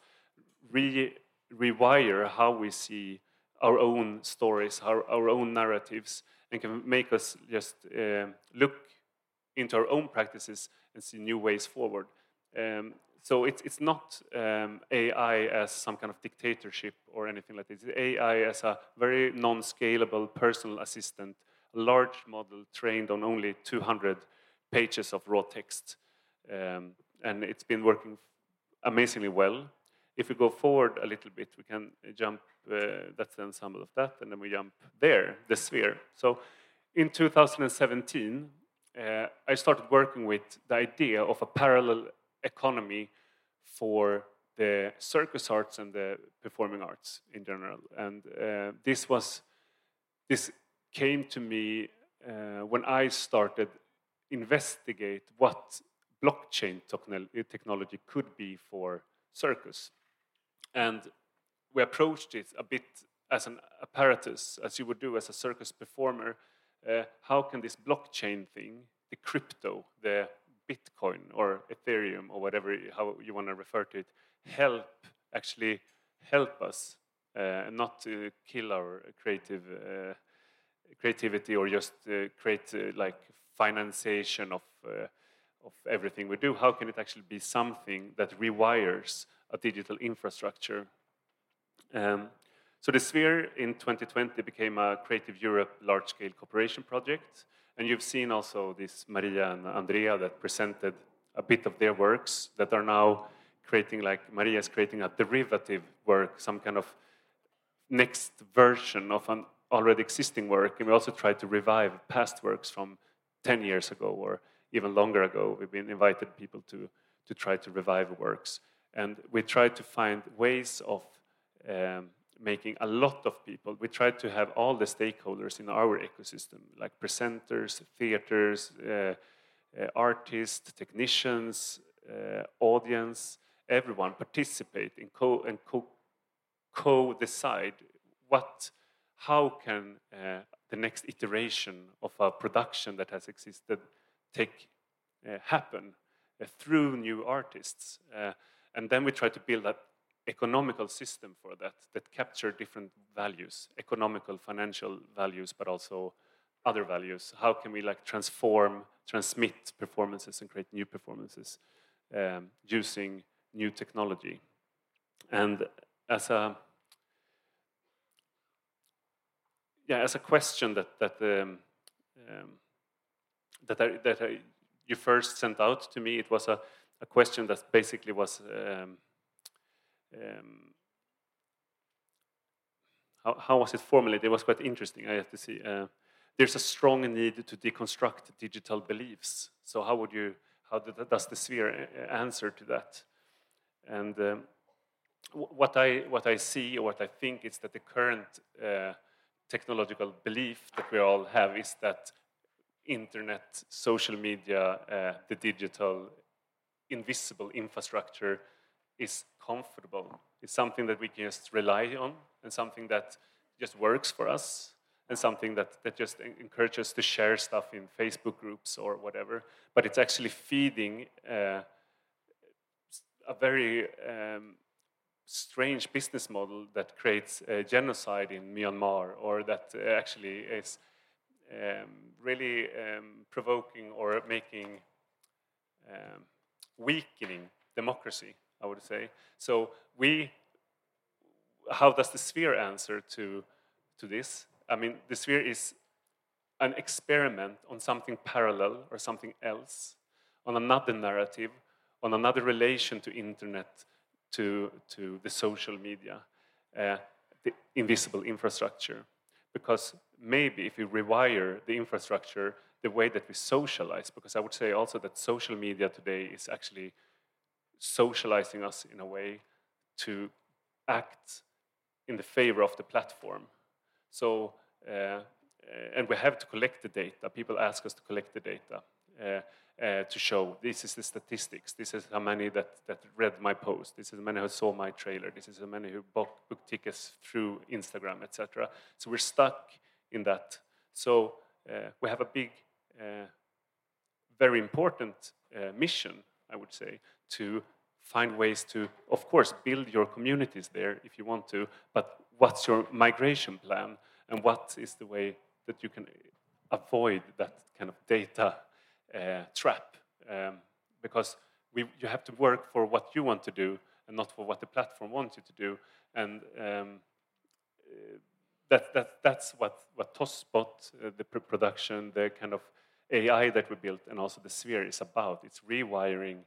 re rewire how we see our own stories, our, our own narratives, and can make us just uh, look into our own practices and see new ways forward. Um, so it's, it's not um, AI as some kind of dictatorship or anything like this. It's AI as a very non-scalable personal assistant, a large model trained on only 200 pages of raw text. Um, and it's been working amazingly well. If we go forward a little bit, we can jump, uh, that's the ensemble of that, and then we jump there, the sphere. So in 2017, uh, I started working with the idea of a parallel economy for the circus arts and the performing arts in general. And uh, this was, this came to me uh, when I started investigate what blockchain technology could be for circus. And we approached it a bit as an apparatus, as you would do as a circus performer. Uh, how can this blockchain thing, the crypto, the Bitcoin or Ethereum or whatever how you want to refer to it, help actually help us uh, not to kill our creative uh, creativity or just uh, create uh, like financiation of, uh, of everything we do, how can it actually be something that rewires a digital infrastructure? Um, so the Sphere in 2020 became a Creative Europe large-scale cooperation project. And you've seen also this Marija and Andrea that presented a bit of their works that are now creating, like Marija is creating a derivative work, some kind of next version of an already existing work. And we also try to revive past works from 10 years ago or even longer ago, we've been invited people to, to try to revive works. And we try to find ways of um, making a lot of people. We try to have all the stakeholders in our ecosystem, like presenters, theaters, uh, uh, artists, technicians, uh, audience, everyone participate in co and co co-decide what, how can uh, the next iteration of a production that has existed take uh, happen uh, through new artists. And then we try to build that economical system for that that capture different values, economical, financial values, but also other values. How can we like transform, transmit performances and create new performances um, using new technology? And as a yeah, as a question that that um, um, that I, that I, you first sent out to me, it was a, a question that basically was um, how, how, was it formulated? It was quite interesting. I have to see. Uh, there's a strong need to deconstruct digital beliefs. So how would you? How does the sphere uh, answer to that? And um, what I what I see or what I think is that the current uh, technological belief that we all have is that internet, social media, uh, the digital, invisible infrastructure is comfortable. It's something that we can just rely on and something that just works for us and something that, that just encourages us to share stuff in Facebook groups or whatever. But it's actually feeding uh, a very um, strange business model that creates a genocide in Myanmar or that uh, actually is um, really um, provoking or making um, weakening democracy, I would say. So we, how does the sphere answer to, to this? I mean, the sphere is an experiment on something parallel or something else, on another narrative, on another relation to internet, to, to the social media, uh, the invisible infrastructure. Because maybe if we rewire the infrastructure, the way that we socialize, because I would say also that social media today is actually socializing us in a way to act in the favor of the platform. So, uh, and we have to collect the data. People ask us to collect the data. Uh, uh, to show this is the statistics, this is how many that, that read my post, this is how many who saw my trailer, this is how many who booked, tickets through Instagram, etc. So we're stuck in that. So uh, we have a big, uh, very important uh, mission, I would say, to find ways to, of course, build your communities there if you want to, but what's your migration plan and what is the way that you can avoid that kind of data uh, trap um, because we, you have to work for what you want to do and not for what the platform wants you to do. And um, uh, that, that, that's what, what Tosspot, uh, the production, the kind of AI that we built, and also the sphere is about. It's rewiring,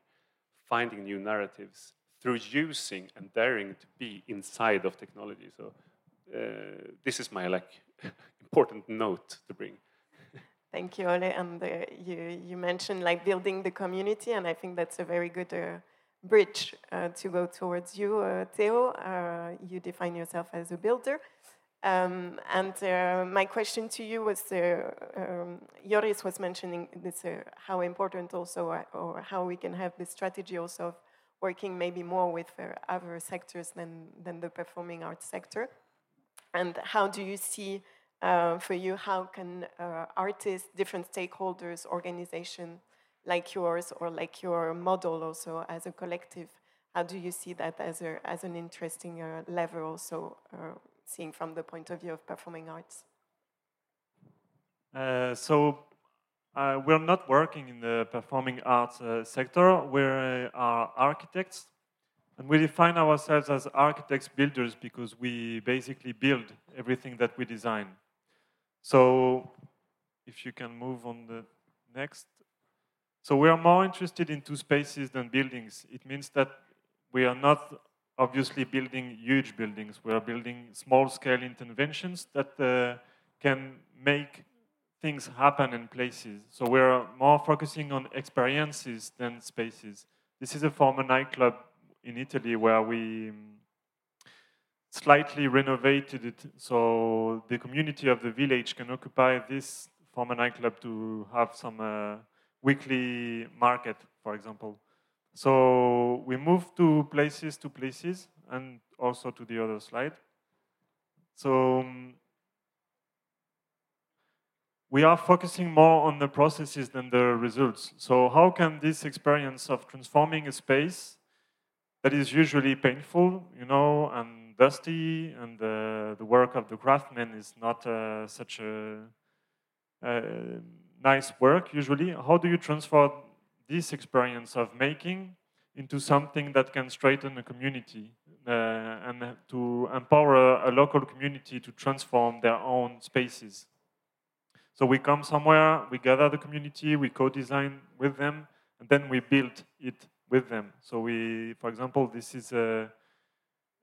finding new narratives through using and daring to be inside of technology. So uh, this is my like important note to bring. Thank you, Olle. And uh, you, you mentioned like building the community, and I think that's a very good uh, bridge uh, to go towards you, uh, Théo. Uh, you define yourself as a builder. Um, and uh, my question to you was, um, Joris was mentioning this, how important also, or how we can have this strategy also of working maybe more with other sectors than, than the performing arts sector. And how do you see uh, for you, how can uh, artists, different stakeholders, organizations like yours or like your model also as a collective, how do you see that as, a, as an interesting uh, lever also, uh, seeing from the point of view of performing arts? Uh, so uh, we're not working in the performing arts sector. We are architects and we define ourselves as architects builders because we basically build everything that we design. So if you can move on the next. So we are more interested in two spaces than buildings. It means that we are not obviously building huge buildings. We are building small-scale interventions that uh, can make things happen in places. So we're more focusing on experiences than spaces. This is a former nightclub in Italy where we um, slightly renovated it so the community of the village can occupy this former nightclub to have some uh, weekly market, for example. So we move to places to places and also to the other slide. So um, we are focusing more on the processes than the results. So how can this experience of transforming a space that is usually painful, you know, and dusty, and the, the work of the craftsman is not uh, such a, a, nice work usually. How do you transfer this experience of making into something that can straighten a community uh, and to empower a, local community to transform their own spaces? So we come somewhere, we gather the community, we co-design with them, and then we build it with them. So we, for example, this is a,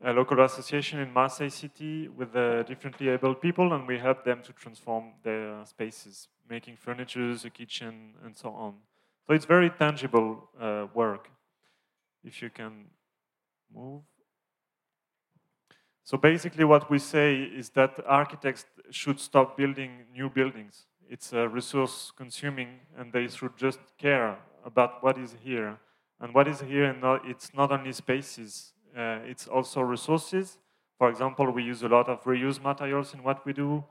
a local association in Marseille City with uh, differently able people, and we help them to transform their spaces, making furniture, a kitchen, and so on. So it's very tangible uh, work. If you can move. So basically, what we say is that architects should stop building new buildings. It's uh, resource consuming, and they should just care about what is here and what is here, not, it's not only spaces, uh, it's also resources. For example, we use a lot of reused materials in what we do.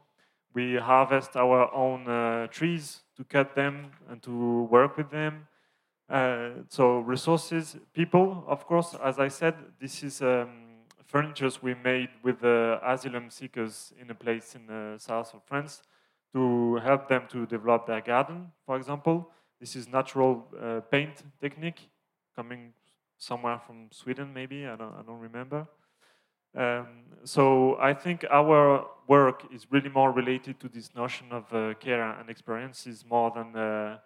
We harvest our own uh, trees to cut them and to work with them. Uh, so resources, people, of course, as I said, this is um, furnitures we made with the asylum seekers in a place in the south of France to help them to develop their garden, for example. This is natural uh, paint technique coming somewhere from Sweden, maybe. I don't, I don't remember. Um, so I think our work is really more related to this notion of uh, care and experiences more than uh,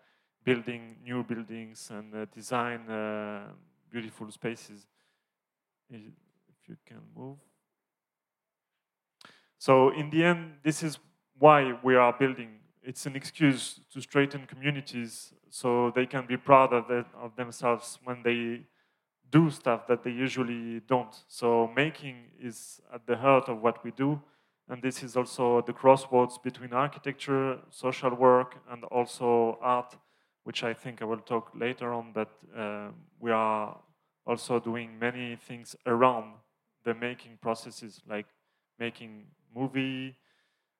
building new buildings and uh, design uh, beautiful spaces. If you can move. So in the end, this is why we are building. It's an excuse to straighten communities so they can be proud of, the, of themselves when they do stuff that they usually don't. So making is at the heart of what we do, and this is also the crossroads between architecture, social work, and also art, which I think I will talk later on. But uh, we are also doing many things around the making processes, like making movie,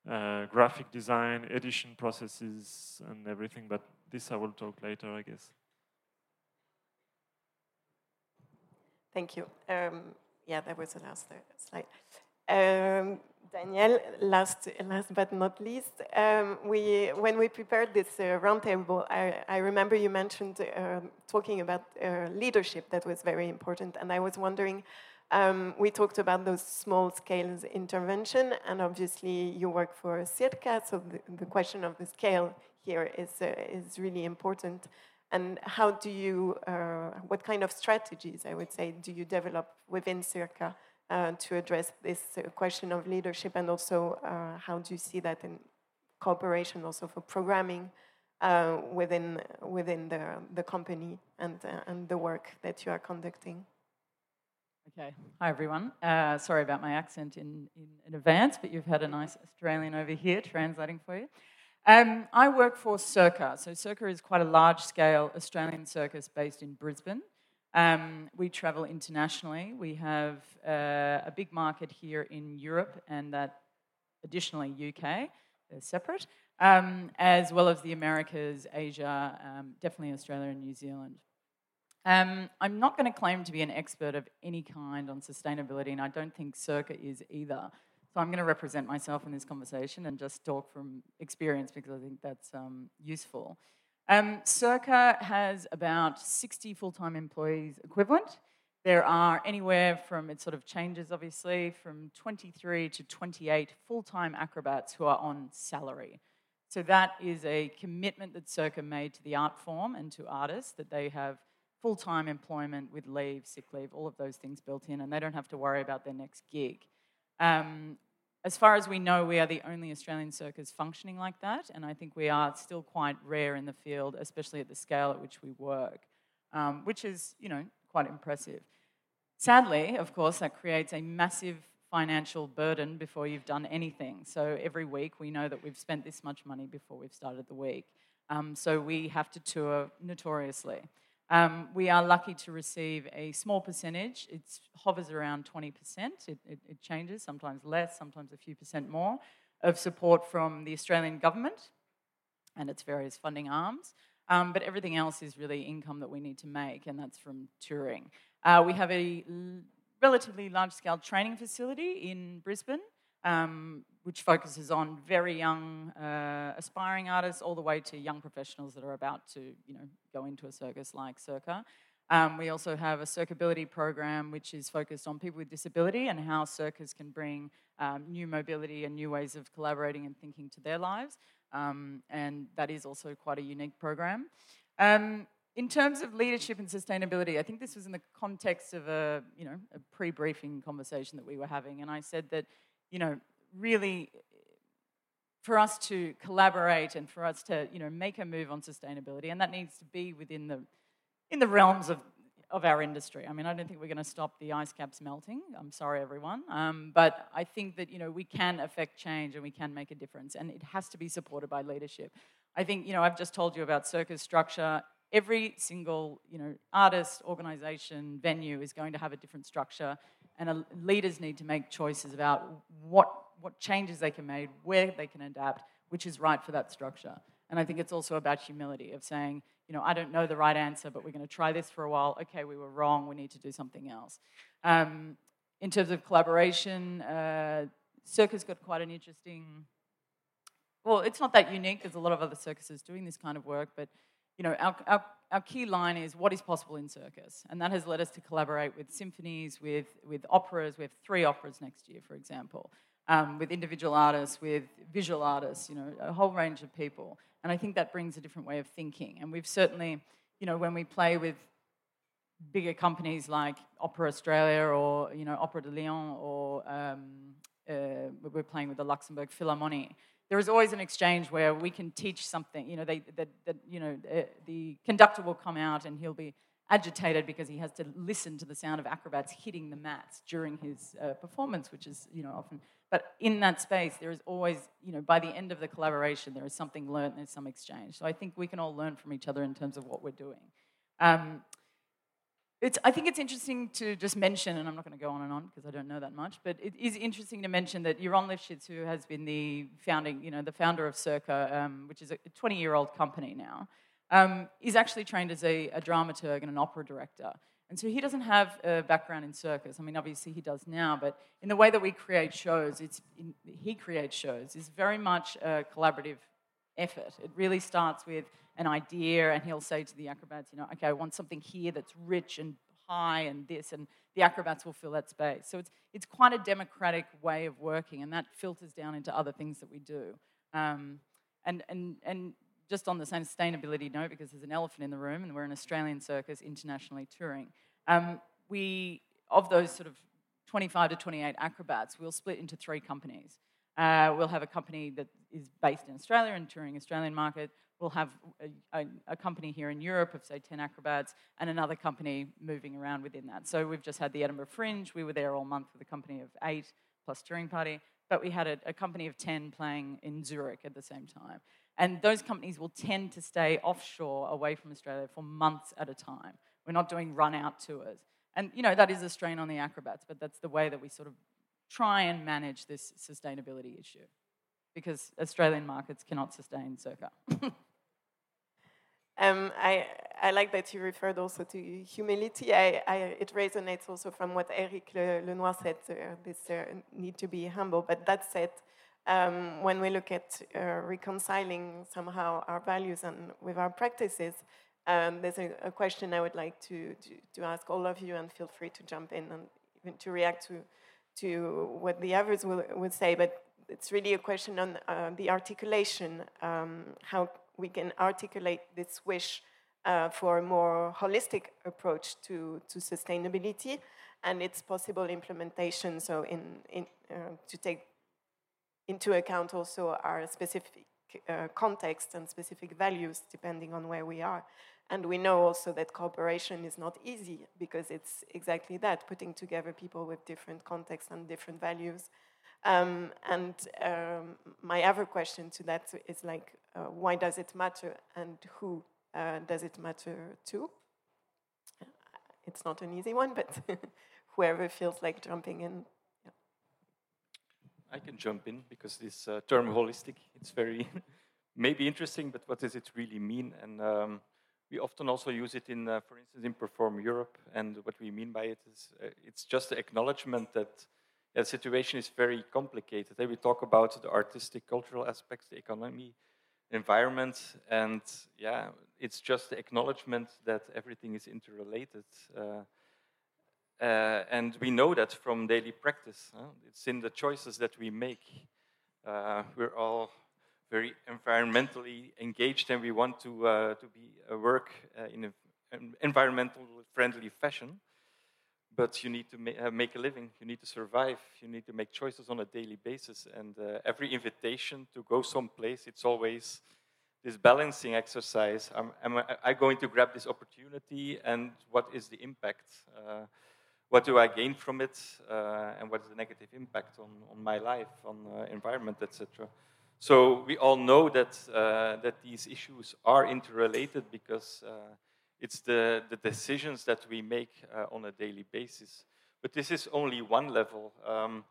uh, graphic design, edition processes, and everything. But this I will talk later, I guess. Thank you. Um, yeah, that was the last slide. Um, Danielle, last, last but not least, um, we, when we prepared this uh, roundtable, I, I, remember you mentioned uh, talking about uh, leadership that was very important, and I was wondering, um, we talked about those small scale intervention, and obviously you work for Circa, so the, the question of the scale here is, uh, is really important. And how do you, uh, what kind of strategies, I would say, do you develop within Circa uh, to address this uh, question of leadership? And also, uh, how do you see that in cooperation also for programming uh, within, within the, the company and, and the work that you are conducting? Okay. Hi, everyone. Uh, sorry about my accent in, in, in, advance, but you've had a nice Australian over here translating for you. Um, I work for Circa. So, Circa is quite a large scale Australian circus based in Brisbane. Um, we travel internationally. We have uh, a big market here in Europe and that additionally UK, they're separate, um, as well as the Americas, Asia, um, definitely Australia and New Zealand. Um, I'm not going to claim to be an expert of any kind on sustainability, and I don't think Circa is either. So I'm going to represent myself in this conversation and just talk from experience because I think that's um, useful. Um, Circa has about 60 full-time employees equivalent. There are anywhere from, it sort of changes obviously, from 23 to 28 full-time acrobats who are on salary. So that is a commitment that Circa made to the art form and to artists that they have full-time employment with leave, sick leave, all of those things built in, and they don't have to worry about their next gig. Um, as far as we know, we are the only Australian circus functioning like that, and I think we are still quite rare in the field, especially at the scale at which we work, um, which is, you know, quite impressive. Sadly, of course, that creates a massive financial burden before you've done anything. So every week we know that we've spent this much money before we've started the week. Um, so we have to tour notoriously. Um, we are lucky to receive a small percentage. It hovers around 20%. It, it, it, changes, sometimes less, sometimes a few percent more, of support from the Australian government and its various funding arms. Um, but everything else is really income that we need to make, and that's from touring. Uh, we have a relatively large-scale training facility in Brisbane, um, which focuses on very young uh, aspiring artists all the way to young professionals that are about to, you know, go into a circus like Circa. Um, we also have a Circability program, which is focused on people with disability and how circus can bring um, new mobility and new ways of collaborating and thinking to their lives. Um, and that is also quite a unique program. Um, in terms of leadership and sustainability, I think this was in the context of a, you know, a pre-briefing conversation that we were having, and I said that, you know, really for us to collaborate and for us to, you know, make a move on sustainability, and that needs to be within the, in the realms of, of our industry. I mean, I don't think we're going to stop the ice caps melting. I'm sorry, everyone, um, but I think that, you know, we can affect change and we can make a difference, and it has to be supported by leadership. I think, you know, I've just told you about circus structure every single you know, artist, organization, venue is going to have a different structure, and leaders need to make choices about what, what changes they can make, where they can adapt, which is right for that structure. And I think it's also about humility of saying, you know, I don't know the right answer, but we're going to try this for a while. Okay, we were wrong. We need to do something else. Um, in terms of collaboration, uh, Circus got quite an interesting. Well, it's not that unique. There's a lot of other circuses doing this kind of work, but you know, our, our, our key line is what is possible in circus. And that has led us to collaborate with symphonies, with, with operas. We have three operas next year, for example, um, with individual artists, with visual artists, you know, a whole range of people. And I think that brings a different way of thinking. And we've certainly, you know, when we play with bigger companies like Opera Australia or, you know, Opera de Lyon or um, uh, we're playing with the Luxembourg Philharmonie, there is always an exchange where we can teach something. You know, they, that, you know, the conductor will come out and he'll be agitated because he has to listen to the sound of acrobats hitting the mats during his uh, performance, which is, you know, often. But in that space, there is always, you know, by the end of the collaboration, there is something learned, there's some exchange. So I think we can all learn from each other in terms of what we're doing. Um, it's, I think it's interesting to just mention, and I'm not going to go on and on because I don't know that much, but it is interesting to mention that Yaron Lifschitz, who has been the founding, you know, the founder of Circa, um, which is a 20-year-old company now, um, is actually trained as a, a, dramaturg and an opera director. And so he doesn't have a background in circus. I mean, obviously he does now, but in the way that we create shows, it's in, he creates shows is very much a collaborative effort. It really starts with an idea and he'll say to the acrobats, you know, okay, I want something here that's rich and high and this, and the acrobats will fill that space. So it's, it's quite a democratic way of working, and that filters down into other things that we do. Um, and, and, and just on the sustainability note, because there's an elephant in the room and we're an Australian circus internationally touring, um, we, of those sort of 25 to 28 acrobats, we'll split into three companies. Uh, we'll have a company that is based in Australia and touring Australian market. We'll have a, a, a, company here in Europe of, say, 10 acrobats, and another company moving around within that. So we've just had the Edinburgh Fringe. We were there all month with a company of eight plus touring party, but we had a, a company of 10 playing in Zurich at the same time. And those companies will tend to stay offshore away from Australia for months at a time. We're not doing run out tours. And, you know, that is a strain on the acrobats, but that's the way that we sort of try and manage this sustainability issue because Australian markets cannot sustain circa. Um, I, I like that you referred also to humility. I, I, it resonates also from what Eric Le, Lenoir said, uh, this uh, need to be humble. But that said, um, when we look at uh, reconciling somehow our values and with our practices, um, there's a, a, question I would like to, to, to, ask all of you, and feel free to jump in and even to react to, to what the others will, would say. But it's really a question on uh, the articulation. Um, how we can articulate this wish uh, for a more holistic approach to, to sustainability and its possible implementation. So, in, in uh, to take into account also our specific uh, context and specific values depending on where we are. And we know also that cooperation is not easy because it's exactly that putting together people with different contexts and different values um, and um, my other question to that is like, uh, why does it matter and who uh, does it matter to? It's not an easy one, but whoever feels like jumping in. Yeah. I can jump in because this uh, term holistic, it's very maybe interesting, but what does it really mean? And um, we often also use it in, uh, for instance, in Perform Europe. And what we mean by it is uh, it's just the acknowledgement that the situation is very complicated. we talk about the artistic, cultural aspects, the economy, environment, and yeah, it's just the acknowledgement that everything is interrelated. Uh, uh, and we know that from daily practice. Huh? It's in the choices that we make. Uh, we're all very environmentally engaged and we want to, uh, to be uh, work uh, in an environmental friendly fashion. But you need to ma make a living, you need to survive, you need to make choices on a daily basis. And every invitation to go someplace, it's always this balancing exercise. Am, am I going to grab this opportunity and what is the impact? Uh, what do I gain from it, uh, and what is the negative impact on, on my life, on uh, environment, etc. So we all know that uh, that these issues are interrelated because uh, it's the, the decisions that we make uh, on a daily basis. But this is only one level. Um,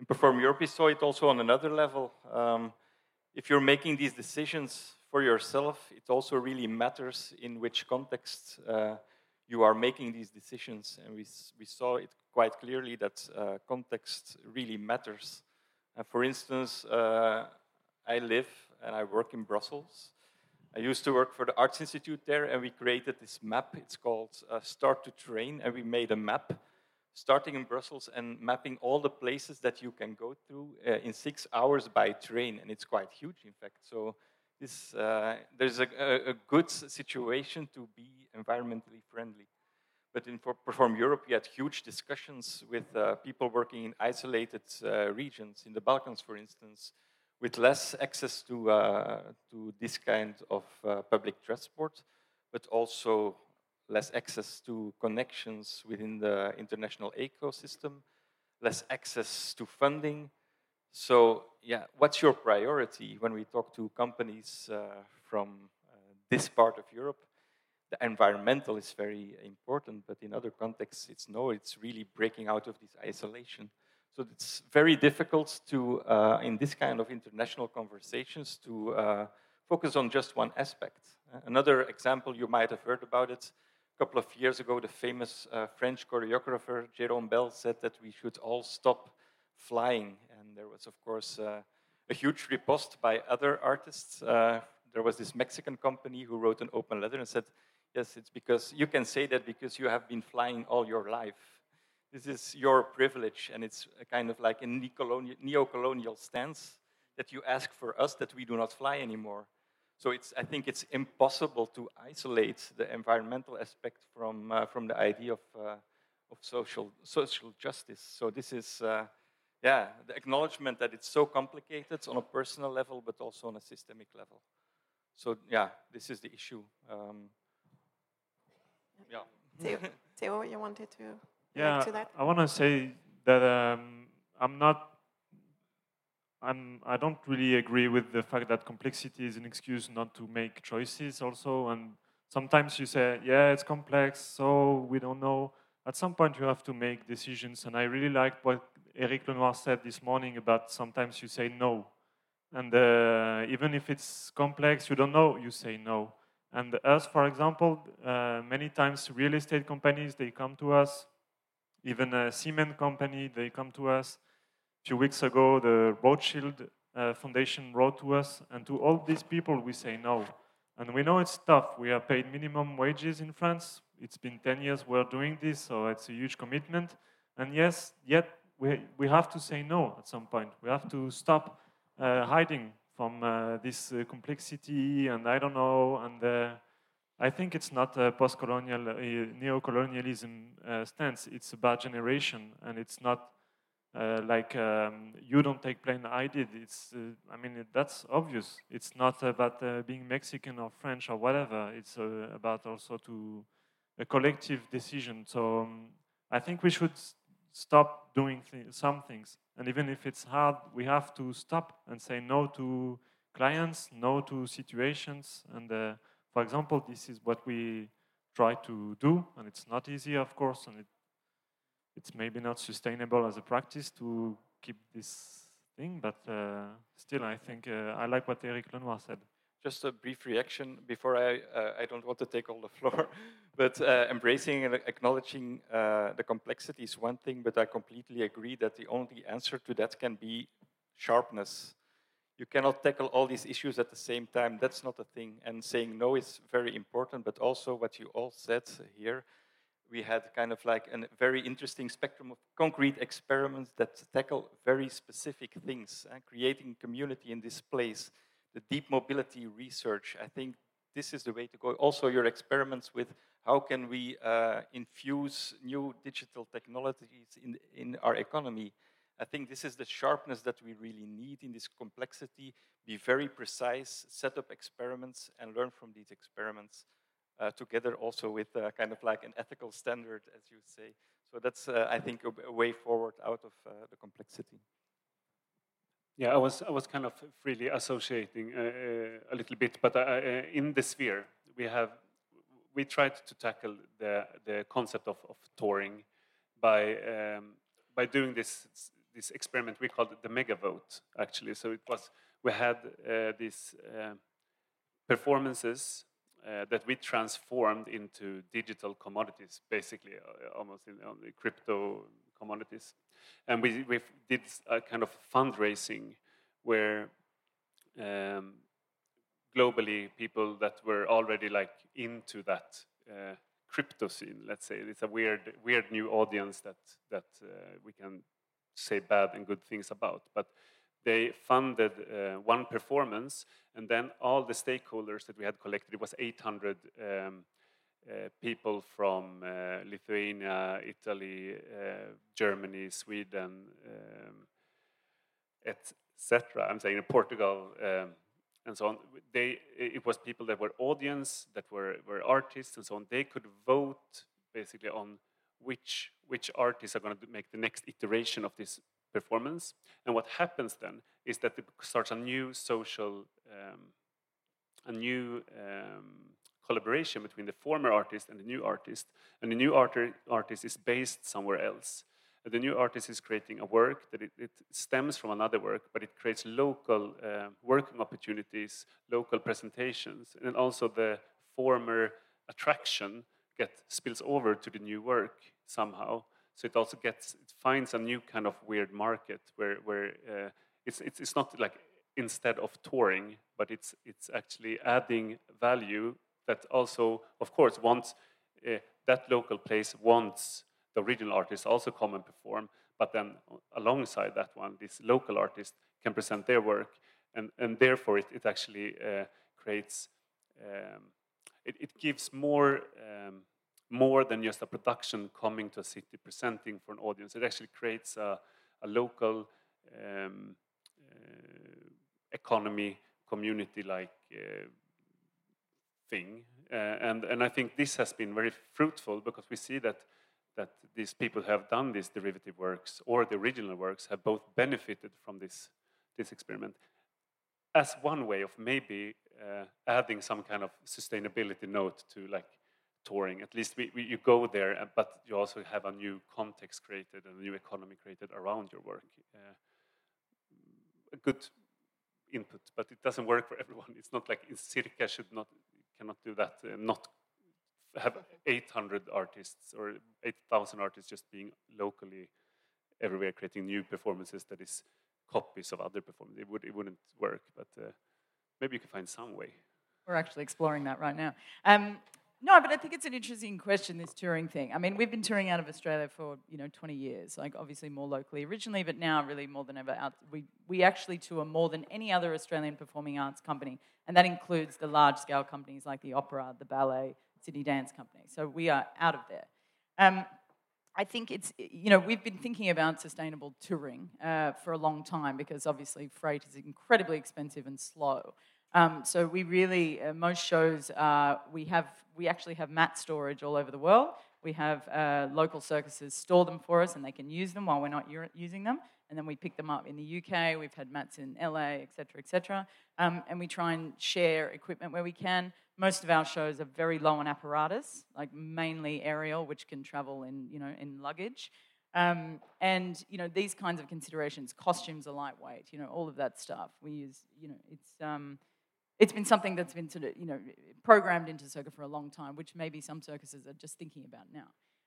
in Perform Europe, we saw it also on another level. Um, if you're making these decisions for yourself, it also really matters in which context uh, you are making these decisions. And we, we saw it quite clearly that uh, context really matters. Uh, for instance, uh, I live and I work in Brussels. I used to work for the Arts Institute there, and we created this map. It's called uh, Start to Train, and we made a map starting in Brussels and mapping all the places that you can go through uh, in six hours by train, and it's quite huge, in fact. So this, uh, there's a, a, good situation to be environmentally friendly. But in Perform Europe, we had huge discussions with uh, people working in isolated uh, regions, in the Balkans, for instance, with less access to, uh, to this kind of uh, public transport, but also less access to connections within the international ecosystem, less access to funding, so yeah, what's your priority when we talk to companies uh, from uh, this part of Europe? The environmental is very important, but in other contexts, it's no, it's really breaking out of this isolation. So it's very difficult to, uh, in this kind of international conversations, to uh, focus on just one aspect. Another example, you might have heard about it, a couple of years ago, the famous uh, French choreographer Jérôme Bel said that we should all stop flying. And there was, of course, uh, a huge riposte by other artists. Uh, there was this Mexican company who wrote an open letter and said, yes, it's because you can say that because you have been flying all your life. This is your privilege, and it's a kind of like a neo-colonial stance that you ask for us that we do not fly anymore. So it's, I think it's impossible to isolate the environmental aspect from, uh, from the idea of, uh, of social, social justice. So this is, uh, yeah, the acknowledgement that it's so complicated on a personal level, but also on a systemic level. So yeah, this is the issue. Um, yeah. Théo, Théo, you wanted to yeah, to that? I want to say that um, I'm not. I'm. I don't really agree with the fact that complexity is an excuse not to make choices. Also, and sometimes you say, yeah, it's complex, so we don't know. At some point, you have to make decisions, and I really liked what Eric Lenoir said this morning about sometimes you say no. And uh, even if it's complex, you don't know, you say no. And us, for example, uh, many times real estate companies, they come to us. Even a cement company, they come to us. A few weeks ago, the Rothschild uh, Foundation wrote to us. And to all these people, we say no. And we know it's tough. We are paid minimum wages in France. It's been 10 years we're doing this, so it's a huge commitment. And yes, yet we, we have to say no at some point. We have to stop uh, hiding from uh, this uh, complexity and I don't know. And uh, I think it's not a post-colonial, uh, neo-colonialism uh, stance. It's about generation, and it's not like um, you don't take plane, I did. It's, I mean, that's obvious. It's not about being Mexican or French or whatever. It's about also to a collective decision. So um, I think we should stop doing th some things. And even if it's hard, we have to stop and say no to clients, no to situations. And uh, for example, this is what we try to do, and it's not easy, of course, and it, it's maybe not sustainable as a practice to keep this thing, but uh, still, I think uh, I like what Eric Lenoir said. just a brief reaction before I, uh, I don't want to take all the floor, but uh, embracing and acknowledging uh, the complexity is one thing, but I completely agree that the only answer to that can be sharpness. You cannot tackle all these issues at the same time. That's not a thing. And saying no is very important, but also what you all said here, we had kind of like a very interesting spectrum of concrete experiments that tackle very specific things, and creating community in this place, the deep mobility research. I think this is the way to go. Also, your experiments with how can we uh, infuse new digital technologies in, in our economy. I think this is the sharpness that we really need in this complexity. Be very precise, set up experiments, and learn from these experiments uh, together also with uh, kind of like an ethical standard, as you say. So that's, uh, I think, a, a, way forward out of uh, the complexity. Yeah, I was I was kind of freely associating uh, uh, a little bit, but in the sphere we have we tried to tackle the the concept of, of touring by um, by doing this this experiment we called it the mega vote actually. So it was we had these performances uh, that we transformed into digital commodities, basically, uh, almost in crypto commodities. And we, we did a kind of fundraising where um, globally people that were already like into that uh, crypto scene, let's say, it's a weird, weird new audience that that uh, we can say bad and good things about, but they funded uh, one performance, and then all the stakeholders that we had collected, it was 800 um, uh, people from uh, Lithuania, Italy, uh, Germany, Sweden, um, etc. I'm saying Portugal um, and so on. They, it was people that were audience, that were, were artists and so on. They could vote basically on which, which artists are going to make the next iteration of this performance. And what happens then is that it starts a new social, um, a new um, collaboration between the former artist and the new artist. And the new art artist is based somewhere else. And the new artist is creating a work that it, it stems from another work, but it creates local uh, working opportunities, local presentations, and also the former attraction get spills over to the new work somehow. So it also gets, it finds a new kind of weird market where, where uh, it's, it's, it's not like instead of touring, but it's, it's actually adding value that also, of course, wants, uh, that local place wants the original artist also come and perform, but then alongside that one, this local artist can present their work, and, and therefore it, it actually uh, creates, um, it, it gives more um, more than just a production coming to a city presenting for an audience. It actually creates a, a local um, uh, economy, community-like uh, thing. Uh, and, and I think this has been very fruitful because we see that that these people who have done these derivative works or the original works have both benefited from this, this experiment as one way of maybe uh, adding some kind of sustainability note to like touring. At least we, we, you go there, uh, but you also have a new context created and a new economy created around your work. Uh, a good input, but it doesn't work for everyone. It's not like Circa should not cannot do that. Uh, not have 800 artists or 8,000 artists just being locally everywhere creating new performances that is copies of other performances. It would it wouldn't work, but uh, maybe you can find some way. We're actually exploring that right now. Um, no, but I think it's an interesting question, this touring thing. I mean, we've been touring out of Australia for, you know, 20 years, like obviously more locally originally, but now really more than ever out. We, we actually tour more than any other Australian performing arts company, and that includes the large scale companies like the opera, the ballet, Sydney Dance Company. So we are out of there. Um, I think it's, you know, we've been thinking about sustainable touring uh, for a long time because obviously freight is incredibly expensive and slow. Um, so we really, uh, most shows, uh, we have, we actually have mat storage all over the world. We have uh, local circuses store them for us and they can use them while we're not using them. And then we pick them up in the UK. We've had mats in LA, et cetera, et cetera. Um, and we try and share equipment where we can. Most of our shows are very low on apparatus, like mainly aerial, which can travel in, you know, in luggage. Um, and you know these kinds of considerations, costumes are lightweight, you know all of that stuff. We use, you know, it's um, it's been something that's been sort of, you know, programmed into Circa for a long time, which maybe some circuses are just thinking about now.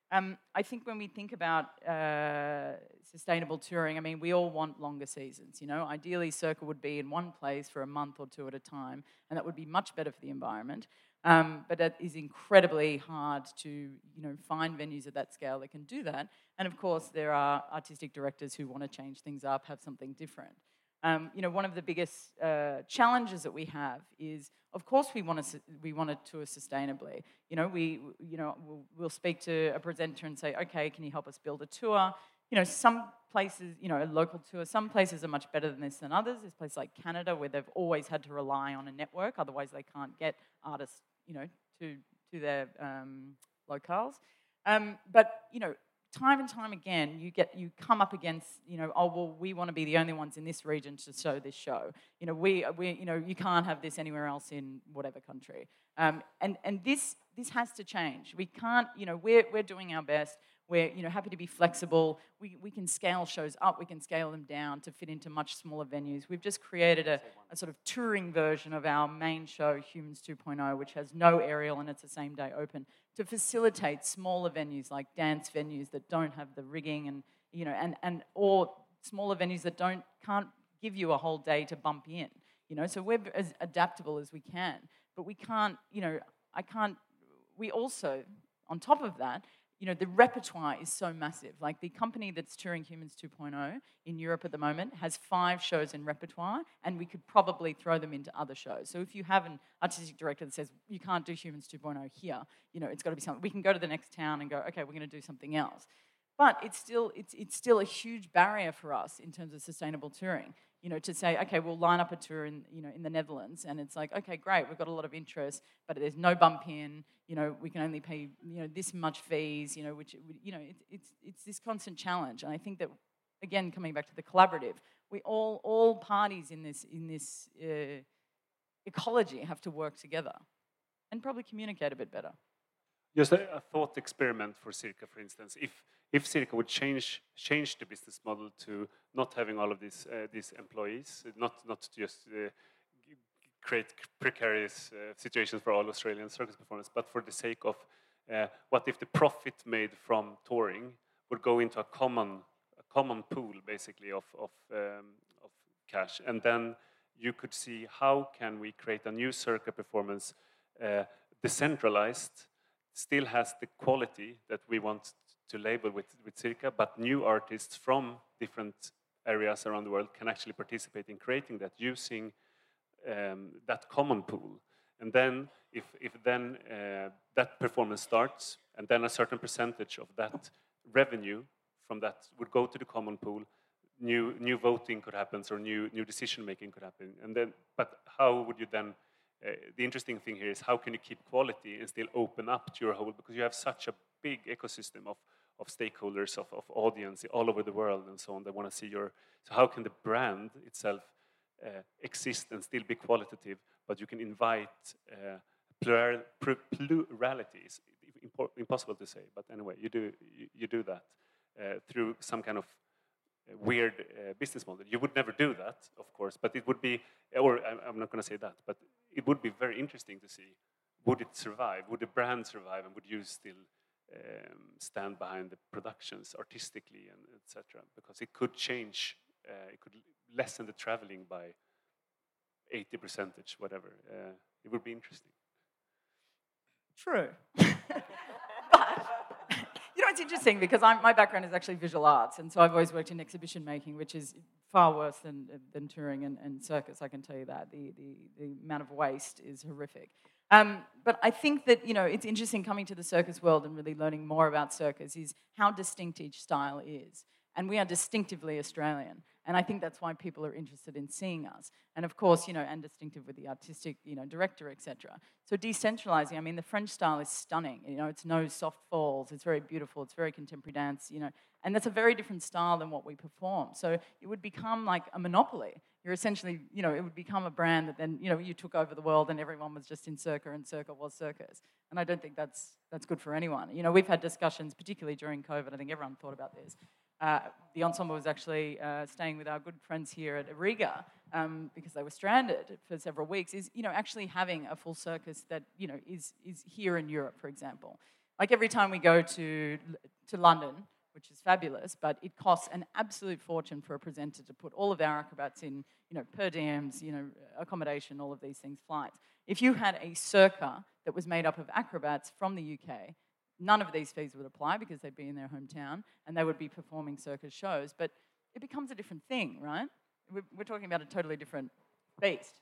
Um, I think when we think about uh, sustainable touring, I mean, we all want longer seasons. You know, ideally, Circa would be in one place for a month or two at a time, and that would be much better for the environment. Um, but it is incredibly hard to, you know, find venues at that scale that can do that. And of course, there are artistic directors who want to change things up, have something different. Um, you know, one of the biggest uh, challenges that we have is, of course, we want to we want to tour sustainably. You know, we you know we'll, we'll, speak to a presenter and say, okay, can you help us build a tour? You know, some places, you know, a local tour. Some places are much better than this than others. There's places like Canada where they've always had to rely on a network, otherwise they can't get artists, you know, to to their um, locales. Um, but you know, time and time again, you get you come up against, you know, oh well, we want to be the only ones in this region to show this show. You know, we, we you know, you can't have this anywhere else in whatever country. Um, and and this this has to change. We can't, you know, we're we're doing our best. We're you know happy to be flexible. We, we can scale shows up, we can scale them down to fit into much smaller venues. We've just created a, a sort of touring version of our main show, Humans 2.0, which has no aerial and it's the same day open to facilitate smaller venues like dance venues that don't have the rigging and you know and, and or smaller venues that don't can't give you a whole day to bump in you know? So we're as adaptable as we can but we can't you know i can't we also on top of that you know, the repertoire is so massive. Like the company that's touring Humans 2.0 in Europe at the moment has five shows in repertoire, and we could probably throw them into other shows. So if you have an artistic director that says, you can't do Humans 2.0 here, you know, it's got to be something. We can go to the next town and go, okay, we're going to do something else. But it's still, it's, it's still a huge barrier for us in terms of sustainable touring you know, to say, okay, we'll line up a tour in, you know, in the Netherlands, and it's like, okay, great, we've got a lot of interest, but there's no bump in, you know, we can only pay, you know, this much fees, you know, which, you know, it, it's, it's this constant challenge, and I think that, again, coming back to the collaborative, we all, all parties in this, in this uh, ecology have to work together, and probably communicate a bit better. Just a, a thought experiment for Circa, for instance. If if Circa would change change the business model to not having all of these uh, these employees, not not just uh, create precarious uh, situations for all Australian circus performers, but for the sake of uh, what if the profit made from touring would go into a common a common pool, basically of of, um, of cash, and then you could see how can we create a new circuit performance uh, decentralized, still has the quality that we want to label with, with Circa, but new artists from different areas around the world can actually participate in creating that using um, that common pool. And then, if, if then uh, that performance starts, and then a certain percentage of that revenue from that would go to the common pool, new, new voting could happen, or new, new decision making could happen. And then, but how would you then? Uh, the interesting thing here is how can you keep quality and still open up to your whole because you have such a big ecosystem of of stakeholders, of, of audience all over the world and so on. They want to see your, so how can the brand itself uh, exist and still be qualitative, but you can invite uh, plural, plurality. Impossible to say, but anyway, you do, you, you do that uh, through some kind of uh, weird business model. You would never do that, of course, but it would be, or I'm not going to say that, but it would be very interesting to see would it survive? Would the brand survive, and would you still um, stand behind the productions artistically and etc. Because it could change, uh, it could lessen the traveling by 80 percentage, whatever. Uh, it would be interesting. True. it's interesting because I'm, my background is actually visual arts, and so I've always worked in exhibition making, which is far worse than, than touring and, and circus, I can tell you that. The, the, the amount of waste is horrific. Um, but I think that you know it's interesting coming to the circus world and really learning more about circus is how distinct each style is, and we are distinctively Australian, and I think that's why people are interested in seeing us, and of course you know and distinctive with the artistic you know director etc. So decentralizing, I mean the French style is stunning. You know it's no soft falls, it's very beautiful, it's very contemporary dance. You know, and that's a very different style than what we perform. So it would become like a monopoly you're essentially, you know, it would become a brand that then, you know, you took over the world and everyone was just in Circa and Circa was circus. And I don't think that's, that's good for anyone. You know, we've had discussions, particularly during COVID, I think everyone thought about this. Uh, the ensemble was actually uh, staying with our good friends here at Riga um, because they were stranded for several weeks, is you know actually having a full circus that you know is is here in Europe, for example. Like every time we go to to London, which is fabulous, but it costs an absolute fortune for a presenter to put all of our acrobats in, you know, per diems, you know, accommodation, all of these things, flights. If you had a circa that was made up of acrobats from the UK, none of these fees would apply because they'd be in their hometown and they would be performing circus shows. But it becomes a different thing, right? We're, talking about a totally different beast.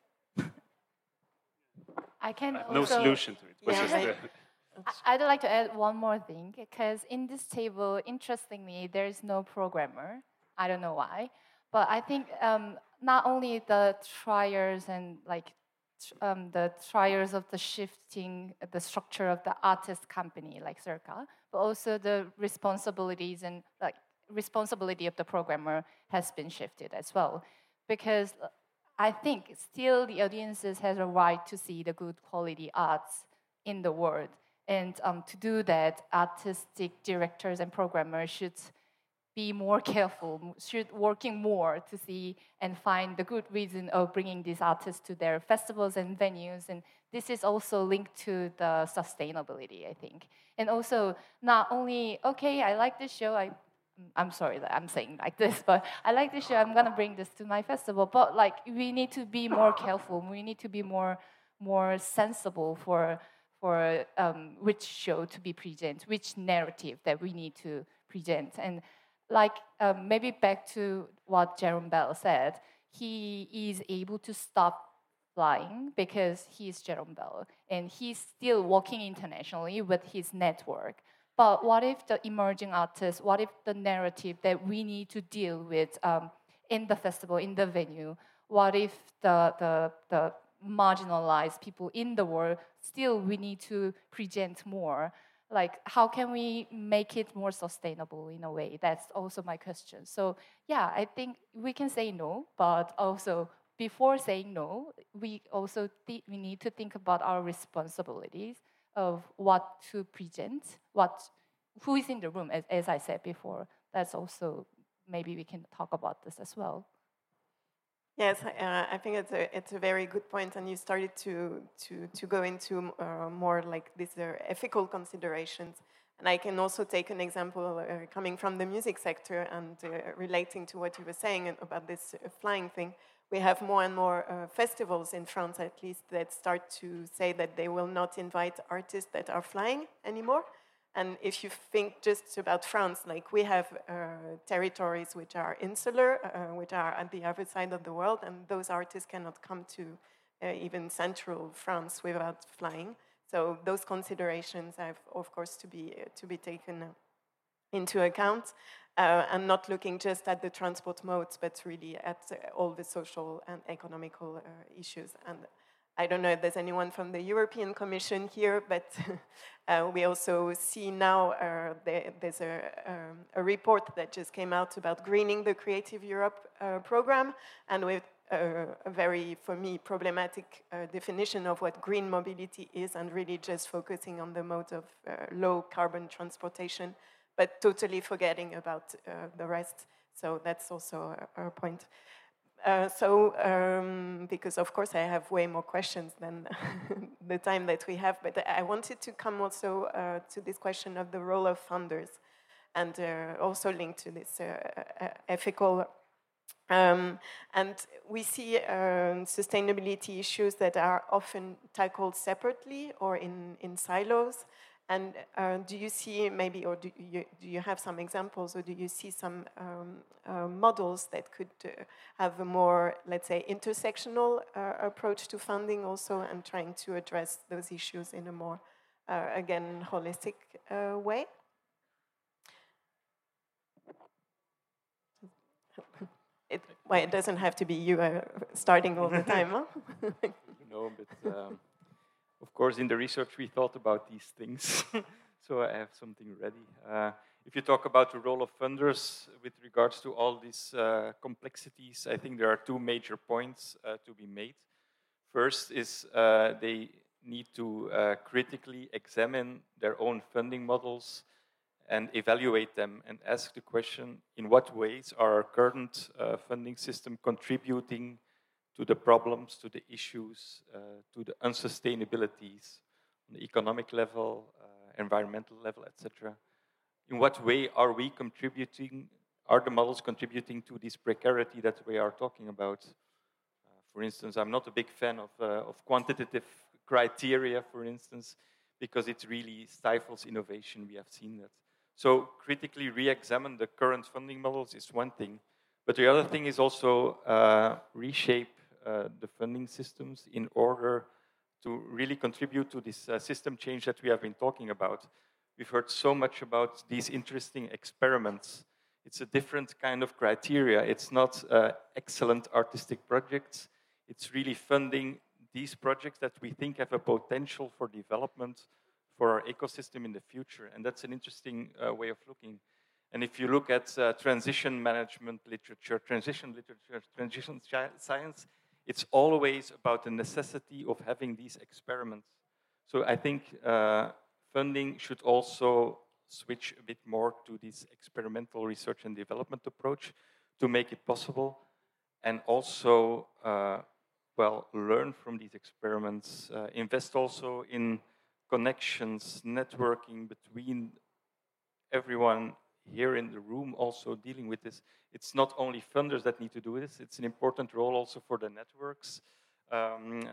I can no also, solution to it. Yeah. I'd like to add one more thing because in this table, interestingly, there is no programmer. I don't know why, but I think um, not only the triers and like um, the triers of the shifting the structure of the artist company like Circa, but also the responsibilities and like responsibility of the programmer has been shifted as well, because I think still the audiences has a right to see the good quality arts in the world. And um, to do that, artistic directors and programmers should be more careful, should working more to see and find the good reason of bringing these artists to their festivals and venues. And this is also linked to the sustainability, I think. And also, not only, okay, I like this show, I I'm sorry that I'm saying like this, but I like this show. I'm gonna bring this to my festival. But like, we need to be more careful. We need to be more, more sensible for for um, which show to be present, which narrative that we need to present. And like um, maybe back to what Jérôme Bel said, he is able to stop flying because he's Jérôme Bel and he's still working internationally with his network. But what if the emerging artists, what if the narrative that we need to deal with um, in the festival, in the venue, what if the, the, the marginalized people in the world, still we need to present more. Like, how can we make it more sustainable in a way? That's also my question. So, yeah, I think we can say no, but also before saying no, we also th- we need to think about our responsibilities of what to present, what who is in the room. As, as I said before, that's also maybe we can talk about this as well. Yes, uh, I think it's a, it's a very good point, and you started to, to, to go into uh, more like these ethical considerations. And I can also take an example uh, coming from the music sector and uh, relating to what you were saying about this uh, flying thing. We have more and more festivals in France, at least, that start to say that they will not invite artists that are flying anymore and if you think just about France, like we have uh, territories which are insular, uh, which are at the other side of the world, and those artists cannot come to uh, even central France without flying. So those considerations have, of course, to be to be taken into account, uh, and not looking just at the transport modes, but really at uh, all the social and economical uh, issues and I don't know if there's anyone from the European Commission here, but uh, we also see now uh, there, there's a, um, a, report that just came out about greening the Creative Europe uh, program, and with uh, a very, for me, problematic uh, definition of what green mobility is, and really just focusing on the mode of uh, low carbon transportation, but totally forgetting about the rest. So that's also a point. Uh, so, um, because of course I have way more questions than the time that we have, but I wanted to come also uh, to this question of the role of funders and uh, also linked to this uh, uh, ethical. Um, and we see um, sustainability issues that are often tackled separately or in, in silos. And uh, do you see maybe, or do you, do you have some examples, or do you see some um, uh, models that could uh, have a more, let's say, intersectional uh, approach to funding also and trying to address those issues in a more, uh, again, holistic uh, way? It, well, it doesn't have to be you starting all the time, huh? no, but. Um, of course, in the research, we thought about these things. so I have something ready. Uh, if you talk about the role of funders with regards to all these uh, complexities, I think there are two major points uh, to be made. First is uh, they need to uh, critically examine their own funding models and evaluate them and ask the question in what ways are our current uh, funding system contributing to the problems, to the issues, uh, to the unsustainabilities on the economic level, uh, environmental level, etc. In what way are we contributing? Are the models contributing to this precarity that we are talking about? Uh, for instance, I'm not a big fan of, uh, of quantitative criteria, for instance, because it really stifles innovation. We have seen that. So critically re-examine the current funding models is one thing, but the other thing is also uh, reshape the funding systems in order to really contribute to this uh, system change that we have been talking about. We've heard so much about these interesting experiments. It's a different kind of criteria. It's not uh, excellent artistic projects. It's really funding these projects that we think have a potential for development for our ecosystem in the future. And that's an interesting uh, way of looking. And if you look at uh, transition management literature, transition literature, transition science, it's always about the necessity of having these experiments. So I think uh, funding should also switch a bit more to this experimental research and development approach to make it possible. And also uh, well, learn from these experiments, uh, invest also in connections, networking between everyone here in the room also dealing with this. It's not only funders that need to do this, it's an important role also for the networks. Um,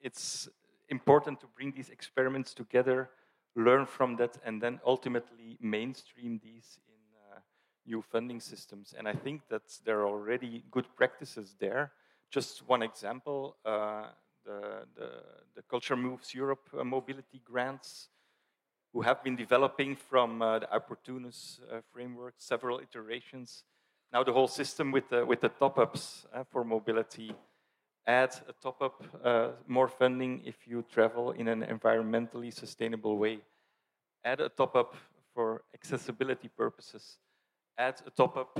it's important to bring these experiments together, learn from that, and then ultimately mainstream these in uh, new funding systems. And I think that there are already good practices there. Just one example, uh, the, the, the, Culture Moves Europe uh, mobility grants, who have been developing from uh, the i-Portunus uh, framework, several iterations. Now the whole system with the, with the top-ups uh, for mobility, add a top-up, uh, more funding if you travel in an environmentally sustainable way. Add a top-up for accessibility purposes. Add a top-up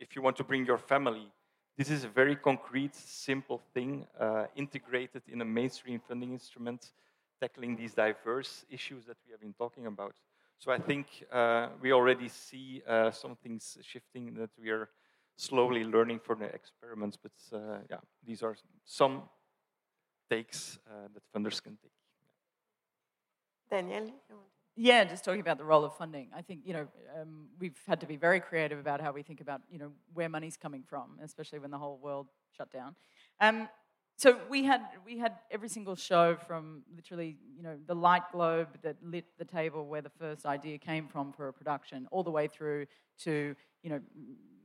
if you want to bring your family this is a very concrete, simple thing uh, integrated in a mainstream funding instrument tackling these diverse issues that we have been talking about. So I think uh, we already see uh, some things shifting that we are slowly learning from the experiments. But uh, yeah, these are some takes uh, that funders can take. Danielle? Yeah, just talking about the role of funding. I think you know um, we've had to be very creative about how we think about you know where money's coming from, especially when the whole world shut down. Um, so we had we had every single show from literally you know the light globe that lit the table where the first idea came from for a production, all the way through to you know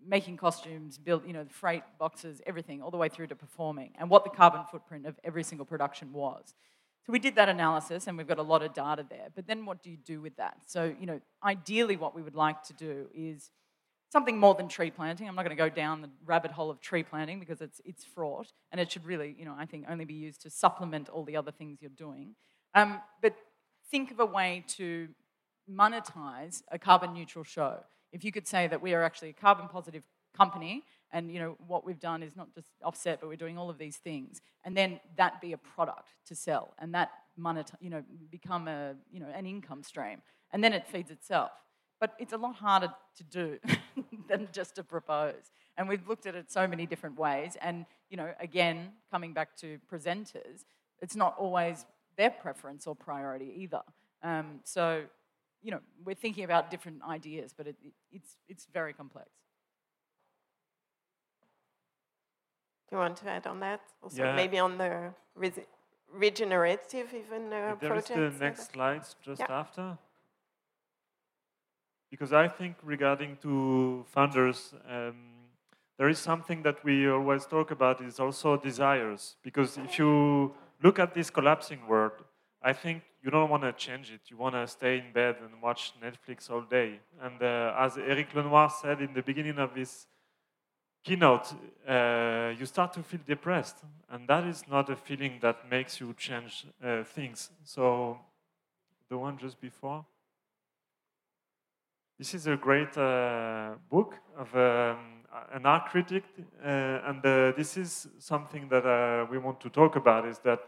making costumes, build you know freight boxes, everything, all the way through to performing, and what the carbon footprint of every single production was. So we did that analysis and we've got a lot of data there. But then what do you do with that? So, you know, ideally what we would like to do is something more than tree planting. I'm not going to go down the rabbit hole of tree planting because it's, it's fraught and it should really, you know, I think only be used to supplement all the other things you're doing. Um, but think of a way to monetize a carbon neutral show. If you could say that we are actually a carbon positive company and you know what we've done is not just offset but we're doing all of these things and then that be a product to sell and that monetize, you know become a you know an income stream and then it feeds itself but it's a lot harder to do than just to propose and we've looked at it so many different ways and you know again coming back to presenters it's not always their preference or priority either um, so you know we're thinking about different ideas but it, it, it's it's very complex Do you want to add on that? Also, yeah. maybe on the regenerative even uh, there projects? There is the next slides just yeah. after. Because I think regarding to funders, um, there is something that we always talk about is also desires. Because if you look at this collapsing world, I think you don't want to change it. You want to stay in bed and watch Netflix all day. And uh, as Eric Lenoir said in the beginning of this keynote, uh, you start to feel depressed, and that is not a feeling that makes you change uh, things. So, the one just before. This is a great uh, book of um, an art critic, uh, and uh, this is something that uh, we want to talk about. Is that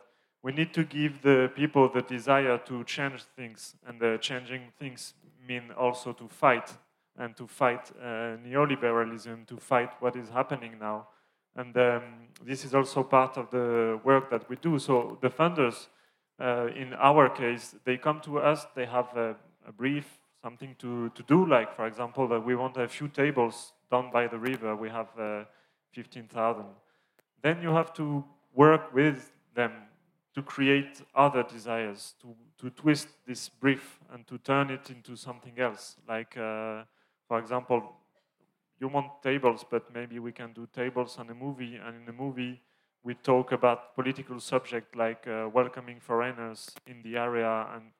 we need to give the people the desire to change things, and changing things mean also to fight and to fight uh, neoliberalism, to fight what is happening now. And um, this is also part of the work that we do. So the funders, uh, in our case, they come to us, they have a, a brief, something to, to do, like, for example, that we want a few tables down by the river, we have uh, 15,000. Then you have to work with them to create other desires, to, to twist this brief and to turn it into something else. Like, uh, for example, you want tables, but maybe we can do tables and a movie, and in the movie, we talk about political subject like uh, welcoming foreigners in the area, and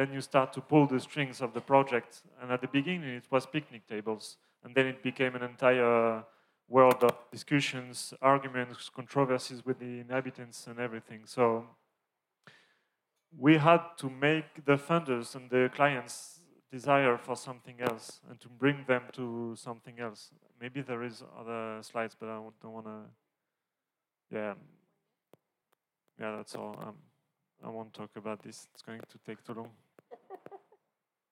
then you start to pull the strings of the project. And at the beginning, it was picnic tables, and then it became an entire world of discussions, arguments, controversies with the inhabitants, and everything. So we had to make the funders and the clients desire for something else and to bring them to something else. Maybe there is other slides, but I don't want to. Yeah, yeah, that's all. Um, I won't talk about this. It's going to take too long.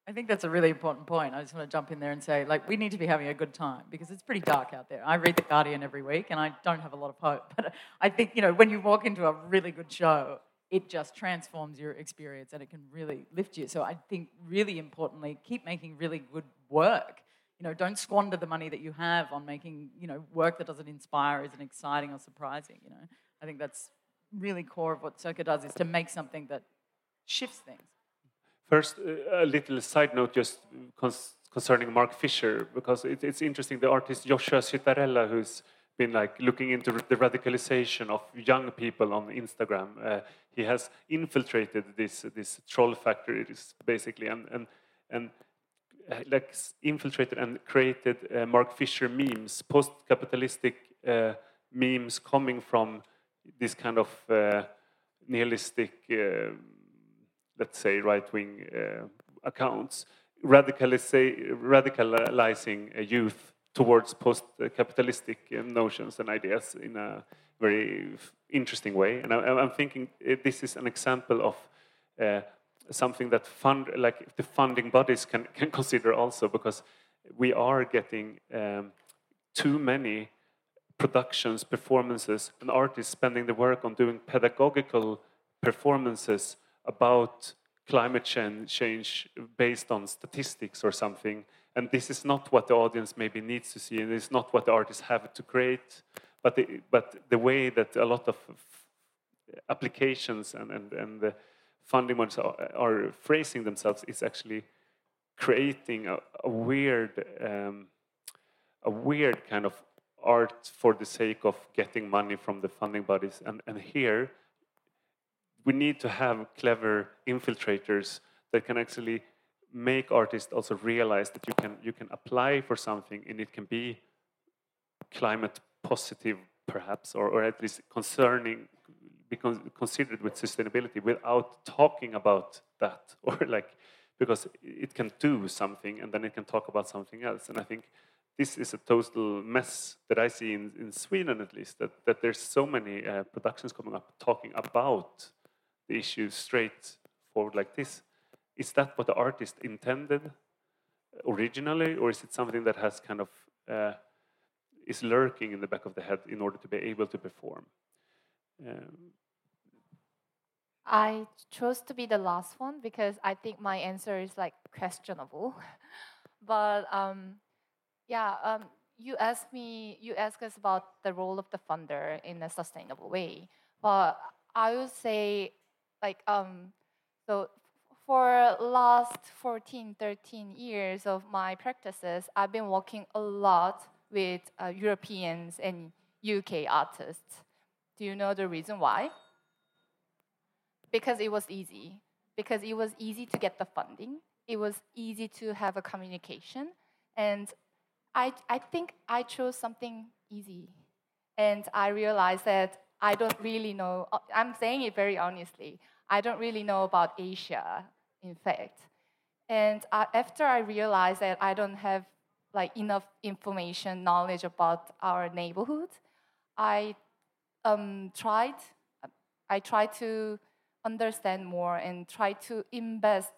I think that's a really important point. I just want to jump in there and say, like, we need to be having a good time because it's pretty dark out there. I read The Guardian every week and I don't have a lot of hope. But I think, you know, when you walk into a really good show, it just transforms your experience and it can really lift you. So I think really importantly, keep making really good work. You know, don't squander the money that you have on making, you know, work that doesn't inspire, isn't exciting or surprising, you know. I think that's really core of what Circa does is to make something that shifts things. First, uh, a little side note just concerning Mark Fisher, because it, it's interesting. The artist Joshua Citarella, who's been like looking into the radicalization of young people on Instagram. Uh, he has infiltrated this this troll factory, basically, and and and uh, like infiltrated and created uh, Mark Fisher memes, post-capitalistic uh, memes coming from this kind of uh, nihilistic, let's say, right-wing accounts, radicalizing youth towards post-capitalistic notions and ideas in a very interesting way. And I, am thinking this is an example of uh, something that fund, like the funding bodies can, can consider also, because we are getting um, too many productions, performances, and artists spending the work on doing pedagogical performances about climate change based on statistics or something and this is not what the audience maybe needs to see, and it's not what the artists have to create. But the, but the way that a lot of applications and, and, and the funding ones are, are phrasing themselves is actually creating a, a weird, um, a weird kind of art for the sake of getting money from the funding bodies. And, and here, we need to have clever infiltrators that can actually make artists also realize that you can you can apply for something and it can be climate positive perhaps or, or at least concerning be considered with sustainability without talking about that. Or like because it can do something and then it can talk about something else. And i think this is a total mess that i see in, in sweden at least that, that there's so many uh, productions coming up talking about the issues straight forward like this is that what the artist intended originally, or is it something that has kind of uh, is lurking in the back of the head in order to be able to perform? Um, I chose to be the last one because I think my answer is like questionable. but um, yeah, um, you asked me, you asked us about the role of the funder in a sustainable way. But I would say, like, um, so for last 14, 13 years of my practices, I've been working a lot with uh, Europeans and UK artists. Do you know the reason why? Because it was easy. Because it was easy to get the funding. It was easy to have a communication. And I, I think I chose something easy. And I realized that I don't really know, uh, I'm saying it very honestly, I don't really know about Asia in fact. And after I realized that I don't have like enough information, knowledge about our neighborhood, I um, tried. I tried to understand more and try to invest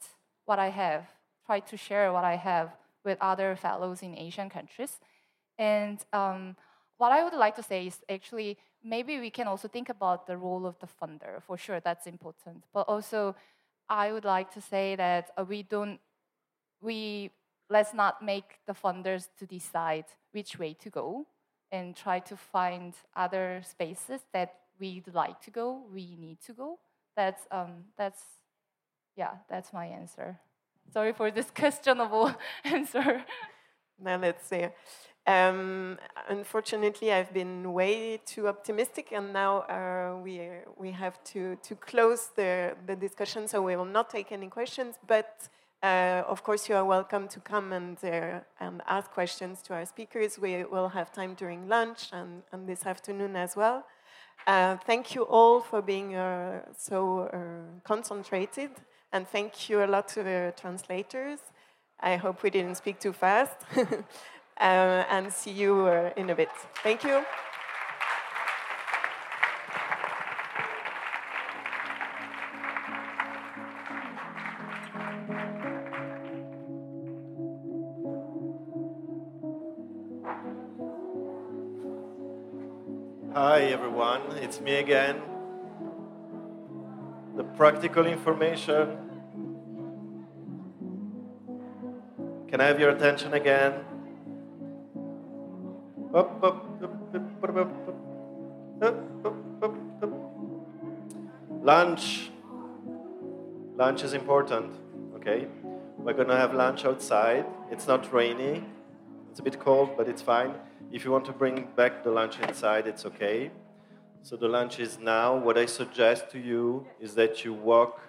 what I have, try to share what I have with other fellows in Asian countries. And um, what I would like to say is actually maybe we can also think about the role of the funder. For sure, that's important. But also, I would like to say that uh, we don't, we let's not make the funders to decide which way to go and try to find other spaces that we'd like to go, we need to go. That's, um, that's yeah, that's my answer. Sorry for this questionable answer. Now let's see. Um, unfortunately, I've been way too optimistic, and now uh, we we have to to close the the discussion. So we will not take any questions, but. Uh, of course, you are welcome to come and, uh, and ask questions to our speakers. We will have time during lunch and, and this afternoon as well. Uh, thank you all for being uh, so uh, concentrated, and thank you a lot to the translators. I hope we didn't speak too fast. Uh, and see you in a bit. Thank you. Hi everyone, it's me again. The practical information. Can I have your attention again? Lunch. Lunch is important, okay? We're gonna have lunch outside. It's not rainy. It's a bit cold, but it's fine. If you want to bring back the lunch inside, it's okay. So the lunch is now. What I suggest to you is that you walk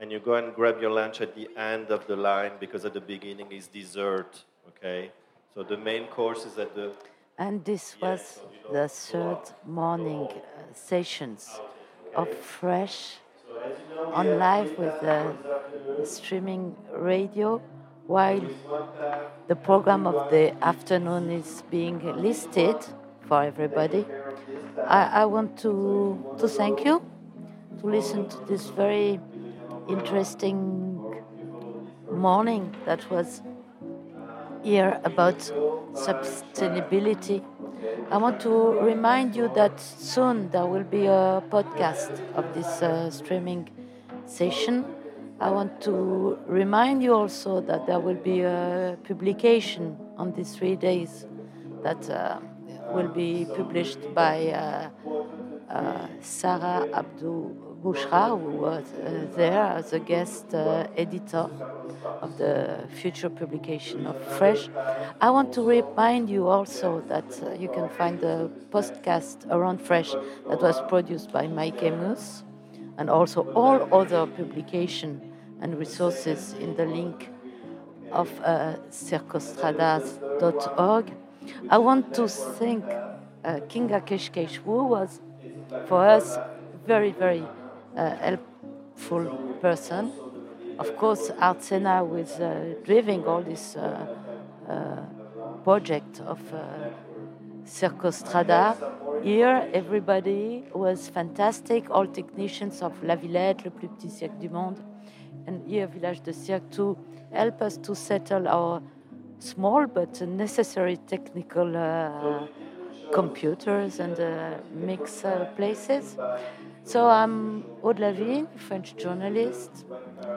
and you go and grab your lunch at the end of the line because at the beginning is dessert, okay? So the main course is at the and this was the third morning uh, sessions of Fresh on live with the streaming radio while the program of the afternoon is being listed for everybody. I, I want to, to thank you to listen to this very interesting morning that was here about sustainability. I want to remind you that soon there will be a podcast of this uh, streaming session. I want to remind you also that there will be a publication on these three days that uh, will be published by uh, uh Sarah Abdou Bouchra, who was uh, there as a guest uh, editor of the future publication of Fresh. I want to remind you also that uh, you can find the podcast around Fresh that was produced by Mike Amos and also all other publication and resources in the link of uh, circostradas.org. I want to thank uh, Kinga Keshkesh, who was for us very, very uh, helpful person. Of course, Artcena was uh, driving all this uh, project of Circostrada. Here, everybody was fantastic. All technicians of La Villette, Le Plus Petit Cirque du Monde, and here Village de Cirque to help us to settle our small but necessary technical uh, computers and uh, mix uh, places. So I'm Aude Lavigne, French journalist.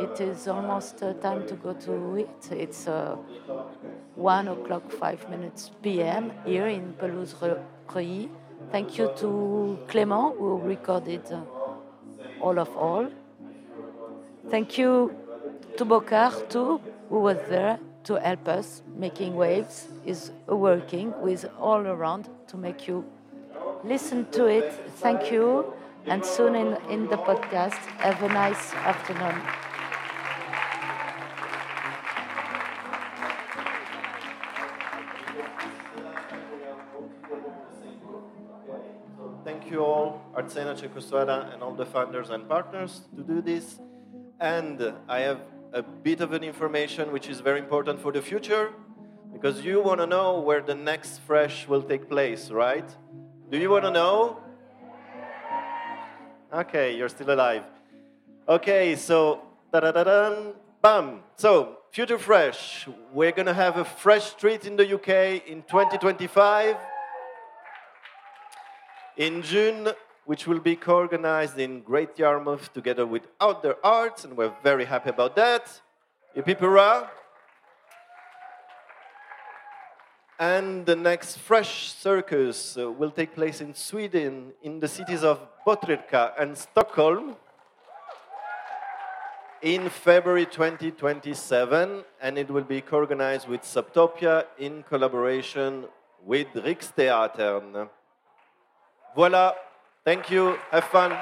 It is almost uh, time to go to it. It's uh, 1 o'clock, 5 minutes p.m. here in Pelouse-Reuilly. Thank you to Clément, who recorded uh, all of all. Thank you to Bokar, too, who was there to help us making waves, is working with all around to make you listen to it. Thank you and soon in, in the podcast. Have a nice afternoon. Thank you all, Artcena Circostrada, and all the funders and partners to do this. And I have a bit of an information which is very important for the future because you want to know where the next fresh will take place, right? Do you want to know? Okay, you're still alive. Okay, so da da da da bam. So Future Fresh, we're gonna have a fresh street in the UK in 2025. in June, which will be co-organized in Great Yarmouth together with Outdoor Arts, and we're very happy about that. Yipipura. And the next Fresh Circus uh, will take place in Sweden, in the cities of Botkyrka and Stockholm in February 2027, and it will be co-organized with Subtopia in collaboration with Riksteatern. Voilà, thank you, have fun.